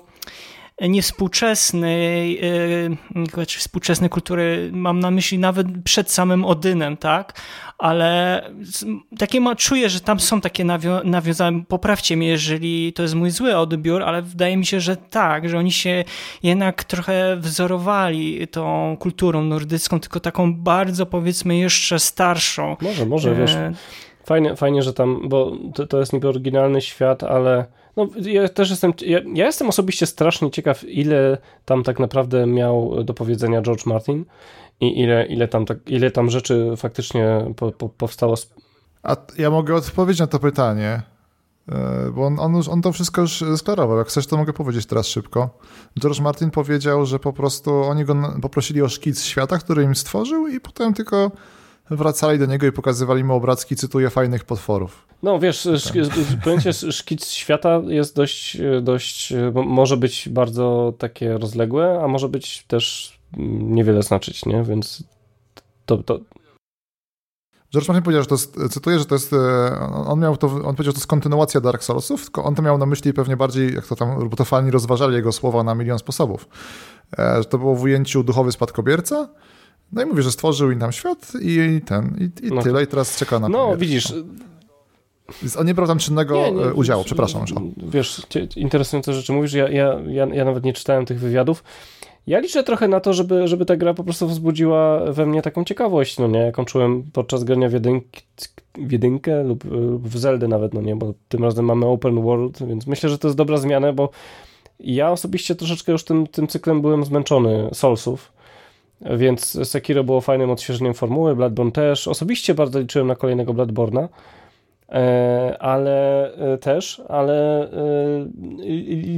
niewspółczesnej, yy, czy współczesnej kultury, mam na myśli nawet przed samym Odynem, tak? Ale takie ma, czuję, że tam są takie nawio- nawiązania. Poprawcie mnie, jeżeli to jest mój zły odbiór, ale wydaje mi się, że tak, że oni się jednak trochę wzorowali tą kulturą nordycką, tylko taką bardzo powiedzmy jeszcze starszą. Może, może, wiesz, E, Fajnie, fajnie, że tam, bo to, to jest niby oryginalny świat, ale no, ja też jestem, ja, ja jestem osobiście strasznie ciekaw, ile tam tak naprawdę miał do powiedzenia George Martin i ile, ile, tam, tak, ile tam rzeczy faktycznie po, po, powstało. A ja mogę odpowiedzieć na to pytanie, e, bo on, on, już, on to wszystko już sklarował. Jak chcesz, to mogę powiedzieć teraz szybko. George Martin powiedział, że po prostu oni go poprosili o szkic świata, który im stworzył i potem tylko wracali do niego i pokazywali mu obrazki, cytuję, fajnych potworów. No wiesz, szk- pojęcie szkic świata jest dość, dość, mo- może być bardzo takie rozległe, a może być też mm, niewiele znaczyć, nie? Więc to, to, George Martin powiedział, że to jest, cytuję, że to jest, e, on miał to, on powiedział, że to jest kontynuacja Dark Soulsów, tylko on to miał na myśli pewnie bardziej, jak to tam, bo to fani rozważali jego słowa na milion sposobów, e, że to było w ujęciu duchowy spadkobierca, no i mówi, że stworzył im tam świat i ten, i, i No. tyle, i teraz czeka na no premierę. widzisz, Więc On nie brał tam czynnego Nie, nie, e, udziału, wiesz, przepraszam. już. Wiesz, interesujące rzeczy mówisz, ja, ja, ja, ja nawet nie czytałem tych wywiadów. Ja liczę trochę na to, żeby, żeby ta gra po prostu wzbudziła we mnie taką ciekawość, no nie, jaką czułem podczas grania w, w jedynkę lub, lub w Zeldę nawet, no nie, bo tym razem mamy open world, więc myślę, że to jest dobra zmiana, bo ja osobiście troszeczkę już tym, tym cyklem byłem zmęczony Soulsów, więc Sekiro było fajnym odświeżeniem formuły, Bloodborne też. Osobiście bardzo liczyłem na kolejnego Bloodborna, E, ale e, też, ale e,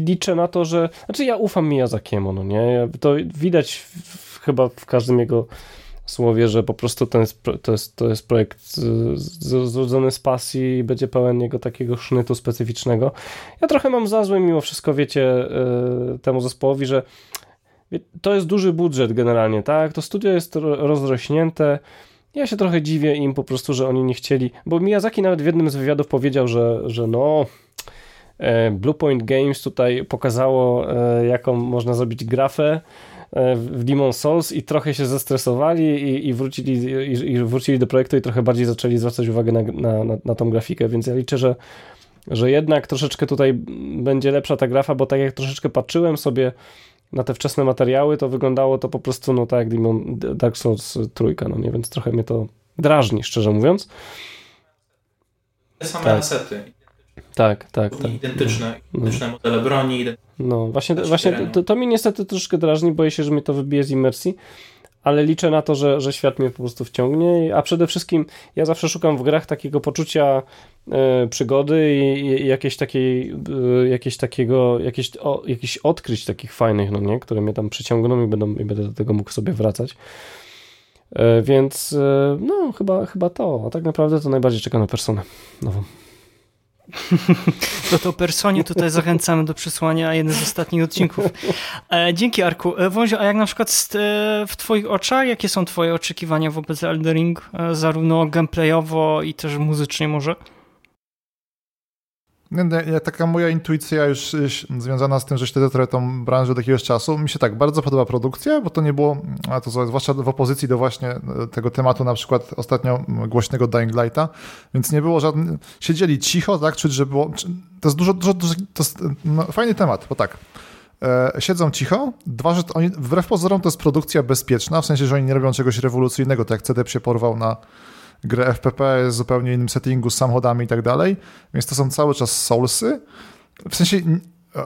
liczę na to, że znaczy ja ufam Miyazakiemu, no nie, to widać w, chyba w każdym jego słowie, że po prostu ten jest, to, jest, to jest projekt zrodzony z pasji i będzie pełen jego takiego sznytu specyficznego. Ja trochę mam za złe mimo wszystko, wiecie, temu zespołowi, że to jest duży budżet generalnie, tak, to studio jest ro- rozrośnięte, ja się trochę dziwię im po prostu, że oni nie chcieli, bo Miyazaki nawet w jednym z wywiadów powiedział, że, że no e, Bluepoint Games tutaj pokazało e, jaką można zrobić grafę e, w Demon Souls i trochę się zestresowali i, i, wrócili, i, i wrócili do projektu i trochę bardziej zaczęli zwracać uwagę na, na, na, na tą grafikę, więc ja liczę, że, że jednak troszeczkę tutaj będzie lepsza ta grafa, bo tak jak troszeczkę patrzyłem sobie na te wczesne materiały, to wyglądało to po prostu no tak jak Demon, Dark Souls trójka, no nie, więc trochę mnie to drażni, szczerze mówiąc. Te same Tak. asety. Tak, tak, tak. identyczne, identyczne modele broni. ident- No, właśnie, właśnie to, to mnie niestety troszkę drażni, boję się, że mnie to wybije z imersji, ale liczę na to, że, że świat mnie po prostu wciągnie, a przede wszystkim ja zawsze szukam w grach takiego poczucia e, przygody i, i jakieś takiej, e, jakieś takiego, jakieś, o, jakichś odkryć takich fajnych, no nie, które mnie tam przyciągną i, będą, i będę do tego mógł sobie wracać. E, więc no, chyba, chyba to, a tak naprawdę to najbardziej czekam na personę nową. To to personie tutaj zachęcamy do przesłania jeden z ostatnich odcinków. E, dzięki Arku. E, Wązio, a jak na przykład e, w twoich oczach, jakie są twoje oczekiwania wobec Elden Ring? E, zarówno gameplayowo i też muzycznie może? Taka moja intuicja już, związana z tym, że śledzę trochę tą branżę od jakiegoś czasu. Mi się tak bardzo podoba produkcja, bo to nie było, a to zwłaszcza w opozycji do właśnie e, tego tematu, na przykład ostatnio głośnego Dying Lighta, więc nie było żadnych, siedzieli cicho, tak, czuć, że było, to jest dużo, dużo, dużo to jest no, fajny temat, bo tak, e, siedzą cicho, dwa, że oni, wbrew pozorom to jest produkcja bezpieczna, w sensie, że oni nie robią czegoś rewolucyjnego, tak jak CDP się porwał na grę FPP z zupełnie innym settingu, z samochodami i tak dalej, więc to są cały czas Soulsy. W sensie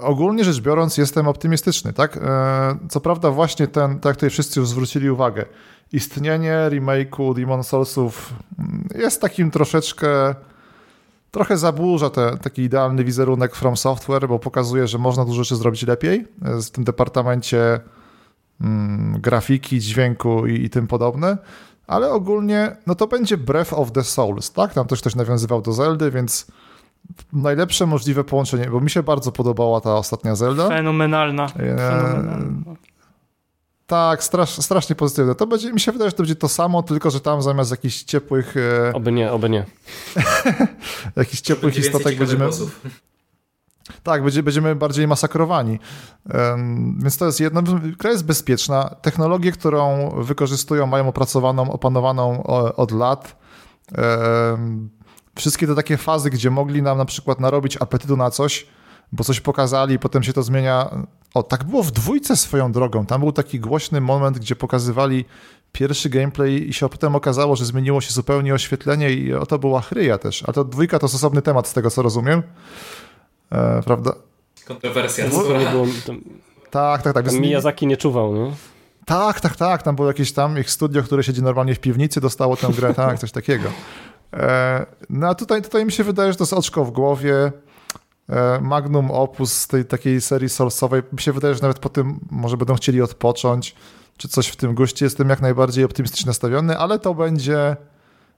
ogólnie rzecz biorąc jestem optymistyczny, tak? E, Co prawda właśnie ten, tak tutaj wszyscy już zwrócili uwagę, istnienie remake'u Demon Soulsów mm, jest takim troszeczkę trochę zaburza te, taki idealny wizerunek From Software, bo pokazuje, że można dużo rzeczy zrobić lepiej e, w tym departamencie mm, grafiki, dźwięku i, i tym podobne. Ale ogólnie, no to będzie Breath of the Souls, tak? Tam też ktoś nawiązywał do Zeldy, więc najlepsze możliwe połączenie, bo mi się bardzo podobała ta ostatnia Zelda. Fenomenalna. Eee, Fenomenalna. Tak, strasz, strasznie pozytywne. To będzie, mi się wydaje, że to będzie to samo, tylko że tam zamiast jakichś ciepłych, e, Oby nie, oby nie. <laughs> jakichś ciepłych istotek będziemy, bossów. Tak, będzie, będziemy bardziej masakrowani. Więc to jest jedno. Gra jest bezpieczna. Technologię, którą wykorzystują, mają opracowaną, opanowaną od lat. Wszystkie te takie fazy, gdzie mogli nam na przykład narobić apetytu na coś, bo coś pokazali potem się to zmienia. O, tak było w dwójce swoją drogą. Tam był taki głośny moment, gdzie pokazywali pierwszy gameplay i się potem okazało, że zmieniło się zupełnie oświetlenie i oto była chryja też. A to dwójka to jest osobny temat, z tego co rozumiem. E, prawda? Kontrowersja. Nie było, tam, Tak, tak, tak. tam Miyazaki nie czuwał, nie? Tak, tak, tak. Tam było jakieś tam ich studio, które siedzi normalnie w piwnicy, dostało tę grę, tak, coś takiego. E, no a tutaj, tutaj mi się wydaje, że to jest oczko w głowie. E, magnum opus z tej takiej serii Soulsowej. Mi się wydaje, że nawet po tym może będą chcieli odpocząć, czy coś w tym guście. Jestem jak najbardziej optymistycznie nastawiony, ale to będzie...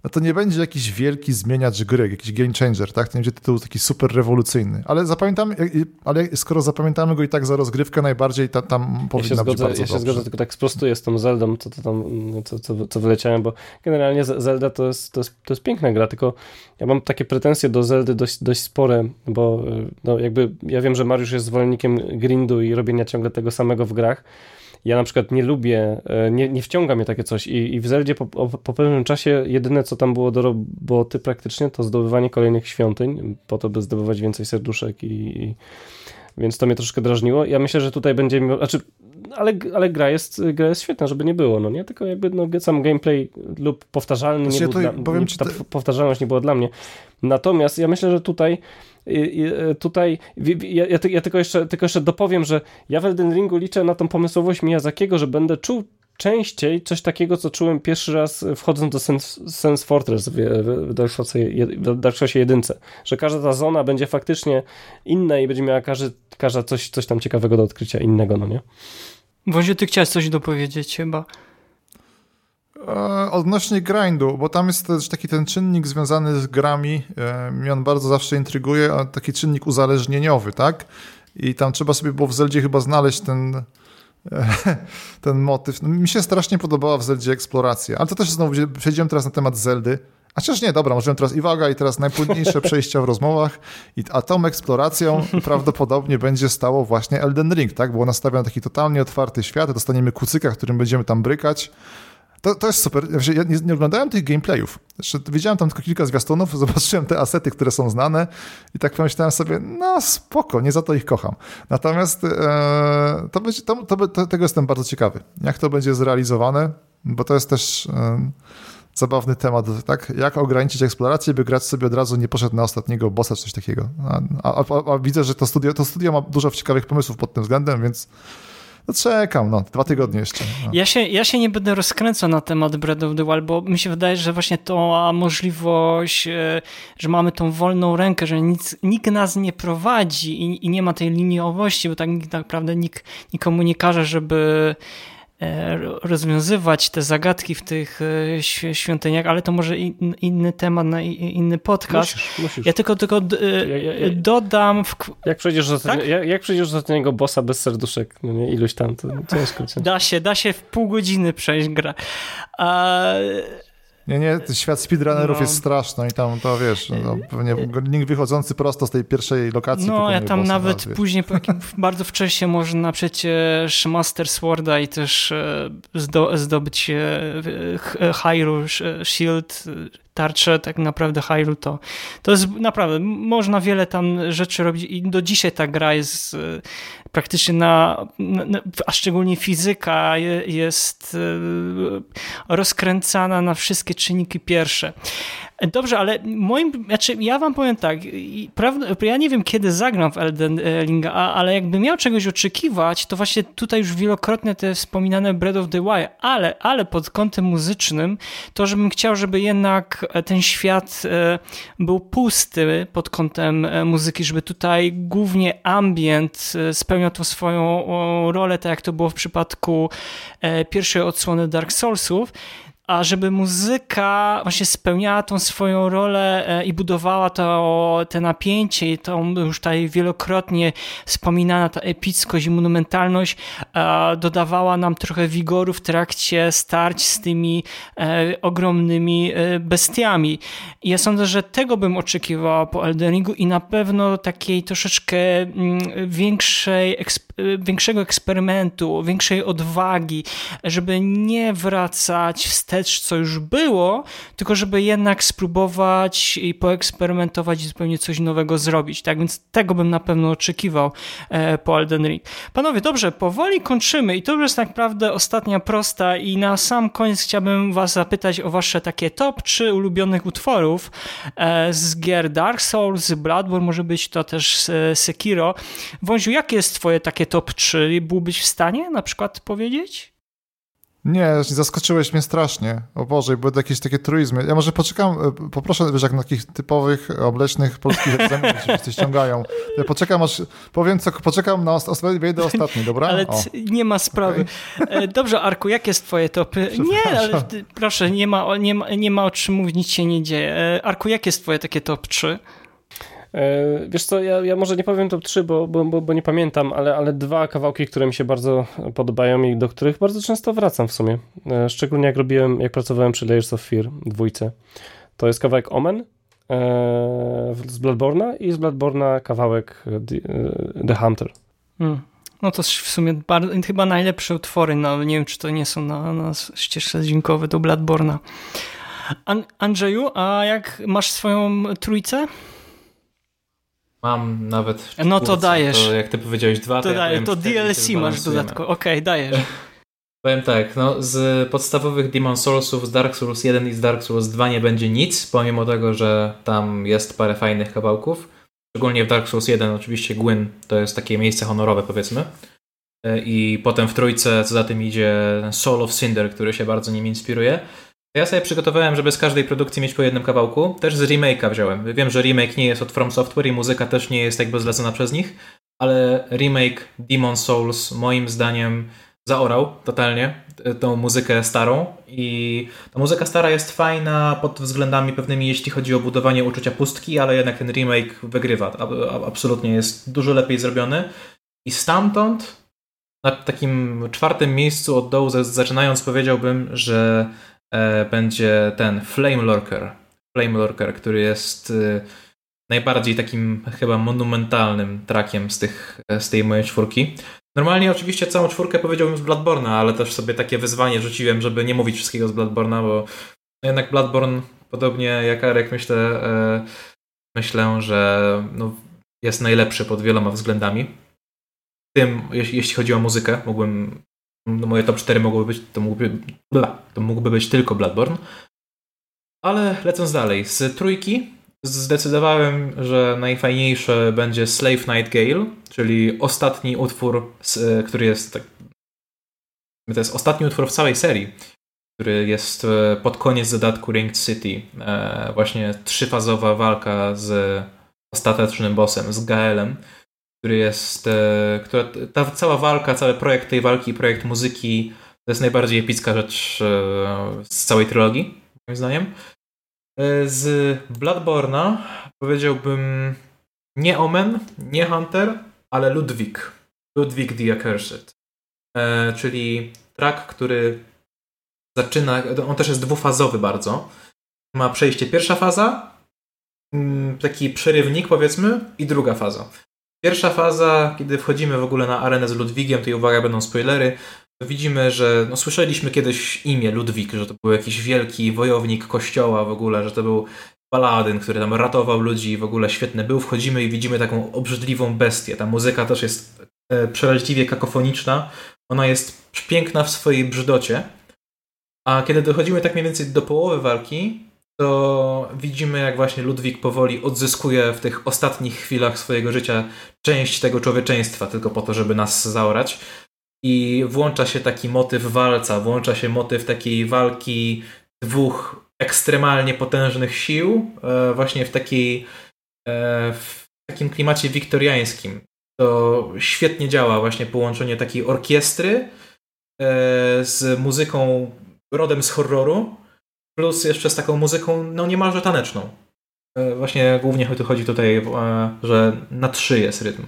No to nie będzie jakiś wielki zmieniacz gry, jakiś game changer, tak? To nie będzie tytuł taki super rewolucyjny. Ale zapamiętamy, ale skoro zapamiętamy go i tak za rozgrywkę najbardziej, ta, tam Ja powinna się, być zgodzę, bardzo ja się dobrze. zgodzę, tylko tak sprostuję z tą Zeldą, co, to tam, co, co, co wyleciałem, bo generalnie Zelda to jest, to, jest, to jest piękna gra, tylko ja mam takie pretensje do Zeldy dość, dość spore, bo y, no jakby ja wiem, że Mariusz jest zwolennikiem grindu i robienia ciągle tego samego w grach. Ja na przykład nie lubię, e, nie, nie wciąga mnie takie coś i, i w Zeldzie po, po, pewnym czasie jedyne co tam było do roboty praktycznie to zdobywanie kolejnych świątyń po to, by zdobywać więcej serduszek i, i więc to mnie troszkę drażniło. Ja myślę, że tutaj będzie miał, znaczy, ale, ale gra, jest, gra jest świetna, żeby nie było, no nie? Tylko jakby no, sam gameplay lub powtarzalny nie Znaczy, był ja dla, tutaj powiem nie, ta te- powtarzalność nie była dla mnie. Natomiast ja myślę, że tutaj y, tutaj ja, ja, ja tylko, jeszcze, tylko jeszcze dopowiem, że ja w Elden Ringu liczę na tą pomysłowość Miyazakiego, że będę czuł częściej coś takiego, co czułem pierwszy raz wchodząc do Sense, Sense Fortress w, w, Dark Soulsie jed- w Dark Soulsie jedynce, że każda ta zona będzie faktycznie inna i będzie miała każdy, każda coś, coś tam ciekawego do odkrycia innego, no nie? Wozie, ty chciałeś coś dopowiedzieć chyba. E, Odnośnie grindu, bo tam jest też taki ten czynnik związany z grami, e, mnie on bardzo zawsze intryguje, a taki czynnik uzależnieniowy, tak? I tam trzeba sobie było w Zeldzie chyba znaleźć ten, e, <laughs> ten motyw. No, mi się strasznie podobała w Zeldzie eksploracja, ale to też znowu przejdziemy teraz na temat Zeldy. A chociaż nie, dobra, możemy teraz Iwaga i teraz najpłynniejsze <laughs> przejścia w rozmowach, i, a tą eksploracją <laughs> prawdopodobnie będzie stało właśnie Elden Ring, tak? Było nastawiony taki totalnie otwarty świat, dostaniemy kucyka, którym będziemy tam brykać, to, to jest super. Znaczy, Ja nie, nie oglądałem tych gameplayów. Znaczy, widziałem tam tylko kilka zwiastunów, <laughs> zobaczyłem te asety, które są znane i tak pomyślałem sobie, no spoko, nie za to ich kocham. Natomiast e, to będzie, to, to, to, tego jestem bardzo ciekawy. Jak to będzie zrealizowane, bo to jest też e, zabawny temat, tak? Jak ograniczyć eksplorację, by grać sobie od razu nie poszedł na ostatniego bossa, czy coś takiego. A, a, a, a widzę, że to studio, to studio ma dużo ciekawych pomysłów pod tym względem, więc no czekam, no, dwa tygodnie jeszcze. No. Ja się, ja się nie będę rozkręcał na temat Breath of the Wild, bo mi się wydaje, że właśnie to możliwość, e, że mamy tą wolną rękę, że nic, nikt nas nie prowadzi i, i nie ma tej liniowości, bo tak naprawdę nikt nikomu nie każe, żeby rozwiązywać te zagadki w tych e, świ- świątyniach, ale to może in, inny temat na inny podcast. Musisz, musisz. Ja tylko, tylko e, Ja- ja- ja- dodam w, Jak przejdziesz do Tak? jak, jak przejdziesz do ostatniego bossa bez serduszek, no nie, iluś tam, to ciężko cię. da się, da się w pół godziny przejść grę. A, Nie, nie, świat speedrunnerów No. jest straszny i tam to wiesz, no, pewnie link wychodzący prosto z tej pierwszej lokacji. No, ja tam nawet wiesz. później, <laughs> bardzo wcześnie można przecież Master Sworda i też e, zdo, zdobyć e, Hyrule Shield, e, tarczę, tak naprawdę Hyrule to, to jest naprawdę, można wiele tam rzeczy robić i do dzisiaj ta gra jest e, praktycznie na, na, a szczególnie fizyka je, jest e, rozkręcana na wszystkie czynniki pierwsze. Dobrze, ale moim, znaczy ja wam powiem tak, ja nie wiem kiedy zagram w Elden Ringa, a- ale jakbym miał czegoś oczekiwać, to właśnie tutaj już wielokrotnie te wspominane Breath of the Wild, ale, ale pod kątem muzycznym, to żebym chciał, żeby jednak ten świat e, był pusty pod kątem e, muzyki, żeby tutaj głównie ambient e, spełniał tą swoją rolę, tak jak to było w przypadku e, pierwszej odsłony Dark Soulsów, a żeby muzyka właśnie spełniała tą swoją rolę e, i budowała to, te napięcie i tą już tutaj wielokrotnie wspominana ta epickość i monumentalność e, dodawała nam trochę wigoru w trakcie starć z tymi e, ogromnymi bestiami. Ja sądzę, że tego bym oczekiwała po Elden Ringu i na pewno takiej troszeczkę mm, większej, większego eksperymentu, większej odwagi, żeby nie wracać wstecz, co już było, tylko żeby jednak spróbować i poeksperymentować i zupełnie coś nowego zrobić. Tak więc tego bym na pewno oczekiwał e, po Elden Ring. Panowie, dobrze, powoli kończymy i to już jest tak naprawdę ostatnia prosta i na sam koniec chciałbym was zapytać o wasze takie top 3 ulubionych utworów e, z gier Dark Souls, Bloodborne, może być to też e, Sekiro. Wąziu, jakie jest twoje takie top 3? Byłbyś w stanie na przykład powiedzieć? Nie, zaskoczyłeś mnie strasznie. O Boże, były jakieś takie truizmy. Ja może poczekam, e, poproszę, wiesz, jak na takich typowych, obleśnych polskich egzaminach się wszyscy ściągają. Ja poczekam, aż powiem, co poczekam na os- wejdę ostatni, dobra? Ale O. nie ma sprawy. E, Dobrze, Arku, jakie jest twoje topy? <laughs> Nie, ale proszę, nie ma, o- nie, ma, nie ma o czym mówić, nic się nie dzieje. E, Arku, jakie jest twoje takie top 3? E, Wiesz co, ja, ja może nie powiem top 3, bo, bo, bo, nie pamiętam, ale, ale dwa kawałki, które mi się bardzo podobają i do których bardzo często wracam w sumie. E, Szczególnie jak robiłem, jak pracowałem przy Layers of Fear dwójce. To jest kawałek Omen e, z Bloodborna i z Bloodborna kawałek The, Hunter. Hmm. No to w sumie bardzo, chyba najlepsze utwory, no nie wiem, czy to nie są na, na ścieżce dźwiękowe do Bladborna. An Andrzeju, a jak masz swoją trójcę? Mam nawet. No to dajesz. To jak ty powiedziałeś dwa, to, To, ja daję, to DLC masz dodatkowo. Okej, dajesz. <laughs> Powiem tak, no z podstawowych Demon Soulsów z Dark Souls 1 i z Dark Souls 2 nie będzie nic, pomimo tego, że tam jest parę fajnych kawałków. Szczególnie w Dark Souls 1 oczywiście Gwyn to jest takie miejsce honorowe powiedzmy. E, I potem w trójce co za tym idzie Soul of Cinder, który się bardzo nim inspiruje. Ja sobie przygotowałem, żeby z każdej produkcji mieć po jednym kawałku. Też z remake'a wziąłem. Wiem, że remake nie jest od From Software i muzyka też nie jest jakby zlecona przez nich, ale remake Demon Souls moim zdaniem zaorał totalnie t- tą muzykę starą i ta muzyka stara jest fajna pod względami pewnymi, jeśli chodzi o budowanie uczucia pustki, ale jednak ten remake wygrywa. Absolutnie jest dużo lepiej zrobiony i stamtąd na takim czwartym miejscu od dołu za- zaczynając powiedziałbym, że e, będzie ten Flame Lurker. Flame Lurker, który jest e, najbardziej takim chyba monumentalnym trakiem z, tych, z tej mojej czwórki. Normalnie oczywiście całą czwórkę powiedziałbym z Bloodborna, ale też sobie takie wyzwanie rzuciłem, żeby nie mówić wszystkiego z Bloodborna, bo jednak Bloodborne, podobnie jak Arek, myślę, e, myślę, że no, jest najlepszy pod wieloma względami. Tym, jeśli, chodzi o muzykę, mógłbym, moje top 4 mogłyby być, to mógłby, bla, to mógłby być tylko Bloodborne. Ale lecąc dalej, z trójki zdecydowałem, że najfajniejsze będzie Slave Nightingale, czyli ostatni utwór, z- który jest tak, to jest ostatni utwór w całej serii, który jest e, pod koniec dodatku Ringed City. E, Właśnie trzyfazowa walka z ostatecznym bossem, z Gaelem, który jest, e, która, ta cała walka, cały projekt tej walki, projekt muzyki, to jest najbardziej epicka rzecz e, z całej trylogii, moim zdaniem. E, Z Bloodborne'a powiedziałbym nie Omen, nie Hunter, ale Ludwig. Ludwig the Accursed. Czyli track, który zaczyna, on też jest dwufazowy bardzo. Ma przejście pierwsza faza, mm, taki przerywnik powiedzmy i druga faza. Pierwsza faza, kiedy wchodzimy w ogóle na arenę z Ludwigiem, tutaj uwaga, będą spoilery, widzimy, że no, słyszeliśmy kiedyś imię Ludwik, że to był jakiś wielki wojownik kościoła w ogóle, że to był paladyn, który tam ratował ludzi i w ogóle świetny był. Wchodzimy i widzimy taką obrzydliwą bestię. Ta muzyka też jest e, przeraźliwie kakofoniczna. Ona jest piękna w swojej brzydocie. A kiedy dochodzimy tak mniej więcej do połowy walki, to widzimy, jak właśnie Ludwik powoli odzyskuje w tych ostatnich chwilach swojego życia część tego człowieczeństwa, tylko po to, żeby nas zaorać. I włącza się taki motyw walca, włącza się motyw takiej walki dwóch ekstremalnie potężnych sił, e, właśnie w takiej e, w takim klimacie wiktoriańskim. To świetnie działa właśnie połączenie takiej orkiestry e, z muzyką rodem z horroru, plus jeszcze z taką muzyką no niemalże taneczną. E, Właśnie głównie chodzi tutaj, e, że na trzy jest rytm.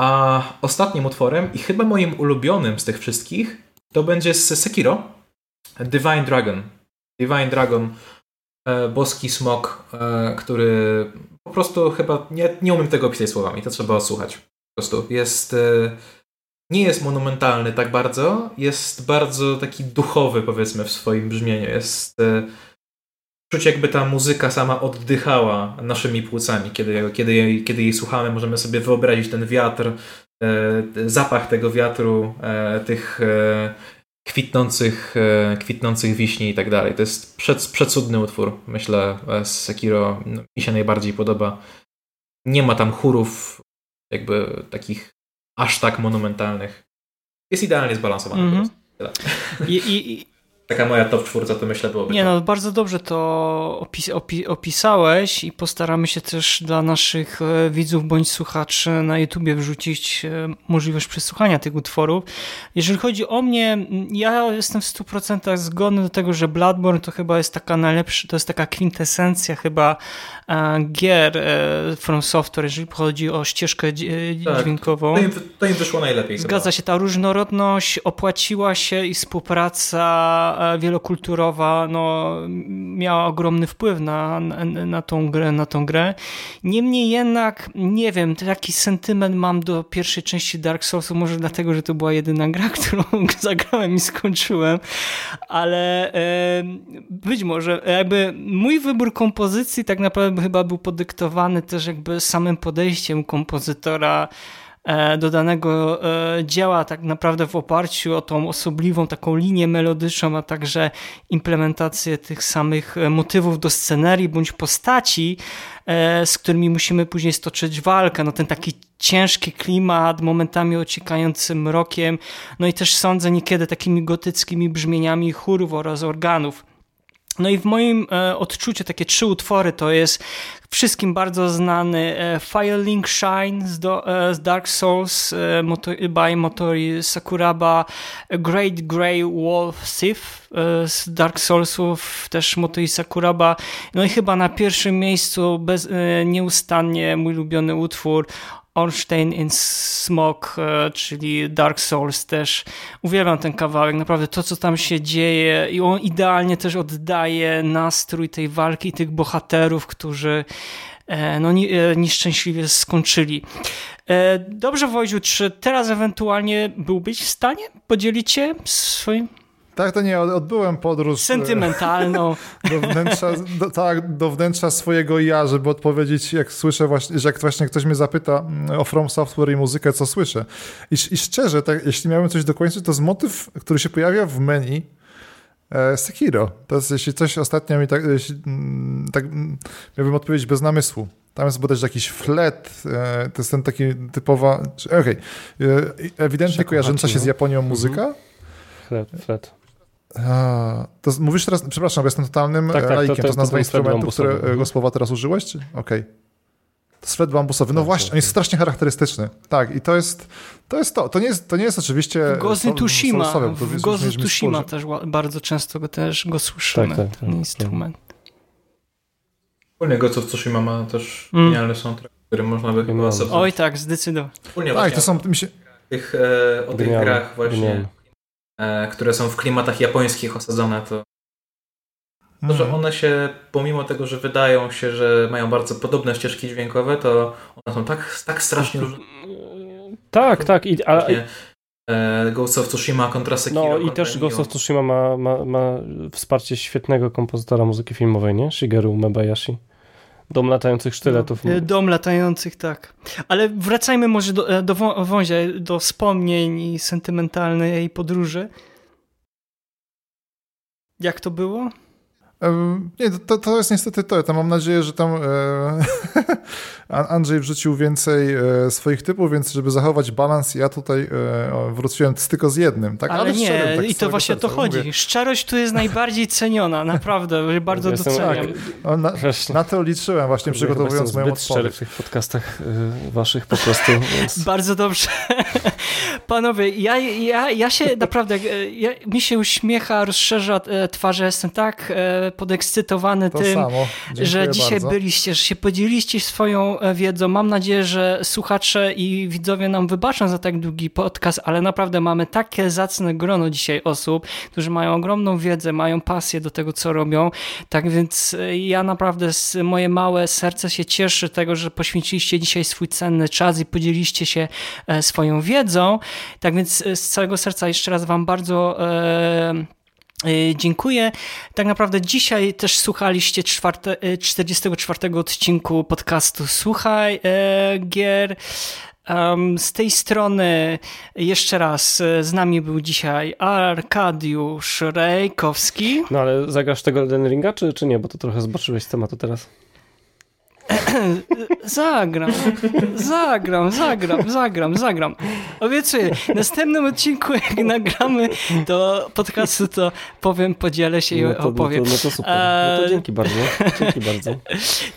A ostatnim utworem i chyba moim ulubionym z tych wszystkich to będzie z Sekiro Divine Dragon. Divine Dragon, e, boski smok, który po prostu chyba nie, nie umiem tego opisać słowami, to trzeba odsłuchać. Po prostu jest nie jest monumentalny tak bardzo, jest bardzo taki duchowy powiedzmy w swoim brzmieniu. Jest e, czuć jakby ta muzyka sama oddychała naszymi płucami. Kiedy, kiedy, jej, kiedy jej słuchamy, możemy sobie wyobrazić ten wiatr, e, zapach tego wiatru, e, tych kwitnących, kwitnących wiśni i tak dalej. To jest przed, przecudny utwór, myślę, z Sekiro. Mi się najbardziej podoba. Nie ma tam chórów jakby takich aż tak monumentalnych. Jest idealnie zbalansowany. Tyle. I, i, i, Taka moja top czwórka to myślę byłoby. Nie to. no, bardzo dobrze to opis, opi, opisałeś i postaramy się też dla naszych e, widzów bądź słuchaczy na YouTubie wrzucić e, możliwość przesłuchania tych utworów. Jeżeli chodzi o mnie, ja jestem w 100% zgodny do tego, że Bloodborne to chyba jest taka najlepsza, to jest taka kwintesencja chyba e, gier From Software, jeżeli chodzi o ścieżkę Tak, dźwiękową. To im, to im wyszło najlepiej. Zgadza się, ta różnorodność opłaciła się i współpraca e, wielokulturowa no, miała ogromny wpływ na, na, na, tą grę, na tą grę. Niemniej jednak, nie wiem, taki sentyment mam do pierwszej części Dark Soulsu, może dlatego, że to była jedyna gra, <laughs> którą zagrałem i skończyłem, ale e, być może jakby mój wybór kompozycji tak naprawdę chyba był podyktowany też jakby samym podejściem kompozytora do danego e, dzieła tak naprawdę w oparciu o tą osobliwą taką linię melodyczną, a także implementację tych samych e, motywów do scenerii bądź postaci, e, z którymi musimy później stoczyć walkę. No ten taki ciężki klimat, momentami ociekający mrokiem, no i też sądzę niekiedy takimi gotyckimi brzmieniami chórów oraz organów. No i w moim e, odczuciu takie trzy utwory to jest wszystkim bardzo znany e, Firelink Shine z, do, e, z Dark Souls by Motori Sakuraba, Great Grey Wolf e, z Dark Soulsów, też Motori Sakuraba. No i chyba na pierwszym miejscu bez, nieustannie mój ulubiony utwór Ornstein in Smoke, e, czyli Dark Souls też. Uwielbiam ten kawałek, naprawdę to, co tam się dzieje i on idealnie też oddaje nastrój tej walki i tych bohaterów, którzy e, no, e, nieszczęśliwie skończyli. Dobrze, Wojciu, czy teraz ewentualnie byłbyś w stanie podzielić się swoim Tak, to nie, od- odbyłem podróż e, sentymentalną <laughs> do wnętrza, do, tak, do wnętrza swojego ja, żeby odpowiedzieć, jak słyszę właśnie, że jak właśnie ktoś mnie zapyta mm, o From Software i muzykę, co słyszę. I, i szczerze, tak, jeśli miałem coś dokończyć, to jest motyw, który się pojawia w menu, E, Sekiro. To jest, jeśli coś ostatnio mi tak, jeśli, mm, tak mm, miałbym odpowiedzieć bez namysłu. Tam jest bodajże jakiś flet, e, to jest ten taki typowa, okej, E, ewidentnie Shakuhachi, kojarząca się z no. Japonią muzyka. Fred, Fred. A, to mówisz teraz, przepraszam, bo jestem totalnym Tak, tak, tak, to- laikiem, to to, jest jest nazwa instrumentu, bambusowy. które, Mhm. go słowa teraz użyłeś? Okej. To jest flet bambusowy. No Tak, właśnie, tak, on jest tak. strasznie charakterystyczny. Tak, i to jest to. Jest to. to, nie, jest, to nie jest oczywiście... Bo to W Tsushima wspólnie. też bardzo często go też go słyszymy, Tak, tak, tak, ten tak. instrument. Ghost of Tsushima ma też Mm. genialny soundtrack, który można by chyba. Oj tak, zdecydowanie. Tak, to są... Mi się, o tych, e, o tych grach właśnie. E, które są w klimatach japońskich osadzone, to To, że Mhm. one się, pomimo tego, że wydają się, że mają bardzo podobne ścieżki dźwiękowe, to one są tak, tak strasznie różne. Tak, tak. I, a, e, Ghost of Tsushima kontra Sekiro. no i też. Ghost of Tsushima ma, ma, ma wsparcie świetnego kompozytora muzyki filmowej, nie? Shigeru Mebayashi. Dom latających sztyletów. E, Dom latających, tak. Ale wracajmy może do, e, do wą- wązia, do wspomnień i sentymentalnej podróży. Jak to było? Nie, to, to jest niestety to. To mam nadzieję, że tam e, <laughs> An- Andrzej wrzucił więcej e, swoich typów, więc żeby zachować balans, ja tutaj e, wróciłem tylko z jednym. Tak? Ale, nie, szczerym, tak z i to właśnie o to chodzi. mówię. Szczerość tu jest najbardziej ceniona, naprawdę, bardzo Jestem- doceniam. O, na, Właśnie. na to liczyłem właśnie Kurde, przygotowując moją zbyt szczery odpowiedź. w tych podcastach y, waszych po prostu, więc... <laughs> Bardzo dobrze. <laughs> Panowie, ja, ja, ja się naprawdę, e, ja, mi się uśmiecha, rozszerza e, twarze, jestem tak e, podekscytowany To tym, że dzisiaj bardzo. byliście, że się podzieliście swoją e, wiedzą. Mam nadzieję, że słuchacze i widzowie nam wybaczą za tak długi podcast, ale naprawdę mamy takie zacne grono dzisiaj osób, którzy mają ogromną wiedzę, mają pasję do tego, co robią. Tak więc e, ja naprawdę, z- moje małe serce się cieszy tego, że poświęciliście dzisiaj swój cenny czas i podzieliście się e, swoją wiedzą. Tak więc z całego serca jeszcze raz Wam bardzo. E, Dziękuję. Tak naprawdę dzisiaj też słuchaliście czwarte, e, 44 odcinku podcastu Słuchaj e, Gier. Z tej strony jeszcze raz e, z nami był dzisiaj Arkadiusz Rejkowski. No ale zagrasz tego Elden Ringa, czy, czy nie? Bo to trochę zboczyłeś z tematu teraz. <clears throat> Zagram, zagram, zagram, zagram, zagram. Obiecuję, w następnym odcinku jak nagramy do podcastu, to powiem, podzielę się i No to, no to, opowiem. no to super. No to Eee, dzięki bardzo. Dzięki bardzo.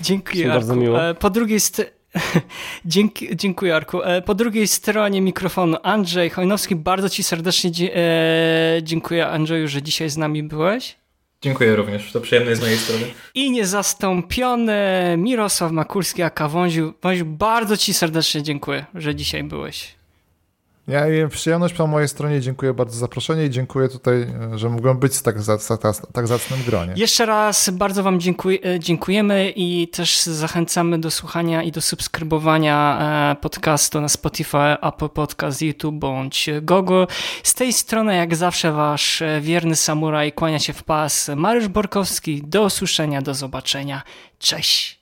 Dziękuję, bardzo miło. E, Po drugiej stronie. <laughs> Dzięki, dziękuję, Arku. E, Po drugiej stronie mikrofonu Andrzej Hojnowski. Bardzo Ci serdecznie e, dziękuję, Andrzeju, że dzisiaj z nami byłeś. Dziękuję również, to przyjemne z mojej strony. I niezastąpiony Mirosław Makulski, aka Wąziu. Wąziu, bardzo Ci serdecznie dziękuję, że dzisiaj byłeś. Ja przyjemność po mojej stronie. Dziękuję bardzo za zaproszenie i dziękuję tutaj, e, że mogłem być w tak, tak, zacnym gronie. Jeszcze raz bardzo Wam dziękuję, e, dziękujemy i też zachęcamy do słuchania i do subskrybowania e, podcastu na Spotify, Apple Podcast, YouTube bądź Google. Z tej strony, jak zawsze, Wasz wierny samuraj kłania się w pas. Mariusz Borkowski. Do usłyszenia, do zobaczenia. Cześć.